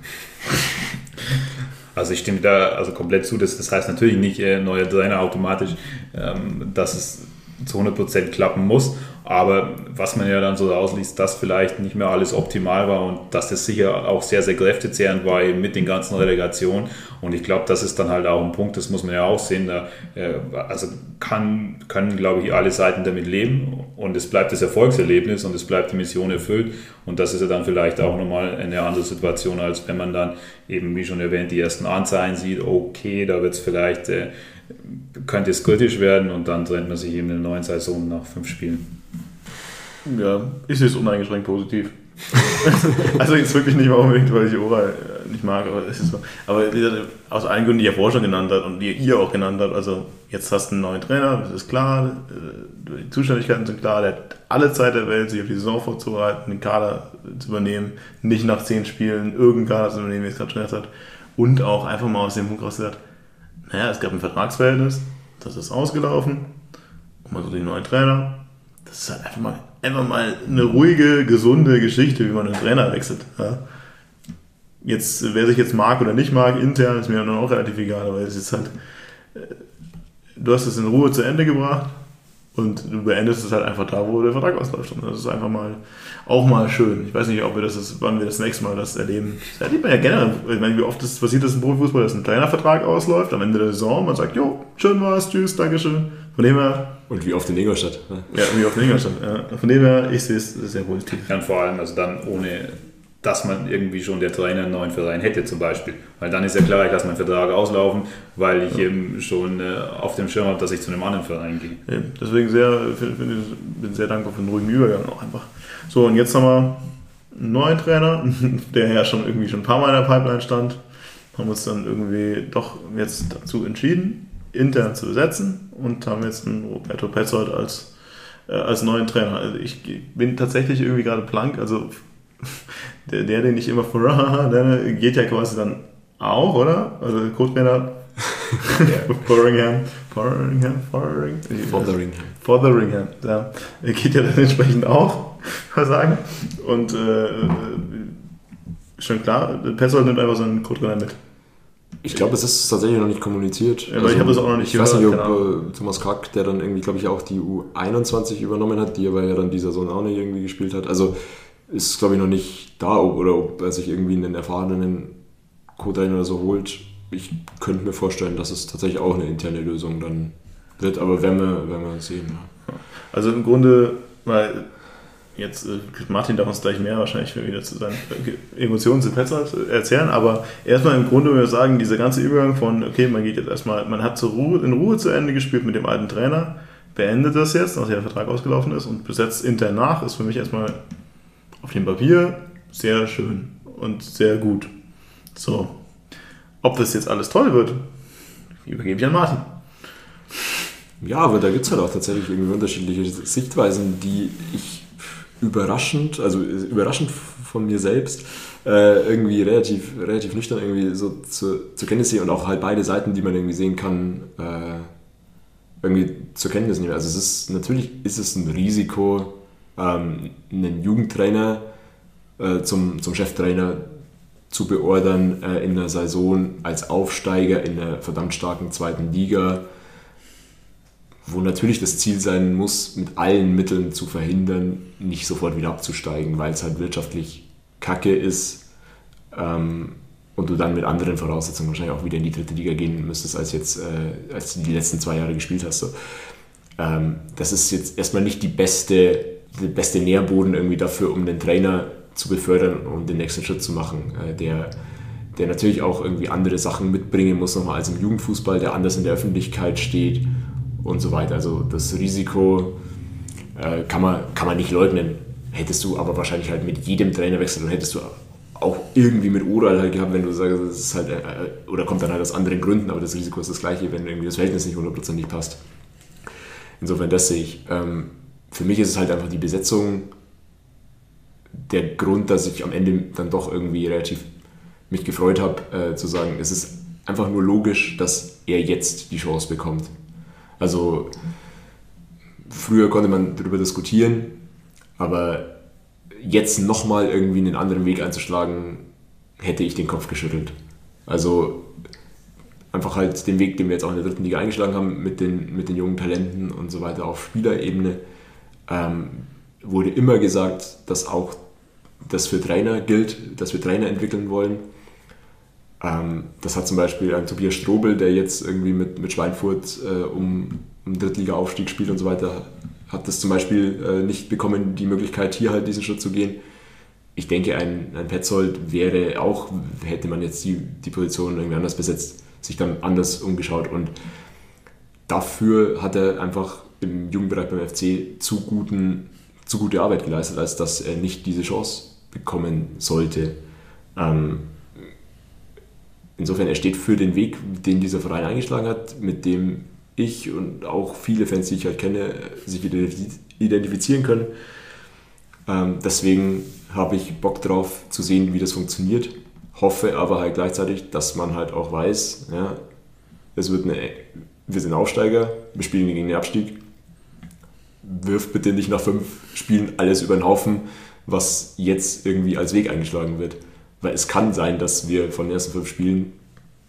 Also ich stimme da also komplett zu. Das, das heißt natürlich nicht äh, neuer Trainer automatisch, ähm, dass es zu 100% klappen muss. Aber was man ja dann so rausliest, dass vielleicht nicht mehr alles optimal war und dass das sicher auch sehr, sehr kräftezehrend war eben mit den ganzen Relegationen. Und ich glaube, das ist dann halt auch ein Punkt, das muss man ja auch sehen. Da, äh, also kann, können, glaube ich, alle Seiten damit leben und es bleibt das Erfolgserlebnis und es bleibt die Mission erfüllt. Und das ist ja dann vielleicht auch nochmal eine andere Situation, als wenn man dann eben, wie schon erwähnt, die ersten Anzeichen sieht, okay, da wird es vielleicht, äh, könnte es kritisch werden und dann trennt man sich eben in der neuen Saison nach fünf Spielen. Ja, ich sehe es uneingeschränkt positiv. also jetzt wirklich nicht mal unbedingt, weil ich Ora äh, nicht mag, aber es ist so. Aber aus allen Gründen, die er vorher schon genannt hat und die ihr auch genannt habt, also jetzt hast du einen neuen Trainer, das ist klar, äh, die Zuständigkeiten sind klar, der hat alle Zeit der Welt, sich auf die Saison vorzubereiten, den Kader zu übernehmen, nicht nach zehn Spielen irgendeinen Kader zu übernehmen, wie es gerade schon hat. Und auch einfach mal aus dem Punkt raus gesagt, naja, es gab ein Vertragsverhältnis, das ist ausgelaufen, und man sucht den neuen Trainer, das ist halt einfach mal einfach mal eine ruhige, gesunde Geschichte, wie man einen Trainer wechselt. Ja. Jetzt, wer sich jetzt mag oder nicht mag, intern ist mir dann auch relativ egal, aber es ist halt, äh, du hast es in Ruhe zu Ende gebracht Und du beendest es halt einfach da, wo der Vertrag ausläuft. Und das ist einfach mal auch mal schön. Ich weiß nicht, ob wir das ist, wann wir das nächste Mal das erleben. Das erlebt man ja generell. Ich meine, wie oft das passiert das im Profifußball, dass ein kleiner Vertrag ausläuft am Ende der Saison. Man sagt, jo, schön war's, tschüss, Dankeschön. Von dem her. Und wie oft in Ingolstadt. Ne? Ja, wie oft in Ingolstadt. Ja. Von dem her, ich sehe es sehr positiv. Ja, und vor allem, also dann ohne dass man irgendwie schon der Trainer einen neuen Verein hätte zum Beispiel. Weil dann ist ja klar, ich lasse meinen Vertrag auslaufen, weil ich ja. eben schon äh, auf dem Schirm habe, dass ich zu einem anderen Verein gehe. Ja, deswegen sehr, bin sehr dankbar für den ruhigen Übergang auch einfach. So, und jetzt haben wir einen neuen Trainer, der ja schon irgendwie schon ein paar Mal in der Pipeline stand. Haben uns dann irgendwie doch jetzt dazu entschieden, intern zu besetzen und haben jetzt einen Roberto Petzold als, äh, als neuen Trainer. Also ich bin tatsächlich irgendwie gerade blank, also der, der den ich immer der geht ja quasi dann auch, oder? Also Co-Trainer Fotheringham, Fotheringham, Fotheringham, Fotheringham, Fotheringham, ja, geht ja dann entsprechend auch, mal sagen. Und äh, äh schon klar, Petzold nimmt einfach so einen Co-Trainer mit. Ich glaube, es ist tatsächlich noch nicht kommuniziert. Ja, aber also, ich habe das auch noch nicht ich gehört. Ich weiß nicht, ob äh, Thomas Kack, der dann irgendwie, glaube ich, auch die U21 übernommen hat, die aber ja dann dieser Saison auch nicht irgendwie gespielt hat. Also ist, glaube ich, noch nicht da, oder ob er sich irgendwie einen erfahrenen Co-Trainer oder so holt. Ich könnte mir vorstellen, dass es tatsächlich auch eine interne Lösung dann wird, aber werden wir, werden wir sehen. Ja. Also im Grunde, weil jetzt äh, Martin darf uns gleich mehr wahrscheinlich wieder zu seinen Emotionen zu Petzert erzählen, aber erstmal im Grunde würde ich sagen, dieser ganze Übergang von, okay, man geht jetzt erstmal, man hat zur Ruhe, in Ruhe zu Ende gespielt mit dem alten Trainer, beendet das jetzt, nachdem der Vertrag ausgelaufen ist und besetzt intern nach, ist für mich erstmal auf dem Papier sehr schön und sehr gut. So, ob das jetzt alles toll wird, übergebe ich an Martin. Ja, aber da gibt es halt auch tatsächlich irgendwie unterschiedliche Sichtweisen, die ich überraschend, also überraschend von mir selbst, äh, irgendwie relativ, relativ nüchtern irgendwie so zu, zur Kenntnis sehe und auch halt beide Seiten, die man irgendwie sehen kann, äh, irgendwie zur Kenntnis nehmen. Also es ist, natürlich ist es ein Risiko, ähm, einen Jugendtrainer äh, zum, zum Cheftrainer zu beordern äh, in der Saison als Aufsteiger in einer verdammt starken zweiten Liga, wo natürlich das Ziel sein muss, mit allen Mitteln zu verhindern, nicht sofort wieder abzusteigen, weil es halt wirtschaftlich kacke ist ähm, und du dann mit anderen Voraussetzungen wahrscheinlich auch wieder in die dritte Liga gehen müsstest, als jetzt äh, als du die letzten zwei Jahre gespielt hast. So. Ähm, das ist jetzt erstmal nicht die beste der beste Nährboden irgendwie dafür, um den Trainer zu befördern und den nächsten Schritt zu machen, äh, der, der natürlich auch irgendwie andere Sachen mitbringen muss nochmal als im Jugendfußball, der anders in der Öffentlichkeit steht und so weiter. Also das Risiko äh, kann, man, kann man nicht leugnen. Hättest du aber wahrscheinlich halt mit jedem Trainerwechsel und hättest du auch irgendwie mit Oral halt gehabt, wenn du sagst, das ist halt, äh, oder kommt dann halt aus anderen Gründen, aber das Risiko ist das gleiche, wenn irgendwie das Verhältnis nicht hundertprozentig passt. Insofern, das sehe ich. Ähm, für mich ist es halt einfach die Besetzung der Grund, dass ich am Ende dann doch irgendwie relativ mich gefreut habe, äh, zu sagen, es ist einfach nur logisch, dass er jetzt die Chance bekommt. Also früher konnte man darüber diskutieren, aber jetzt nochmal irgendwie einen anderen Weg einzuschlagen, hätte ich den Kopf geschüttelt. Also einfach halt den Weg, den wir jetzt auch in der dritten Liga eingeschlagen haben, mit den, mit den jungen Talenten und so weiter auf Spielerebene ähm, wurde immer gesagt, dass auch das für Trainer gilt, dass wir Trainer entwickeln wollen. Ähm, das hat zum Beispiel ein Tobias Strobel, der jetzt irgendwie mit, mit Schweinfurt äh, um, um Drittliga-Aufstieg spielt und so weiter, hat das zum Beispiel äh, nicht bekommen, die Möglichkeit, hier halt diesen Schritt zu gehen. Ich denke, ein, ein Petzold wäre auch, hätte man jetzt die, die Position irgendwie anders besetzt, sich dann anders umgeschaut und dafür hat er einfach im Jugendbereich beim FC zu, guten, zu gute Arbeit geleistet, als dass er nicht diese Chance bekommen sollte. Ähm, insofern, er steht für den Weg, den dieser Verein eingeschlagen hat, mit dem ich und auch viele Fans, die ich halt kenne, sich identifizieren können. Ähm, deswegen habe ich Bock drauf zu sehen, wie das funktioniert. Hoffe aber halt gleichzeitig, dass man halt auch weiß, ja, es wird eine, wir sind Aufsteiger, wir spielen gegen den Abstieg wirf bitte nicht nach fünf Spielen alles über den Haufen, was jetzt irgendwie als Weg eingeschlagen wird. Weil es kann sein, dass wir von den ersten fünf Spielen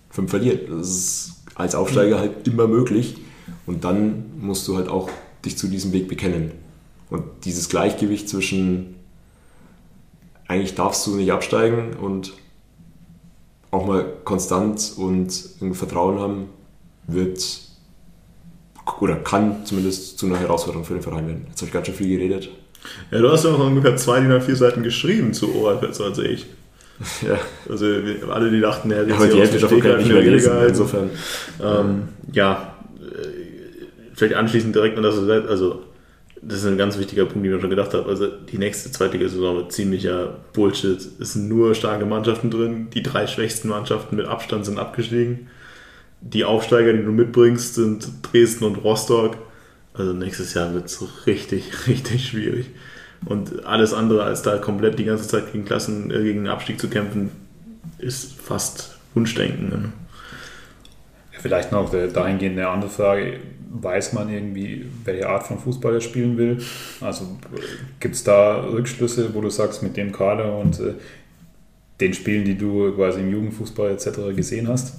fünf verlieren. Das ist als Aufsteiger halt immer möglich. Und dann musst du halt auch dich zu diesem Weg bekennen. Und dieses Gleichgewicht zwischen eigentlich darfst du nicht absteigen und auch mal konstant und Vertrauen haben, wird oder kann zumindest zu einer Herausforderung für den Verein werden. Jetzt habe ich ganz schön viel geredet. Ja, du hast ja auch ungefähr zwei DIN A4 Seiten geschrieben zu Oberplätze, also ich. Ja. Also alle, die dachten, er ja, aber die Hälfte davon kann ich nicht mehr gelesen, insofern. Ähm, ja, äh, vielleicht anschließend direkt an das, also das ist ein ganz wichtiger Punkt, den ich mir schon gedacht habe. Also die nächste Zweitliga-Saison wird ziemlicher Bullshit. Es sind nur starke Mannschaften drin. Die drei schwächsten Mannschaften mit Abstand sind abgestiegen. Die Aufsteiger, die du mitbringst, sind Dresden und Rostock. Also nächstes Jahr wird es richtig, richtig schwierig. Und alles andere als da komplett die ganze Zeit gegen Klassen, äh, gegen Abstieg zu kämpfen, ist fast Wunschdenken. Ne? Vielleicht noch dahingehend eine andere Frage. Weiß man irgendwie, welche Art von Fußball er spielen will? Also gibt es da Rückschlüsse, wo du sagst, mit dem Kader und äh, den Spielen, die du quasi im Jugendfußball etc. gesehen hast?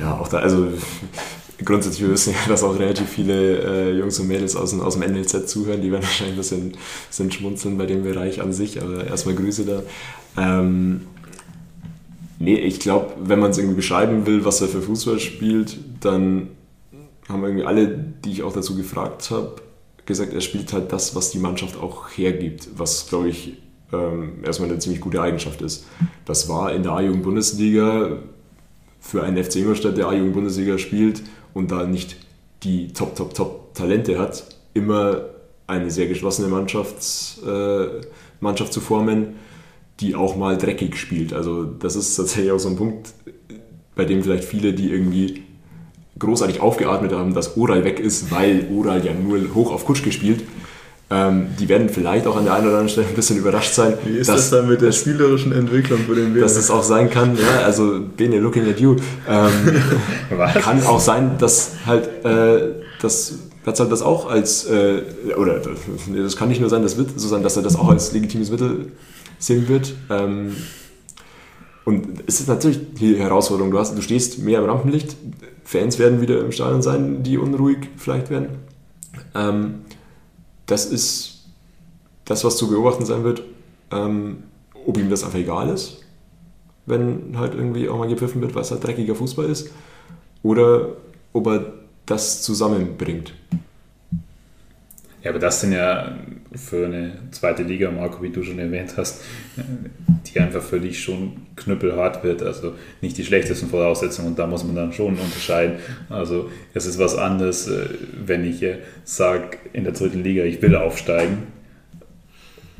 Ja, auch da, also grundsätzlich, wir wissen ja, dass auch relativ viele äh, Jungs und Mädels aus, aus dem NLZ zuhören. Die werden wahrscheinlich ein bisschen, bisschen schmunzeln bei dem Bereich an sich, aber erstmal Grüße da. Ähm, nee, ich glaube, wenn man es irgendwie beschreiben will, was er für Fußball spielt, dann haben irgendwie alle, die ich auch dazu gefragt habe, gesagt, er spielt halt das, was die Mannschaft auch hergibt, was, glaube ich, ähm, erstmal eine ziemlich gute Eigenschaft ist. Das war in der A-Jugend-Bundesliga für einen FC Ingolstadt, der A-Jugend-Bundesliga spielt und da nicht die Top, Top, Top Talente hat, immer eine sehr geschlossene Mannschaft, äh, Mannschaft zu formen, die auch mal dreckig spielt. Also das ist tatsächlich auch so ein Punkt, bei dem vielleicht viele, die irgendwie großartig aufgeatmet haben, dass Oral weg ist, weil Oral ja nur hoch auf Kutsch gespielt, ähm, die werden vielleicht auch an der einen oder anderen Stelle ein bisschen überrascht sein. Wie ist dass, das dann mit der spielerischen Entwicklung für den Bene? Dass es auch sein kann, ja, also Bene looking at you. Ähm, kann auch sein, dass halt äh, das Platz halt das auch als, äh, oder das kann nicht nur sein, das wird so sein, dass er das auch als legitimes Mittel sehen wird. Ähm, und es ist natürlich die Herausforderung. Du, hast, du stehst mehr im Rampenlicht, Fans werden wieder im Stadion sein, die unruhig vielleicht werden. Ähm, das ist das, was zu beobachten sein wird. Ähm, ob ihm das einfach egal ist, wenn halt irgendwie auch mal gepfiffen wird, weil es halt dreckiger Fußball ist, oder ob er das zusammenbringt. Ja, aber das sind ja für eine zweite Liga, Marco, wie du schon erwähnt hast, die einfach für dich schon knüppelhart wird. Also nicht die schlechtesten Voraussetzungen und da muss man dann schon unterscheiden. Also es ist was anderes, äh, wenn ich sage in der dritten Liga, ich will aufsteigen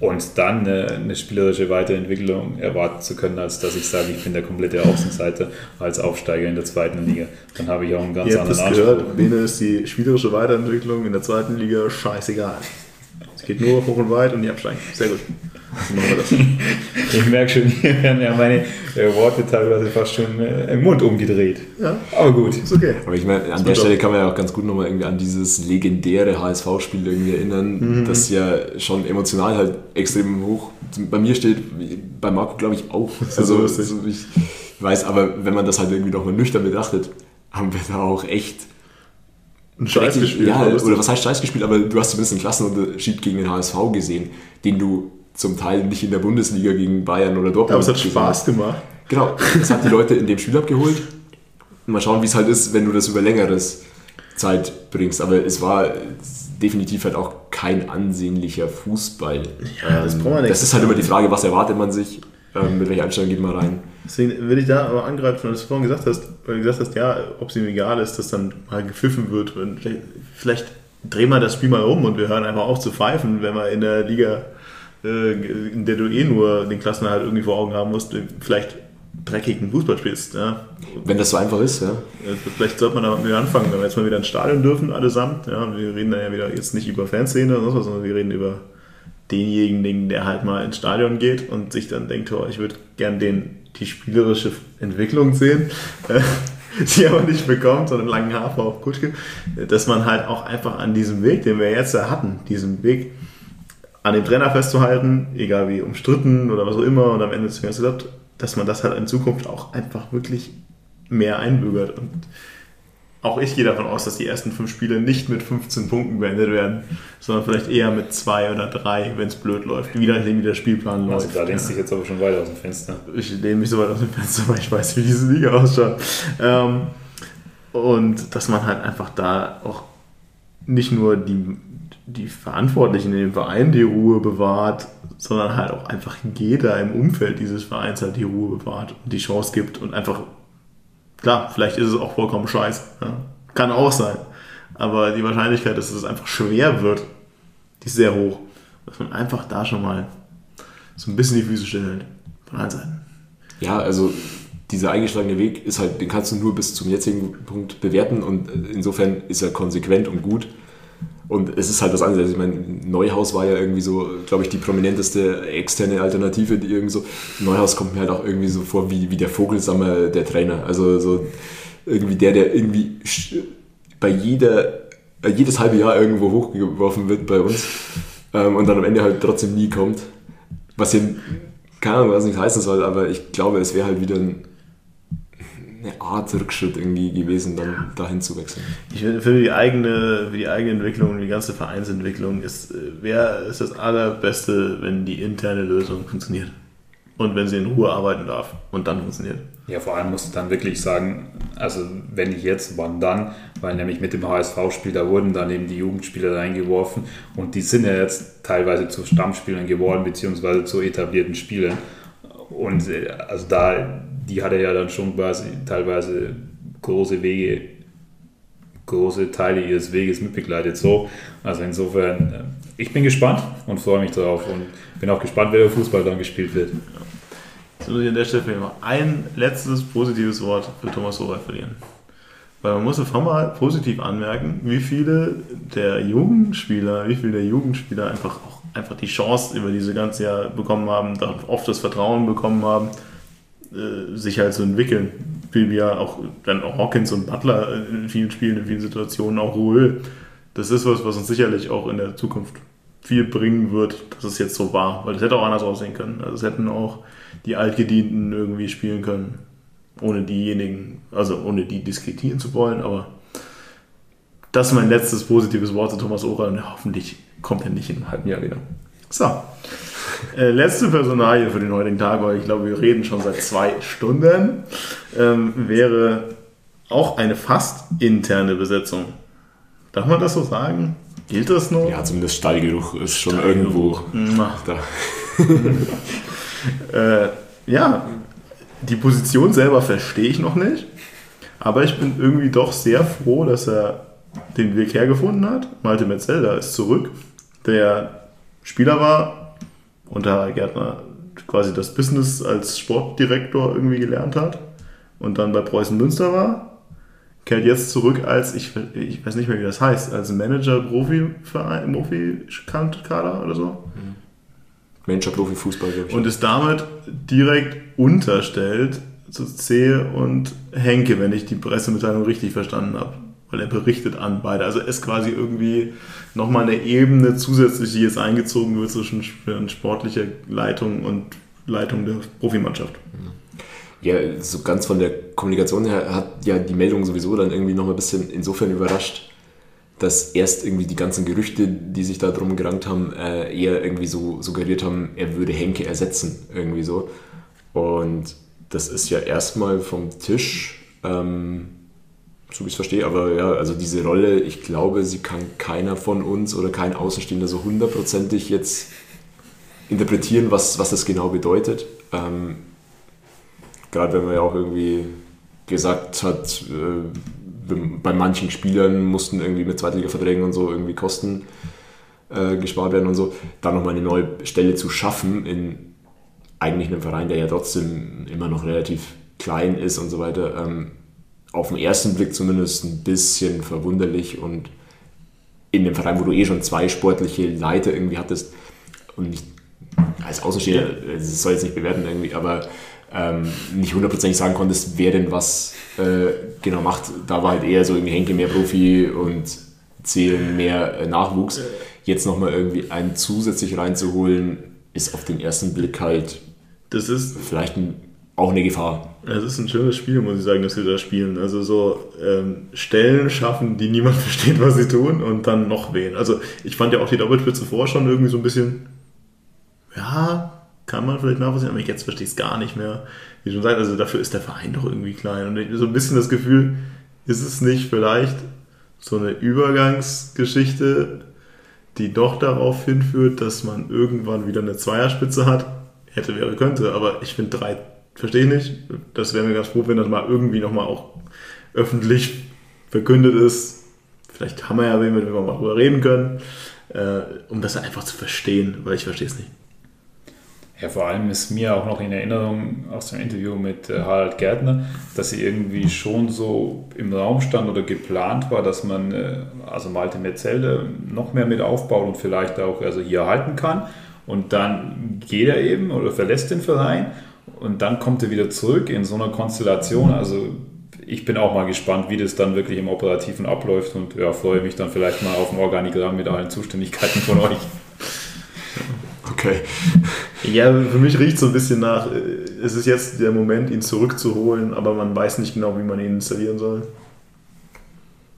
und dann eine, eine, spielerische Weiterentwicklung erwarten zu können, als dass ich sage, ich bin der komplette Außenseiter als Aufsteiger in der zweiten Liga. Dann habe ich auch einen ganz Ihr anderen habt Anspruch. Gehört, Bene ist die spielerische Weiterentwicklung in der zweiten Liga scheißegal. Es geht nur hoch und weit und die absteigen. Sehr gut. ich merke schon, hier werden ja meine äh, Worte teilweise fast schon äh, im Mund umgedreht. Ja. Aber gut, ist okay. Aber ich meine, an der Stelle kann man ja auch ganz gut nochmal irgendwie an dieses legendäre HSV-Spiel irgendwie erinnern, mhm. das ja schon emotional halt extrem hoch bei mir steht, bei Marco glaube ich auch. Also, also ich weiß, aber wenn man das halt irgendwie nochmal nüchtern betrachtet, haben wir da auch echt ein Scheiß gespielt. Ja, oder was heißt Scheiß gespielt, aber du hast zumindest einen Klassenunterschied gegen den HSV gesehen, den du zum Teil nicht in der Bundesliga gegen Bayern oder Dortmund. Aber es hat Spaß gemacht. Genau, das hat die Leute in dem Spiel abgeholt. Mal schauen, wie es halt ist, wenn du das über längeres Zeit bringst. Aber es war definitiv halt auch kein ansehnlicher Fußball. Ja, das, ähm, das ist halt immer die Frage, was erwartet man sich, ähm, mit welcher Einstellung geht man rein. Deswegen will ich da aber angreifen, was du vorhin gesagt hast, weil du gesagt hast, ja, ob es ihm egal ist, dass dann mal gepfiffen wird. Vielleicht, vielleicht drehen wir das Spiel mal um und wir hören einfach auf zu pfeifen, wenn wir in der Liga äh, in der du eh nur den Klassenerhalt irgendwie vor Augen haben musst, vielleicht dreckigen Fußball spielst. Ja. Wenn das so einfach ist, ja. Vielleicht sollte man damit anfangen, wenn wir jetzt mal wieder ins Stadion dürfen, allesamt. Ja, wir reden dann ja wieder jetzt nicht über Fanszene oder was, sondern wir reden über denjenigen, der halt mal ins Stadion geht und sich dann denkt, oh, ich würde gern den, die spielerische Entwicklung sehen, die aber nicht bekommt, sondern langen Hafer auf Kutschke, dass man halt auch einfach an diesem Weg, den wir jetzt hatten, diesem Weg, an dem Trainer festzuhalten, egal wie umstritten oder was auch immer, und am Ende des Ganzen dass man das halt in Zukunft auch einfach wirklich mehr einbürgert. Und auch ich gehe davon aus, dass die ersten fünf Spiele nicht mit 15 Punkten beendet werden, sondern vielleicht eher mit zwei oder drei, wenn es blöd läuft, wie nachdem wie der Spielplan also läuft. Da lehnst du dich jetzt aber schon weiter aus dem Fenster. Ich lehne mich so weit aus dem Fenster, weil ich weiß, wie diese Liga ausschaut. Ähm, und dass man halt einfach da auch nicht nur die, die Verantwortlichen in dem Verein die Ruhe bewahrt, sondern halt auch einfach jeder im Umfeld dieses Vereins halt die Ruhe bewahrt und die Chance gibt und einfach, klar, vielleicht ist es auch vollkommen scheiße. Ja. Kann auch sein. Aber die Wahrscheinlichkeit, dass es einfach schwer wird, die ist sehr hoch. Dass man einfach da schon mal so ein bisschen die Füße stillhält. Von allen Seiten. Ja, also dieser eingeschlagene Weg ist halt, den kannst du nur bis zum jetzigen Punkt bewerten und insofern ist er konsequent und gut. Und es ist halt was anderes. Ich meine, Neuhaus war ja irgendwie so, glaube ich, die prominenteste externe Alternative, die irgendwie so. Neuhaus kommt mir halt auch irgendwie so vor wie, wie der Vogelsammer der Trainer. Also so irgendwie der, der irgendwie bei jeder, jedes halbe Jahr irgendwo hochgeworfen wird bei uns ähm, und dann am Ende halt trotzdem nie kommt. Was hier, keine Ahnung, was nicht heißen soll, aber ich glaube, es wäre halt wieder ein eine Art Rückschritt irgendwie gewesen, dann dahin zu wechseln. Ich finde, für die eigene, für die eigene Entwicklung, die ganze Vereinsentwicklung ist, wäre ist das allerbeste, wenn die interne Lösung funktioniert. Und wenn sie in Ruhe arbeiten darf und dann funktioniert. Ja, vor allem musst du dann wirklich sagen, also wenn nicht jetzt, wann dann? Weil nämlich mit dem HSV-Spiel, da wurden dann eben die Jugendspieler reingeworfen und die sind ja jetzt teilweise zu Stammspielern geworden, beziehungsweise zu etablierten Spielern. Und also da die hat er ja dann schon quasi teilweise große Wege, große Teile ihres Weges mitbegleitet. So, also insofern, ich bin gespannt und freue mich darauf und bin auch gespannt, wer der Fußball dann gespielt wird. Jetzt muss ich an der Stelle noch ein letztes positives Wort für Thomas Rohrer verlieren. Weil man muss einfach mal positiv anmerken, wie viele der Jugendspieler, wie viele der Jugendspieler einfach auch einfach die Chance über diese ganze Jahr bekommen haben, oft das Vertrauen bekommen haben, äh, sich halt so entwickeln. Wie ja auch dann auch Hawkins und Butler in vielen Spielen, in vielen Situationen, auch Ruhe. Das ist was, was uns sicherlich auch in der Zukunft viel bringen wird, dass es jetzt so war. Weil es hätte auch anders aussehen können. Also es hätten auch die Altgedienten irgendwie spielen können, ohne diejenigen, also ohne die diskreditieren zu wollen, aber das ist mein letztes positives Wort zu Thomas Ora und hoffentlich kommt er nicht in einem halben Jahr wieder. So. Äh, letzte Personalie für den heutigen Tag, weil ich glaube, wir reden schon seit zwei Stunden, ähm, wäre auch eine fast interne Besetzung. Darf man das so sagen? Gilt das noch? Ja, zumindest Stallgeruch ist schon Stallgeruch. irgendwo da. äh, ja, die Position selber verstehe ich noch nicht, aber ich bin irgendwie doch sehr froh, dass er den Weg hergefunden hat. Malte Metzelder ist zurück, der Spieler war, unter Gärtner quasi das Business als Sportdirektor irgendwie gelernt hat und dann bei Preußen Münster war, kehrt jetzt zurück als, ich, ich weiß nicht mehr, wie das heißt, als Manager Profi-Kader oder so. Mhm. Manager Profi-Fußball, glaube ich. Und ist damit direkt unterstellt zu C und Henke, wenn ich die Pressemitteilung richtig verstanden habe weil er berichtet an beide. Also ist quasi irgendwie nochmal eine Ebene zusätzlich, die jetzt eingezogen wird zwischen sportlicher Leitung und Leitung der Profimannschaft. Ja, so ganz von der Kommunikation her hat ja die Meldung sowieso dann irgendwie nochmal ein bisschen insofern überrascht, dass erst irgendwie die ganzen Gerüchte, die sich da drum gerankt haben, äh, eher irgendwie so suggeriert haben, er würde Henke ersetzen, irgendwie so. Und das ist ja erstmal vom Tisch. Ähm, so wie ich es verstehe, aber ja, also diese Rolle, ich glaube, sie kann keiner von uns oder kein Außenstehender so hundertprozentig jetzt interpretieren, was, was das genau bedeutet. Ähm, Gerade wenn man ja auch irgendwie gesagt hat, äh, bei manchen Spielern mussten irgendwie mit Zweitliga-Verträgen und so irgendwie Kosten äh, gespart werden und so, da nochmal eine neue Stelle zu schaffen in eigentlich einem Verein, der ja trotzdem immer noch relativ klein ist und so weiter. Ähm, auf den ersten Blick zumindest ein bisschen verwunderlich und in dem Verein, wo du eh schon zwei sportliche Leiter irgendwie hattest und nicht als Außenstehender, das soll jetzt nicht bewerten irgendwie, aber ähm, nicht hundertprozentig sagen konntest, wer denn was äh, genau macht. Da war halt eher so irgendwie Henke mehr Profi und Zählen mehr äh, Nachwuchs. Jetzt nochmal irgendwie einen zusätzlich reinzuholen, ist auf den ersten Blick halt das ist vielleicht ein auch eine Gefahr. Es ist ein schönes Spiel, muss ich sagen, dass wir da spielen. Also so ähm, Stellen schaffen, die niemand versteht, was sie tun und dann noch wen. Also ich fand ja auch die Doppelspitze vor schon irgendwie so ein bisschen, ja, kann man vielleicht nachvollziehen, aber jetzt verstehe ich es gar nicht mehr. Wie schon gesagt, also dafür ist der Verein doch irgendwie klein. Und ich habe so ein bisschen das Gefühl, ist es nicht vielleicht so eine Übergangsgeschichte, die doch darauf hinführt, dass man irgendwann wieder eine Zweierspitze hat? Hätte, wäre, könnte, aber ich finde drei verstehe ich nicht. Das wäre mir ganz froh, wenn das mal irgendwie nochmal auch öffentlich verkündet ist. Vielleicht haben wir ja wen, mit dem wir mal darüber reden können, äh, um das einfach zu verstehen, weil ich verstehe es nicht. Ja, vor allem ist mir auch noch in Erinnerung aus dem Interview mit äh, Harald Gärtner, dass sie irgendwie schon so im Raum stand oder geplant war, dass man äh, also Malte Metzelde noch mehr mit aufbaut und vielleicht auch also hier halten kann. Und dann geht er eben oder verlässt den Verein und dann kommt er wieder zurück in so einer Konstellation. Also ich bin auch mal gespannt, wie das dann wirklich im Operativen abläuft und ja, freue mich dann vielleicht mal auf ein Organigramm mit allen Zuständigkeiten von euch. Okay. Ja, für mich riecht es so ein bisschen nach, äh, es ist jetzt der Moment, ihn zurückzuholen, aber man weiß nicht genau, wie man ihn installieren soll.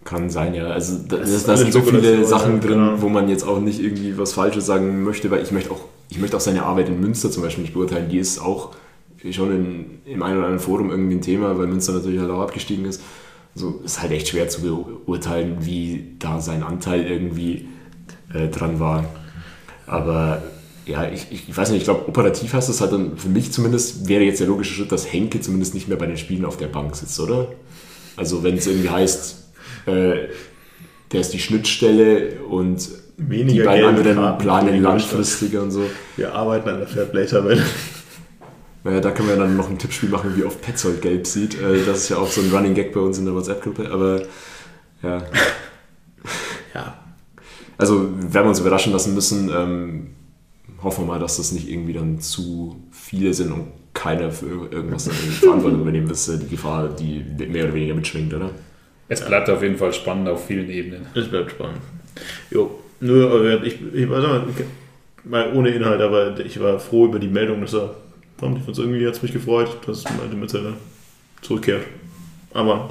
Kann sein, ja. Also da, das, da sind so viele Sachen drin, genau. wo man jetzt auch nicht irgendwie was Falsches sagen möchte, weil ich möchte auch, ich möchte auch seine Arbeit in Münster zum Beispiel nicht beurteilen. Die ist auch schon in, im einen oder anderen Forum irgendwie ein Thema, weil Münster natürlich halt auch abgestiegen ist. Also ist halt echt schwer zu beurteilen, wie da sein Anteil irgendwie äh, dran war. Aber ja, ich, ich weiß nicht, ich glaube, operativ heißt das halt dann, für mich zumindest, wäre jetzt der logische Schritt, dass Henke zumindest nicht mehr bei den Spielen auf der Bank sitzt, oder? Also wenn es irgendwie heißt, äh, der ist die Schnittstelle und Weniger die beiden anderen planen langfristiger und so. Wir arbeiten an der Fairplay-Tabelle. Naja, da können wir dann noch ein Tippspiel machen, wie oft Petzold gelb sieht. Äh, das ist ja auch so ein Running Gag bei uns in der WhatsApp-Gruppe, aber ja. ja. Also werden wir uns überraschen lassen müssen. Ähm, hoffen wir mal, dass das nicht irgendwie dann zu viele sind und keiner für irgendwas Verantwortung übernehmen ist, die Gefahr, die mehr oder weniger mitschwingt, oder? Es bleibt auf jeden Fall spannend auf vielen Ebenen. Es bleibt spannend. Jo, nur, ich, ich weiß nicht, mal ohne Inhalt, aber ich war froh über die Meldung, dass er und ich finde irgendwie, hat es mich gefreut, dass Malte Metzeler zurückkehrt. Aber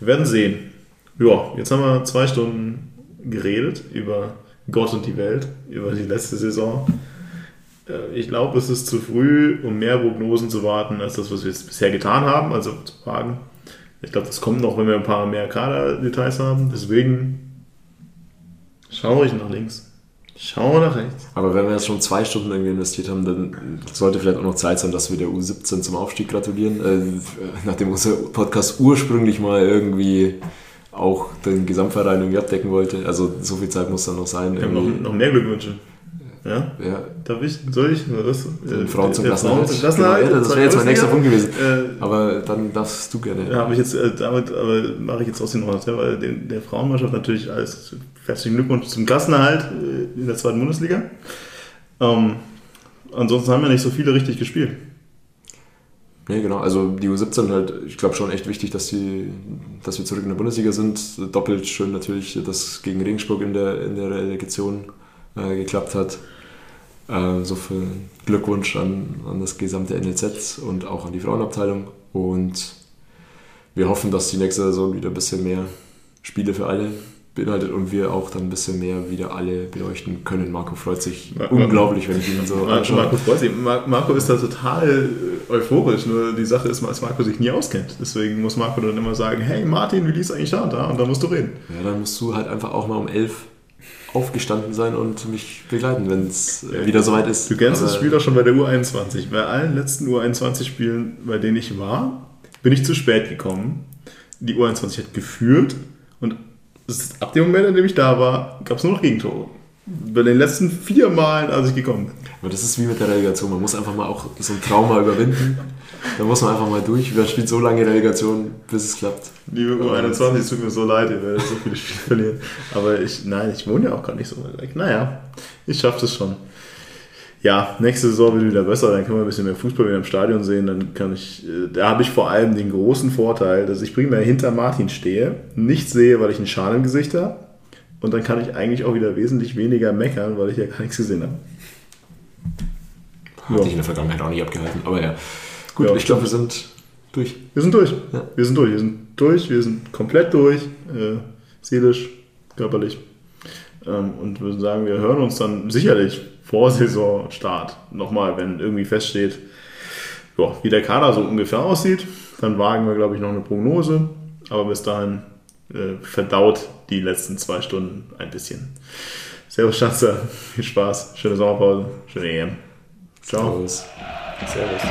wir werden sehen. Ja, jetzt haben wir zwei Stunden geredet über Gott und die Welt, über die letzte Saison. Äh, ich glaube, es ist zu früh, um mehr Prognosen zu warten, als das, was wir jetzt bisher getan haben, also zu fragen. Ich glaube, das kommt noch, wenn wir ein paar mehr Kaderdetails haben. Deswegen schaue ich nach links. Schauen wir nach rechts. Aber wenn wir jetzt schon zwei Stunden irgendwie investiert haben, dann sollte vielleicht auch noch Zeit sein, dass wir der U17 zum Aufstieg gratulieren. Äh, nachdem unser Podcast ursprünglich mal irgendwie auch den Gesamtverein irgendwie abdecken wollte. Also so viel Zeit muss dann noch sein. Wir haben noch, noch mehr Glückwünsche. Ja? ja. Darf ich? Soll ich? Was? Den Frauen zum Klassenerhalt. Genau, ja, das wäre jetzt mein nächster Punkt gewesen. Äh, aber dann darfst du gerne. Ja, habe ich jetzt, äh, damit aber mache ich jetzt aus den Ordnung, weil den, der Frauenmannschaft natürlich als herzlichen Glückwunsch zum Klassenerhalt äh, in der zweiten Bundesliga. Ähm, ansonsten haben ja nicht so viele richtig gespielt. Nee, genau. Also die U17 halt, ich glaube schon echt wichtig, dass, die, dass wir zurück in der Bundesliga sind. Doppelt schön natürlich, dass gegen Regensburg in der, in der Relegation äh, geklappt hat. Äh, so viel Glückwunsch an, an das gesamte NLZ und auch an die Frauenabteilung. Und wir hoffen, dass die nächste Saison wieder ein bisschen mehr Spiele für alle beinhaltet und wir auch dann ein bisschen mehr wieder alle beleuchten können. Marco freut sich Mar unglaublich, wenn ich ihn so anschaue. Marco freut sich. Mar Marco ist da total euphorisch, nur die Sache ist, dass Marco sich nie auskennt. Deswegen muss Marco dann immer sagen, hey Martin, wie lief es eigentlich da? Und da musst du reden. Ja, dann musst du halt einfach auch mal um elf aufgestanden sein und mich begleiten, wenn es ja, wieder soweit ist. Du kennst das Spiel doch schon bei der U21. Bei allen letzten U21-Spielen, bei denen ich war, bin ich zu spät gekommen. Die U21 hat geführt und ab dem Moment, in dem ich da war, gab es nur noch Gegentore. Bei den letzten vier Malen, als ich gekommen bin. Aber das ist wie mit der Relegation. Man muss einfach mal auch so ein Trauma überwinden. Da muss man einfach mal durch. Man spielt so lange Relegation, bis es klappt. Liebe U21, es tut mir so leid, ihr werdet so viele Spiele verlieren. Aber ich, nein, ich wohne ja auch gar nicht so weit weg. Naja, ich schaffe das schon. Ja, nächste Saison wird wieder besser, dann können wir ein bisschen mehr Fußball wieder im Stadion sehen. Dann kann ich, äh, da habe ich vor allem den großen Vorteil, dass ich primär hinter Martin stehe, nicht sehe, weil ich einen Schal im Gesicht habe. Und dann kann ich eigentlich auch wieder wesentlich weniger meckern, weil ich ja gar nichts gesehen habe. Hatte ja. ich in der Vergangenheit auch nicht abgehalten, aber ja. Gut, ja. ich glaube, wir sind durch. Wir sind durch. Ja. Wir sind durch. Wir sind durch. Wir sind komplett durch. Äh, seelisch, körperlich. Ähm, und würden sagen, wir hören uns dann sicherlich vor Saisonstart nochmal, wenn irgendwie feststeht, ja, wie der Kader so ungefähr aussieht. Dann wagen wir, glaube ich, noch eine Prognose. Aber bis dahin äh, verdaut die letzten zwei Stunden ein bisschen. Servus, Schatze. Viel Spaß. Schöne Sommerpause. Schöne EM. Ciao. Servus. Servus.